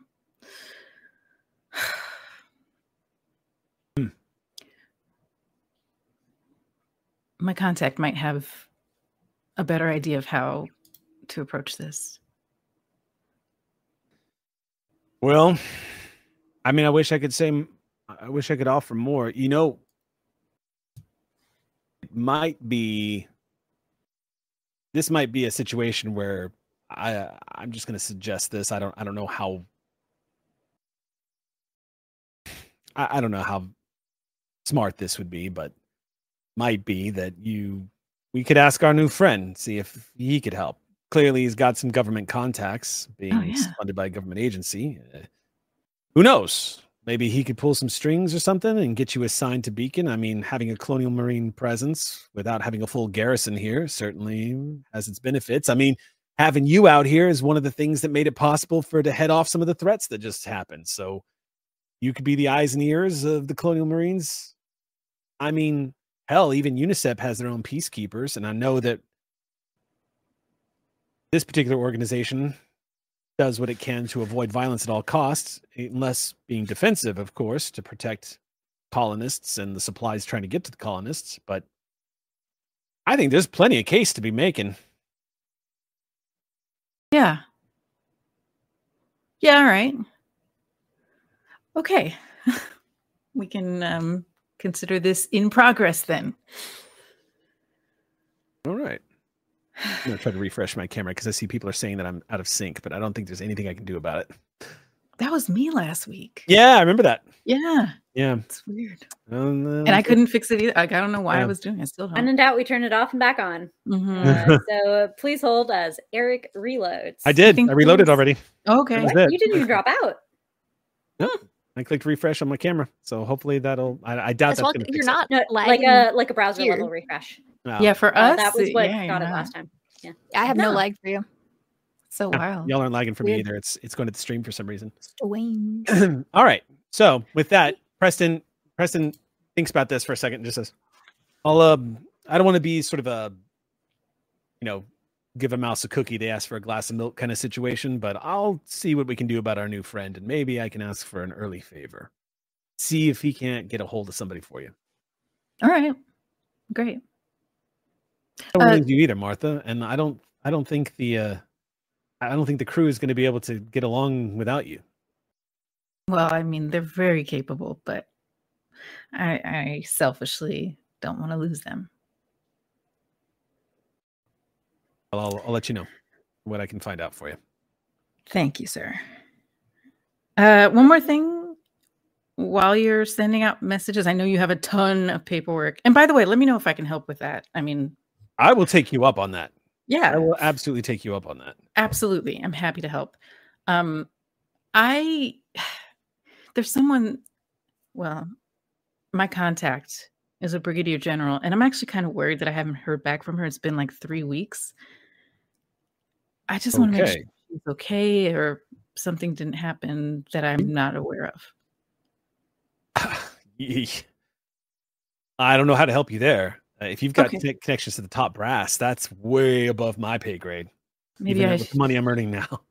My contact might have a better idea of how to approach this. Well, I mean, I wish I could say, I wish I could offer more. You know, it might be, this might be a situation where I, I'm just going to suggest this. I don't, I don't know how, I, I don't know how smart this would be, but might be that you, we could ask our new friend, see if he could help. Clearly, he's got some government contacts, being yeah. funded by a government agency. Uh, who knows? Maybe he could pull some strings or something and get you assigned to Beacon. I mean, having a colonial marine presence without having a full garrison here certainly has its benefits. I mean, having you out here is one of the things that made it possible for to head off some of the threats that just happened. So you could be the eyes and ears of the colonial marines. I mean, hell, even UNICEF has their own peacekeepers, and I know that this particular organization does what it can to avoid violence at all costs, unless being defensive, of course, to protect colonists and the supplies trying to get to the colonists. But I think there's plenty of case to be making. Yeah. Yeah, all right. Okay. we can um, consider this in progress then. All right. I'm gonna try to refresh my camera because I see people are saying that I'm out of sync, but I don't think there's anything I can do about it. That was me last week. Yeah, I remember that. Yeah. Yeah. It's weird. Um, And I couldn't fix it either. Like, I don't know why I was doing it. I still When don't. And in doubt, we turn it off and back on. Mhm. Uh, so please hold as Eric reloads. I did. think I reloaded it was- already. Okay. What? You didn't even drop out. I clicked refresh on my camera, so hopefully that'll. I, I doubt As that's long going as to you're not No, like lagging a like a browser here. level refresh. it. Oh. Yeah, for Uh, us, that was what yeah, got you're it not. last time. Yeah. I have no No. lag for you. So wild. Y'all aren't lagging for me either. It's it's going to the stream for some reason. Strange. All right. So with that, Preston Preston thinks about this for a second and just says, I'll um I don't want to be sort of a you know, give a mouse a cookie, they ask for a glass of milk kind of situation, but I'll see what we can do about our new friend and maybe I can ask for an early favor. See if he can't get a hold of somebody for you. All right. Great. I don't Uh, you either, Martha. And I don't I don't think the uh I don't think the crew is going to be able to get along without you. Well, I mean, they're very capable, but I, I selfishly don't want to lose them. I'll, I'll, I'll let you know what I can find out for you. Thank you, sir. Uh, one more thing. While you're sending out messages, I know you have a ton of paperwork. And by the way, let me know if I can help with that. I mean, I will take you up on that. Yeah, I will absolutely take you up on that. absolutely. I'm happy to help. Um, I there's someone. Well, my contact is a brigadier general, and I'm actually kind of worried that I haven't heard back from her. It's been like three weeks. I just want to make sure Okay. she's okay, or something didn't happen that I'm not aware of. I don't know how to help you there. Uh, if you've got Okay. conne- connections to the top brass, that's way above my pay grade. Maybe I with sh- the money I'm earning now.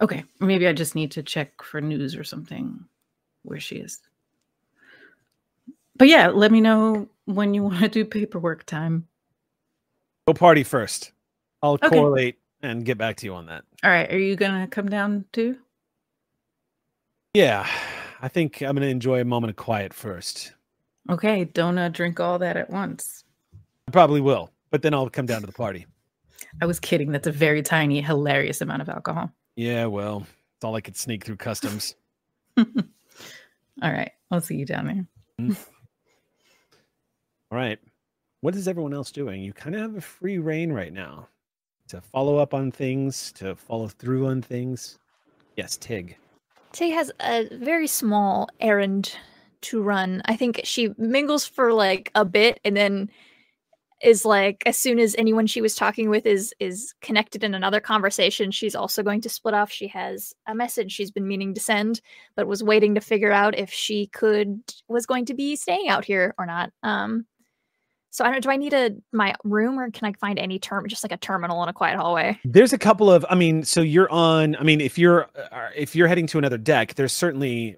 Okay, maybe I just need to check for news or something where she is. But yeah, let me know when you want to do paperwork time. Go party first. I'll Okay. correlate and get back to you on that. All right, are you gonna come down too? Yeah, I think I'm going to enjoy a moment of quiet first. Okay, don't uh, drink all that at once. I probably will, but then I'll come down to the party. I was kidding. That's a very tiny, hilarious amount of alcohol. Yeah, well, it's all I could sneak through customs. All right, I'll see you down there. Mm-hmm. All right. What is everyone else doing? You kind of have a free rein right now to follow up on things, to follow through on things. Yes, Tig. Tig has a very small errand to run. I think she mingles for like a bit and then is like as soon as anyone she was talking with is is connected in another conversation, she's also going to split off. She has a message she's been meaning to send, but was waiting to figure out if she could was going to be staying out here or not. Um so I don't do I need a my room or can I find any term just like a terminal in a quiet hallway? There's a couple of I mean, so you're on I mean, if you're uh, if you're heading to another deck, there's certainly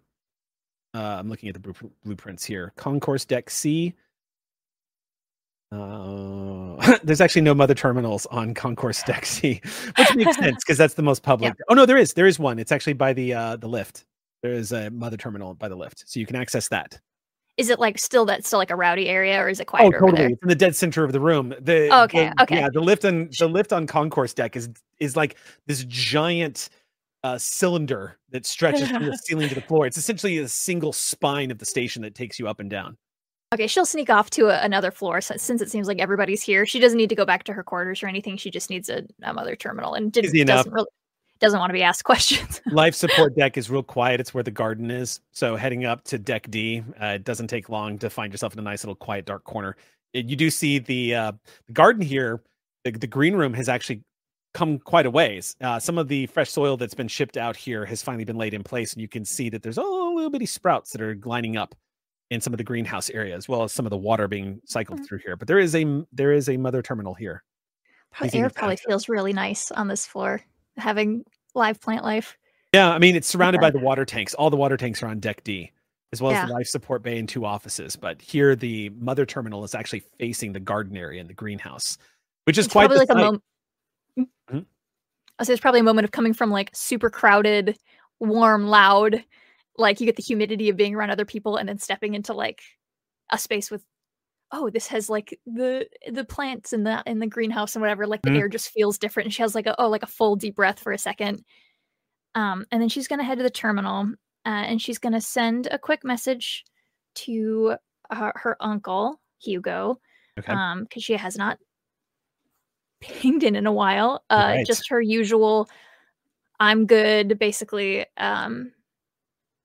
uh I'm looking at the blueprints here. Concourse deck C. Uh, there's actually no mother terminals on Concourse Deck C, which makes sense because that's the most public. Oh no, there is. There is one. It's actually by the uh the lift. There is a mother terminal by the lift, so you can access that. Is it like still that's still like a rowdy area or is it Oh, quieter over totally! It's in the dead center of the room. The Oh, okay, the- okay. Yeah, the lift on the lift on Concourse Deck is is like this giant uh, cylinder that stretches from the ceiling to the floor. It's essentially a single spine of the station that takes you up and down. Okay, she'll sneak off to a, another floor since, since it seems like everybody's here. She doesn't need to go back to her quarters or anything. She just needs a, mother terminal and didn't, doesn't really doesn't want to be asked questions. Life support deck is real quiet. It's where the garden is. So heading up to deck D, uh, it doesn't take long to find yourself in a nice little quiet dark corner. It- you do see the uh, the garden here. The, the green room has actually come quite a ways. Uh, some of the fresh soil that's been shipped out here has finally been laid in place, and you can see that there's all little bitty sprouts that are lining up in some of the greenhouse area, as well as some of the water being cycled through here. But there is a there is a mother terminal here. Probably, air probably feels really nice on this floor, having live plant life. Yeah, I mean it's surrounded by the water tanks. All the water tanks are on deck D, as well as the life support bay and two offices. But here, the mother terminal is actually facing the garden area and the greenhouse, which is It's quite probably like a moment. Mhm. I say it's probably a moment of coming from like super crowded, warm, loud, like you get the humidity of being around other people, and then stepping into like a space with, oh, this has like the the plants in the in the greenhouse and whatever. Like the Mhm. air just feels different. And she has like a oh like a full deep breath for a second, Um, and then she's going to head to the terminal uh, and she's going to send a quick message to her, her uncle, Hugo, Okay. um, because she has not pinged in in a while. Uh, Right. Just her usual, I'm good, basically. Um,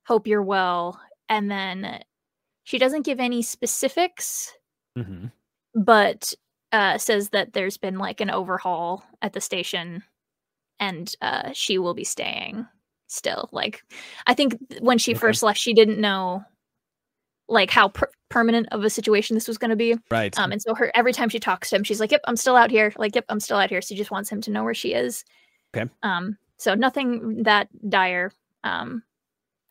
hope you're well. And then she doesn't give any specifics Mhm. but uh, says that there's been like an overhaul at the station and uh, she will be staying still. Like, I think when she Okay. first left, she didn't know like how per- permanent of a situation this was going to be. Right. Um, and so her every time she talks to him, she's like, "Yep, I'm still out here." Like, "Yep, I'm still out here." So she just wants him to know where she is. Okay. Um, so nothing that dire. Um,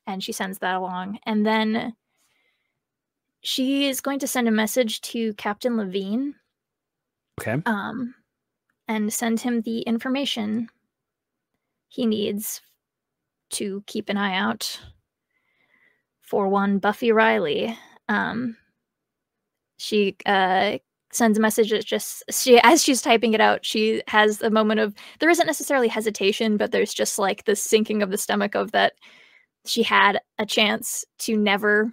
and she sends that along, and then she is going to send a message to Captain Levine Okay. um, and send him the information he needs to keep an eye out for one Buffy Riley. Um, she uh, sends a message that just she as she's typing it out, she has a moment of there isn't necessarily hesitation, but there's just like the sinking of the stomach of that she had a chance to never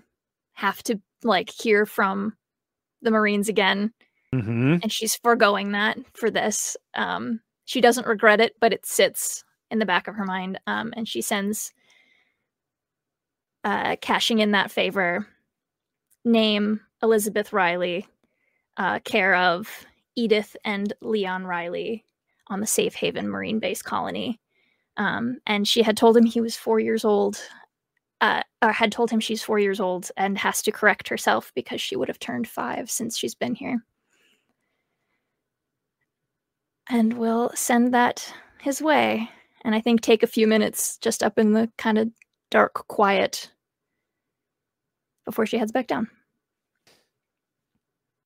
have to like hear from the Marines again Mm-hmm. and she's foregoing that for this. Um, she doesn't regret it, but it sits in the back of her mind. Um, and she sends, uh, cashing in that favor, name Elizabeth Riley, uh, care of Edith and Leon Riley on the Safe Haven Marine Base colony. Um, and she had told him he was four years old. Uh, or had told him she's four years old and has to correct herself because she would have turned five since she's been here and we'll send that his way. And I think take a few minutes just up in the kind of dark quiet before she heads back down.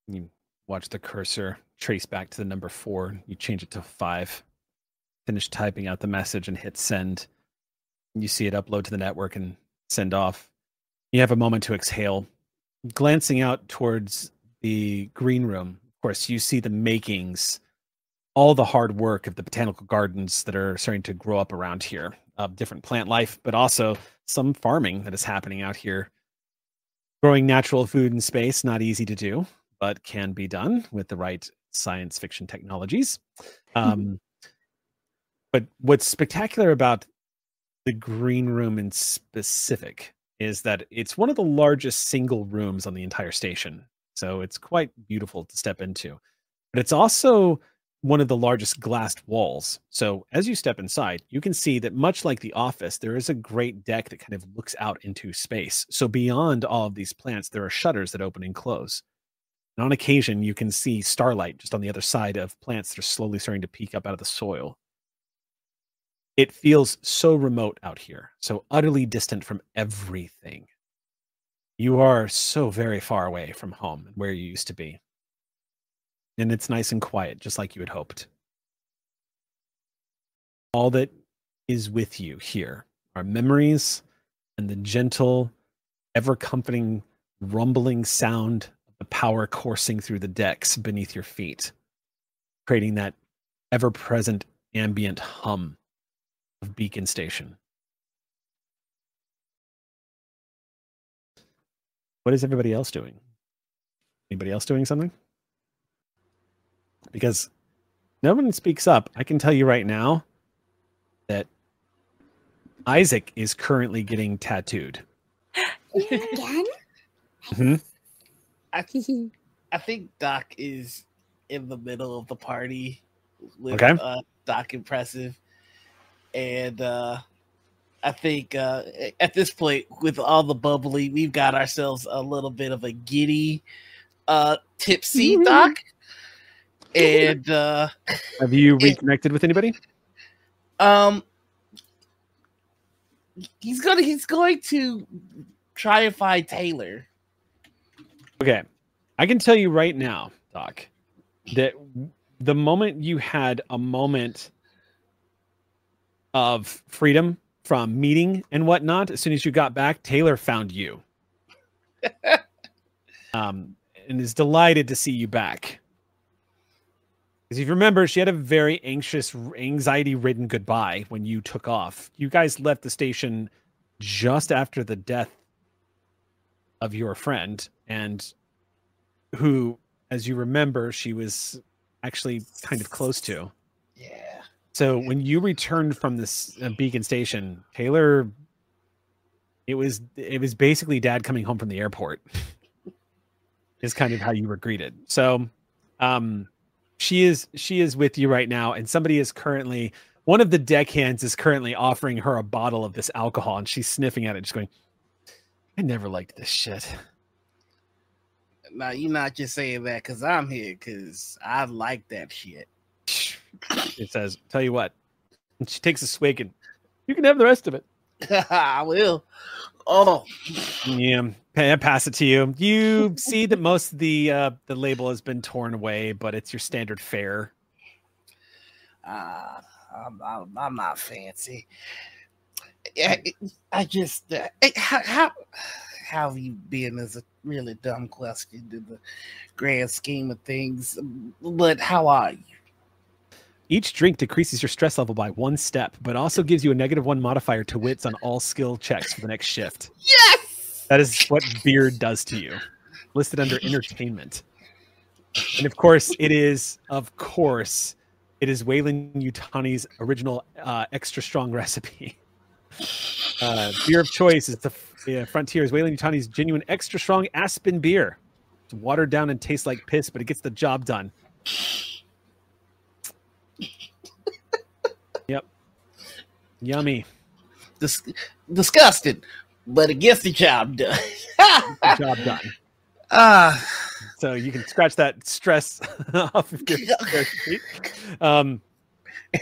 You watch the cursor trace back to the number four. You change it to five. Finish typing out the message and hit send. You see it upload to the network and send off. You have a moment to exhale. Glancing out towards the green room, of course, you see the makings, all the hard work of the botanical gardens that are starting to grow up around here, of different plant life, but also some farming that is happening out here. Growing natural food in space, not easy to do, but can be done with the right science fiction technologies. Um, but what's spectacular about the green room in specific is that it's one of the largest single rooms on the entire station. So it's quite beautiful to step into. But it's also one of the largest glassed walls. So as you step inside, you can see that much like the office, there is a great deck that kind of looks out into space. So beyond all of these plants, there are shutters that open and close. And on occasion, you can see starlight just on the other side of plants that are slowly starting to peek up out of the soil. It feels so remote out here, so utterly distant from everything. You are so very far away from home and where you used to be. And it's nice and quiet, just like you had hoped. All that is with you here are memories and the gentle, ever comforting, rumbling sound of the power coursing through the decks beneath your feet, creating that ever present ambient hum of Beacon Station. What is everybody else doing? Anybody else doing something? Because no one speaks up. I can tell you right now that Isaac is currently getting tattooed. Again? Mhm. I, I think Doc is in the middle of the party with Okay. uh, Doc Impressive. And uh, I think uh, at this point, with all the bubbly, we've got ourselves a little bit of a giddy, uh, tipsy Doc. And uh, Have you reconnected with anybody? um, he's gonna he's going to try and find Taylor. Okay. I can tell you right now, Doc, that the moment you had a moment of freedom from meeting and whatnot, as soon as you got back, Taylor found you. um, and is delighted to see you back. Because if you remember, she had a very anxious, anxiety ridden goodbye when you took off. You guys left the station just after the death of your friend, and who, as you remember, she was actually kind of close to. Yeah. So when you returned from this uh, Beacon station, Taylor, it was it was basically Dad coming home from the airport. is kind of how you were greeted. So, um, she is she is with you right now, and somebody is currently one of the deckhands is currently offering her a bottle of this alcohol, and she's sniffing at it, just going, "I never liked this shit." Now you're not just saying that because I'm here, because I like that shit. It says, "Tell you what," and she takes a swig, and you can have the rest of it. I will. Oh, Yeah, I pass it to you. You see that most of the uh, the label has been torn away, but it's your standard fare. uh, I'm, I'm, I'm not fancy. I, I just uh, how, how how have you been is a really dumb question in the grand scheme of things. But how are you? Each drink decreases your stress level by one step, but also gives you a negative one modifier to wits on all skill checks for the next shift. Yes! That is what beer does to you. Listed under entertainment. And of course, it is, of course, it is Weyland-Yutani's original uh, extra strong recipe. Uh, beer of choice is the uh, Frontiers Weyland-Yutani's genuine extra strong Aspen beer. It's watered down and tastes like piss, but it gets the job done. yep. Yummy. Dis- disgusted, but it gets the job done. The job done. Ah, So you can scratch that stress off of your spreadsheet. Um,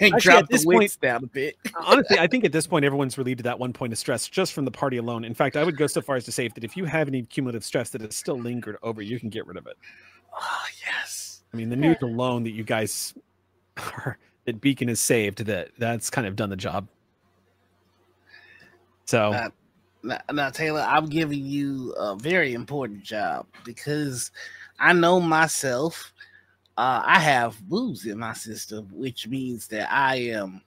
and Actually, drop the point- down a bit. honestly, I think at this point everyone's relieved of that one point of stress just from the party alone. In fact, I would go so far as to say that if you have any cumulative stress that is still lingered over, you can get rid of it. Oh yes. I mean, the news alone that you guys are that Beacon is saved, that that's kind of done the job. So Now, now, now, Taylor, I'm giving you a very important job because I know myself. Uh, I have booze in my system, which means that I am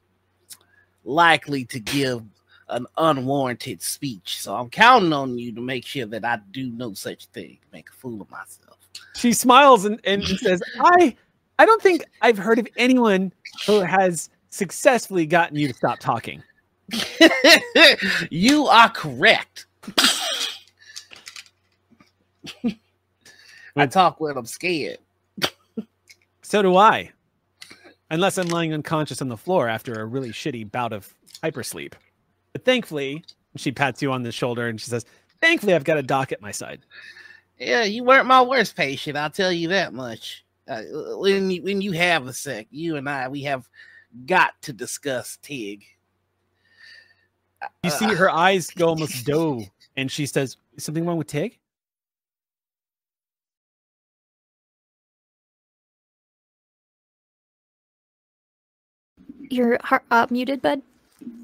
likely to give an unwarranted speech. So I'm counting on you to make sure that I do no such thing, make a fool of myself. she smiles and, and says, I I don't think I've heard of anyone who has successfully gotten you to stop talking. you are correct. I talk when I'm scared. So do I. Unless I'm lying unconscious on the floor after a really shitty bout of hypersleep. But thankfully, she pats you on the shoulder and she says, Thankfully, I've got a doc at my side. Yeah, you weren't my worst patient. I'll tell you that much. Uh, when you, when you have a sec, you and I, we have got to discuss Tig. You see her eyes go almost doe, and she says, Is something wrong with Tig? You're uh, muted, bud.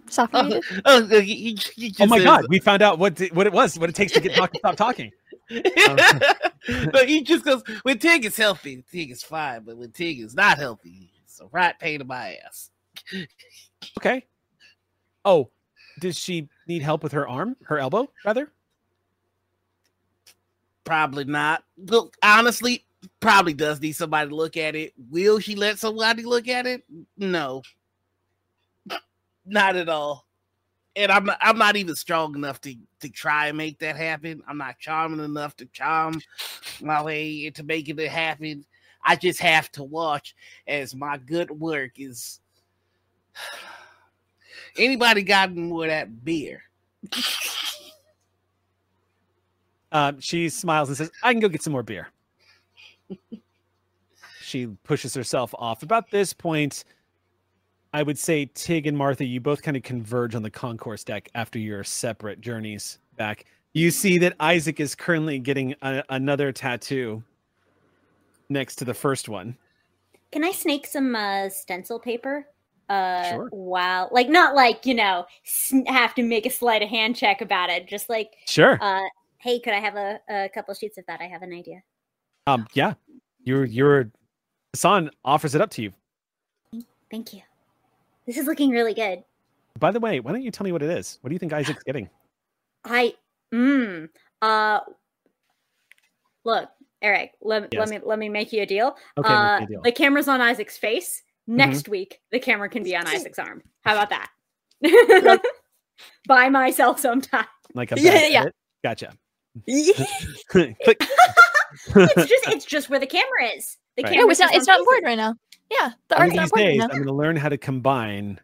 Soft Oh, muted. oh, you- you- you Oh my said- god, we found out what what it was, what it takes to get Doc to stop talking. but he just goes when Tig is healthy, Tig is fine. But when Tig is not healthy, it's a right pain in my ass. Okay. Oh, does she need help with her arm, her elbow, rather? Probably not. Look, honestly, probably does need somebody to look at it. Will she let somebody look at it? No, not at all. And I'm not, I'm not even strong enough to to try and make that happen. I'm not charming enough to charm my way into making it happen. I just have to watch as my good work is. Anybody got more of that beer? Um, she smiles and says, I can go get some more beer. she pushes herself off. About this point, I would say Tig and Martha, you both kind of converge on the concourse deck after your separate journeys back. You see that Isaac is currently getting a, another tattoo next to the first one. Can I snake some uh, stencil paper? Uh, Sure. While, like, not like you know, have to make a sleight of hand check about it. Just like, Sure. Uh, hey, could I have a, a couple sheets of that? I have an idea. Um, yeah, you're you're Hassan offers it up to you. Thank you. This is looking really good. By the way, why don't you tell me what it is? What do you think Isaac's getting? I mm uh look, Eric, let, Yes. let me let me make you a deal. Okay, uh a deal. the camera's on Isaac's face. Mm-hmm. Next week, the camera can be on Isaac's arm. How about that? By myself sometime. Like a Yeah, yeah. edit? Gotcha. it's just it's just where the camera is. The Right. camera No, it's not. It's not important right now. Yeah, the One art's not these important days, right I'm going to learn how to combine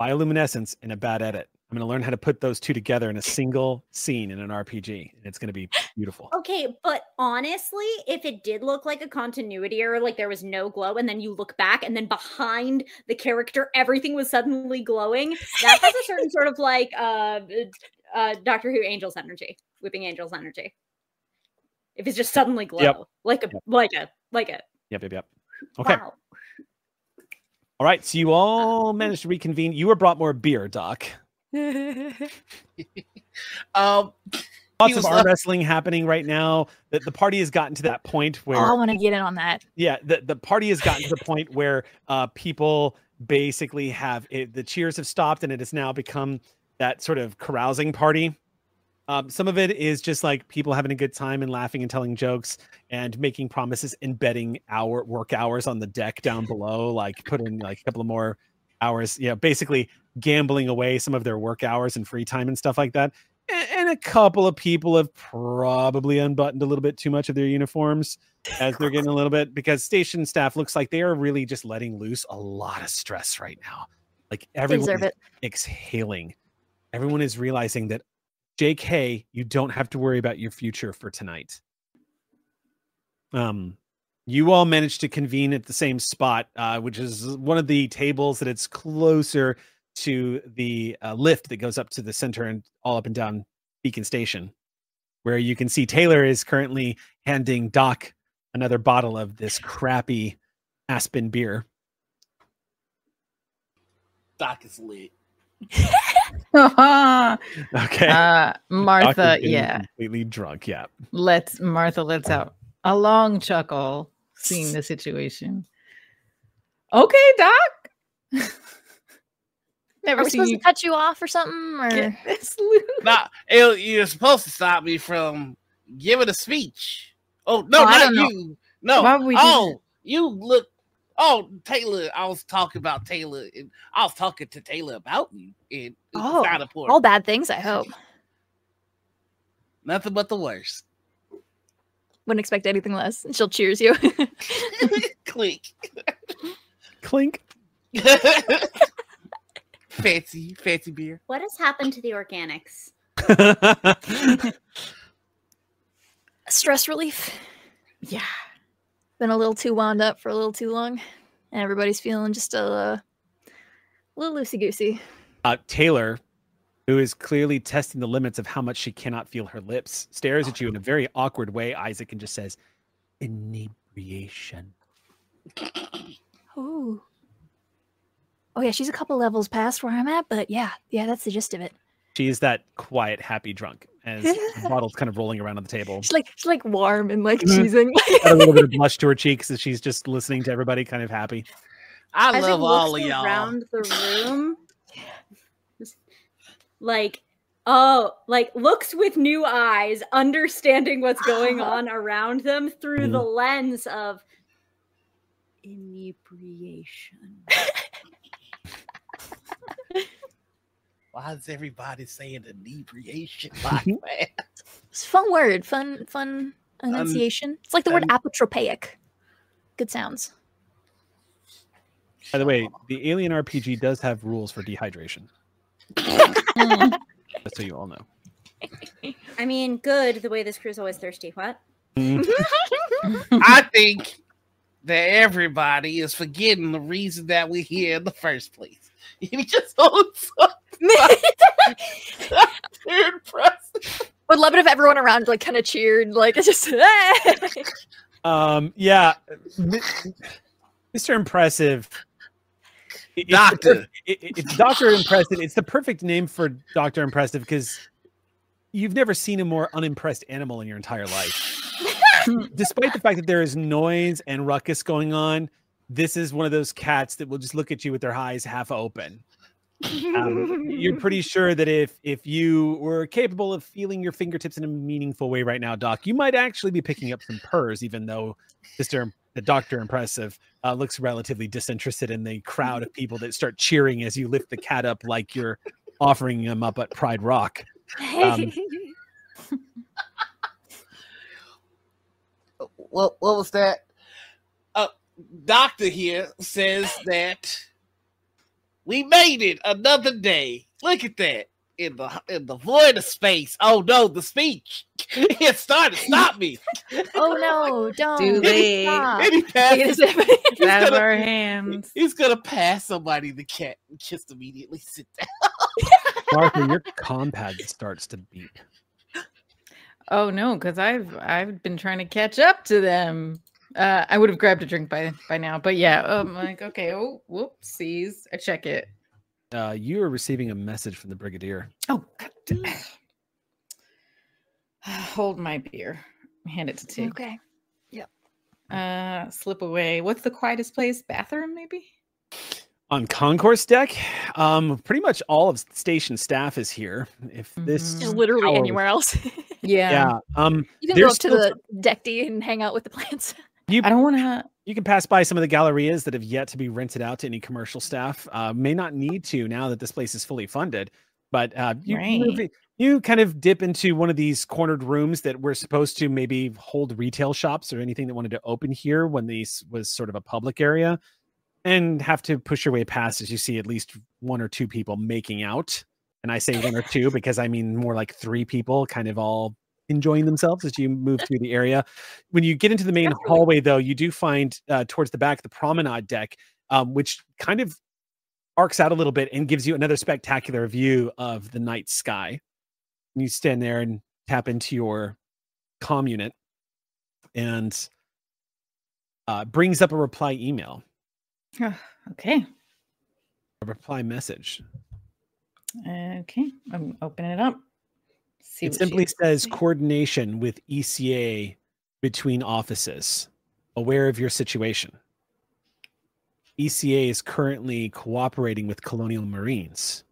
bioluminescence in a bad edit. I'm going to learn how to put those two together in a single scene in an RPG, and it's going to be beautiful. Okay, but honestly, if it did look like a continuity error, like there was no glow, and then you look back, and then behind the character, everything was suddenly glowing, that has a certain sort of like uh, uh, Doctor Who Angels energy, Weeping Angels energy. If it's just suddenly glow, Yep. like a like a like a Yep, yep, yep. Okay. wow. All right. So you all managed to reconvene. You were brought more beer, Doc. Um, Lots of arm left- wrestling happening right now. The, the party has gotten to that point where Oh, I want to get in on that. yeah the, the party has gotten to the point where uh people basically have it, the cheers have stopped and it has now become that sort of carousing party um, some of it is just like people having a good time and laughing and telling jokes and making promises and betting hour work hours on the deck down below like put in like a couple of more hours Yeah, basically gambling away some of their work hours and free time and stuff like that and, and a couple of people have probably unbuttoned a little bit too much of their uniforms as they're getting a little bit because station staff looks like they are really just letting loose a lot of stress right now. Like everyone is exhaling. Everyone is realizing that JK, you don't have to worry about your future for tonight. Um you all managed to convene at the same spot, uh, which is one of the tables that it's closer to the uh, lift that goes up to the center and all up and down Beacon Station, where you can see Taylor is currently handing Doc another bottle of this crappy Aspen beer. Doc is lit. Okay. Uh, Martha, yeah. completely drunk. Yeah. Let's Martha lets out a long chuckle seeing the situation. Okay, Doc. Never Are we supposed you to cut you off or something? Or get this loose. Nah, it- you're supposed to stop me from giving a speech. Oh no, Oh, not don't know. you. No. Why would we do oh, you look. Oh, Taylor. I was talking about Taylor. And I was talking to Taylor about you. And it's oh, not important. all bad things. I hope. Nothing but the worst. Wouldn't expect anything less. And she'll cheers you. Clink. Clink. fancy, fancy beer. What has happened to the organics? Stress relief. Yeah. Been a little too wound up for a little too long, and everybody's feeling just a uh, little loosey goosey. Uh, Taylor, who is clearly testing the limits of how much she cannot feel her lips, stares at you in a very awkward way, Isaac, and just says, inebriation. Ooh. Oh yeah, she's a couple levels past where I'm at, but yeah, yeah, that's the gist of it. She's that quiet, happy drunk as the bottle's kind of rolling around on the table. She's like she's like warm and like Mhm. cheesing. Got a little bit of blush to her cheeks as she's just listening to everybody, kind of happy. I Isaac love all of y'all. around the room, like oh, like looks with new eyes, understanding what's going on around them through the lens of inebriation. Why is everybody saying inebriation like mm-hmm. that? It's a fun word, fun fun enunciation. it's like the word apotropaic. Good sounds. By the way, the Alien RPG does have rules for dehydration. Just so you all know. I mean, good. The way this crew's always thirsty. What? Mm-hmm. I think that everybody is forgetting the reason that we're here in the first place. You just hold You're impressive. Would love it if everyone around like kind of cheered, like it's just Um, yeah, Mr. Impressive. it's Doctor. perf- i- i- It's Doctor Impressive. It's the perfect name for Doctor Impressive because you've never seen a more unimpressed animal in your entire life. despite the fact that there is noise and ruckus going on, this is one of those cats that will just look at you with their eyes half open. Um, you're pretty sure that if if you were capable of feeling your fingertips in a meaningful way right now, Doc, you might actually be picking up some purrs, even though Mister the Doctor Impressive uh, looks relatively disinterested in the crowd of people that start cheering as you lift the cat up like you're offering him up at Pride Rock. Um, what what was that? Uh, doctor here says that we made it another day. Look at that in the in the void of space. Oh no, the speech it started. To stop me. Oh no, don't. Too late. Stop. And he passes, he's Grab gonna- our hands. He's gonna pass somebody the cat and just immediately sit down. Martha, your compad starts to beep. Oh no, because I've I've been trying to catch up to them. Uh, I would have grabbed a drink by by now, but yeah, I'm like, okay, oh, whoopsies. I check it. Uh, you are receiving a message from the Brigadier. Oh, God damn it. hold my beer. Hand it to Tig. Okay. Yep. Uh, slip away. What's the quietest place? Bathroom, maybe. On concourse deck, um, pretty much all of station staff is here. If this Just literally anywhere else. Yeah. yeah, um, You can go up to the deck D and hang out with the plants. You, I don't want to. You can pass by some of the gallerias that have yet to be rented out to any commercial staff. Uh, may not need to now that this place is fully funded, but uh, you Right. you kind of dip into one of these cornered rooms that were supposed to maybe hold retail shops or anything that wanted to open here when these was sort of a public area, and have to push your way past as you see at least one or two people making out. And I say one or two because I mean more like three people, kind of all enjoying themselves as you move through the area. When you get into the main hallway, though, you do find uh, towards the back the promenade deck, um, which kind of arcs out a little bit and gives you another spectacular view of the night sky. And You stand there and tap into your comm unit, and uh, brings up a reply email, okay. a reply message. Okay. I'm opening it up. See it simply says say. coordination with ECA between offices. Aware of your situation. ECA is currently cooperating with Colonial Marines.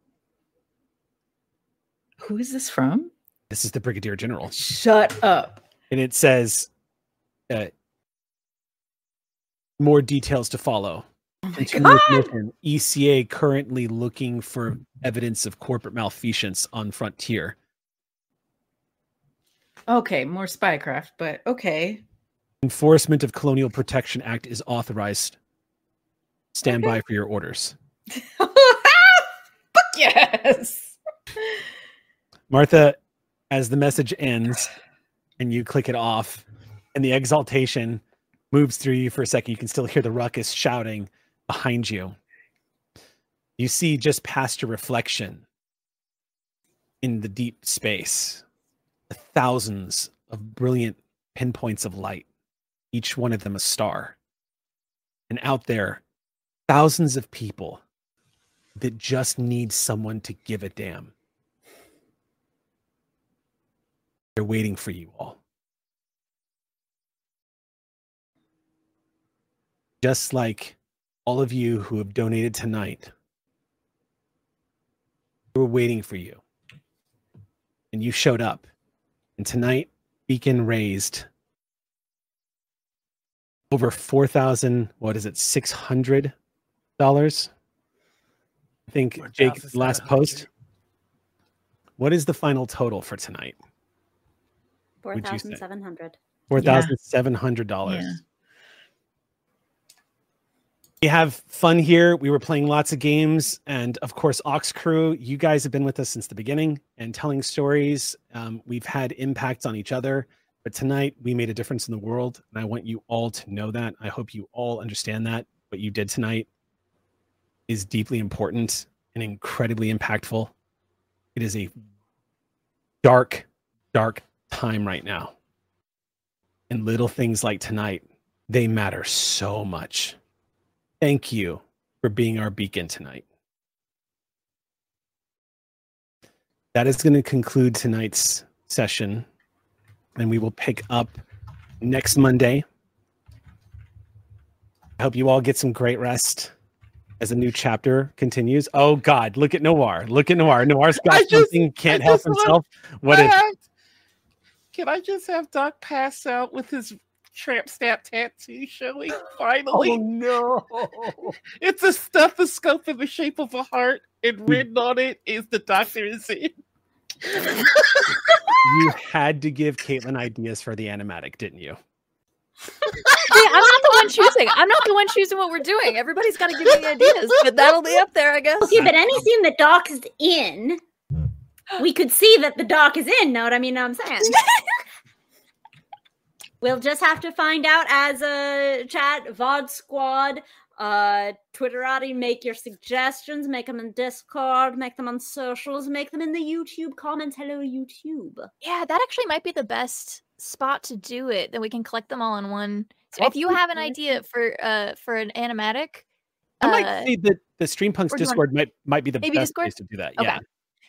Who is this from? This is the Brigadier General. Shut up. And it says uh, more details to follow. Mission. ECA currently looking for evidence of corporate malfeasance on Frontier. Okay, more spycraft, but okay. Enforcement of Colonial Protection Act is authorized. Stand by for your orders. Fuck yes. Martha, as the message ends and you click it off, and the exaltation moves through you for a second, you can still hear the ruckus shouting behind you. You see just past your reflection in the deep space thousands of brilliant pinpoints of light, each one of them a star. And out there, thousands of people that just need someone to give a damn. They're waiting for you all. Just like all of you who have donated tonight, were waiting for you. And you showed up. And tonight, Beacon raised over 4,000, what is it, $600? I think, Jake, last post. What is the final total for tonight? Four would you say? thousand seven hundred. Four thousand seven hundred dollars. Yeah. We have fun here. We were playing lots of games, and of course, Ox Crew. You guys have been with us since the beginning and telling stories. Um, we've had impacts on each other, but tonight we made a difference in the world, and I want you all to know that. I hope you all understand that what you did tonight is deeply important and incredibly impactful. It is a dark, dark time right now. And little things like tonight, they matter so much. Thank you for being our beacon tonight. That is going to conclude tonight's session, and we will pick up next Monday. I hope you all get some great rest as a new chapter continues. Oh God, look at Noir. Look at Noir. Noir's got I just- something, can't I help want- himself. What is What? Can I just have Doc pass out with his tramp stamp tattoo showing? Finally. Oh no. It's a stethoscope in the shape of a heart, and written on it is the doctor is in. you had to give Kaitlin ideas for the animatic, didn't you? Hey, I'm not the one choosing. I'm not the one choosing what we're doing. Everybody's got to give me ideas, but that'll be up there, I guess. Okay, but any scene that Doc is in, we could see that the Doc is in. Know what I mean? Know what I'm saying. we'll just have to find out as a chat VOD squad. Uh, Twitterati, make your suggestions, make them in Discord, make them on socials, make them in the YouTube comments. Hello, YouTube. Yeah, that actually might be the best spot to do it. Then we can collect them all in one. So if you have an idea for uh for an animatic, I might uh, say that the Streampunks or do you want- Discord might might be the best Discord? place to do that. Okay. Yeah.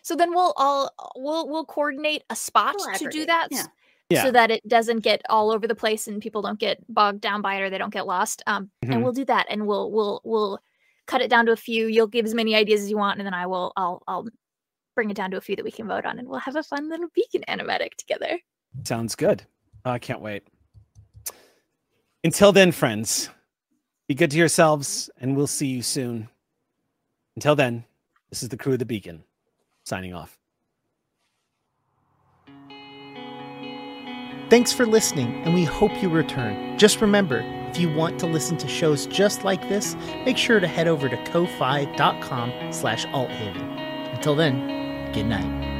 So then we'll all we'll we'll coordinate a spot to do that. yeah. Yeah. So that it doesn't get all over the place and people don't get bogged down by it or they don't get lost. Um, Mhm. and we'll do that and we'll we'll we'll cut it down to a few. You'll give as many ideas as you want, and then I will I'll I'll bring it down to a few that we can vote on, and we'll have a fun little beacon animatic together. Sounds good. I can't wait. Until then, friends, be good to yourselves, and we'll see you soon. Until then, this is the crew of the Beacon signing off. Thanks for listening, and we hope you return. Just remember, if you want to listen to shows just like this, make sure to head over to ko-fi.com slash althaven. Until then, good night.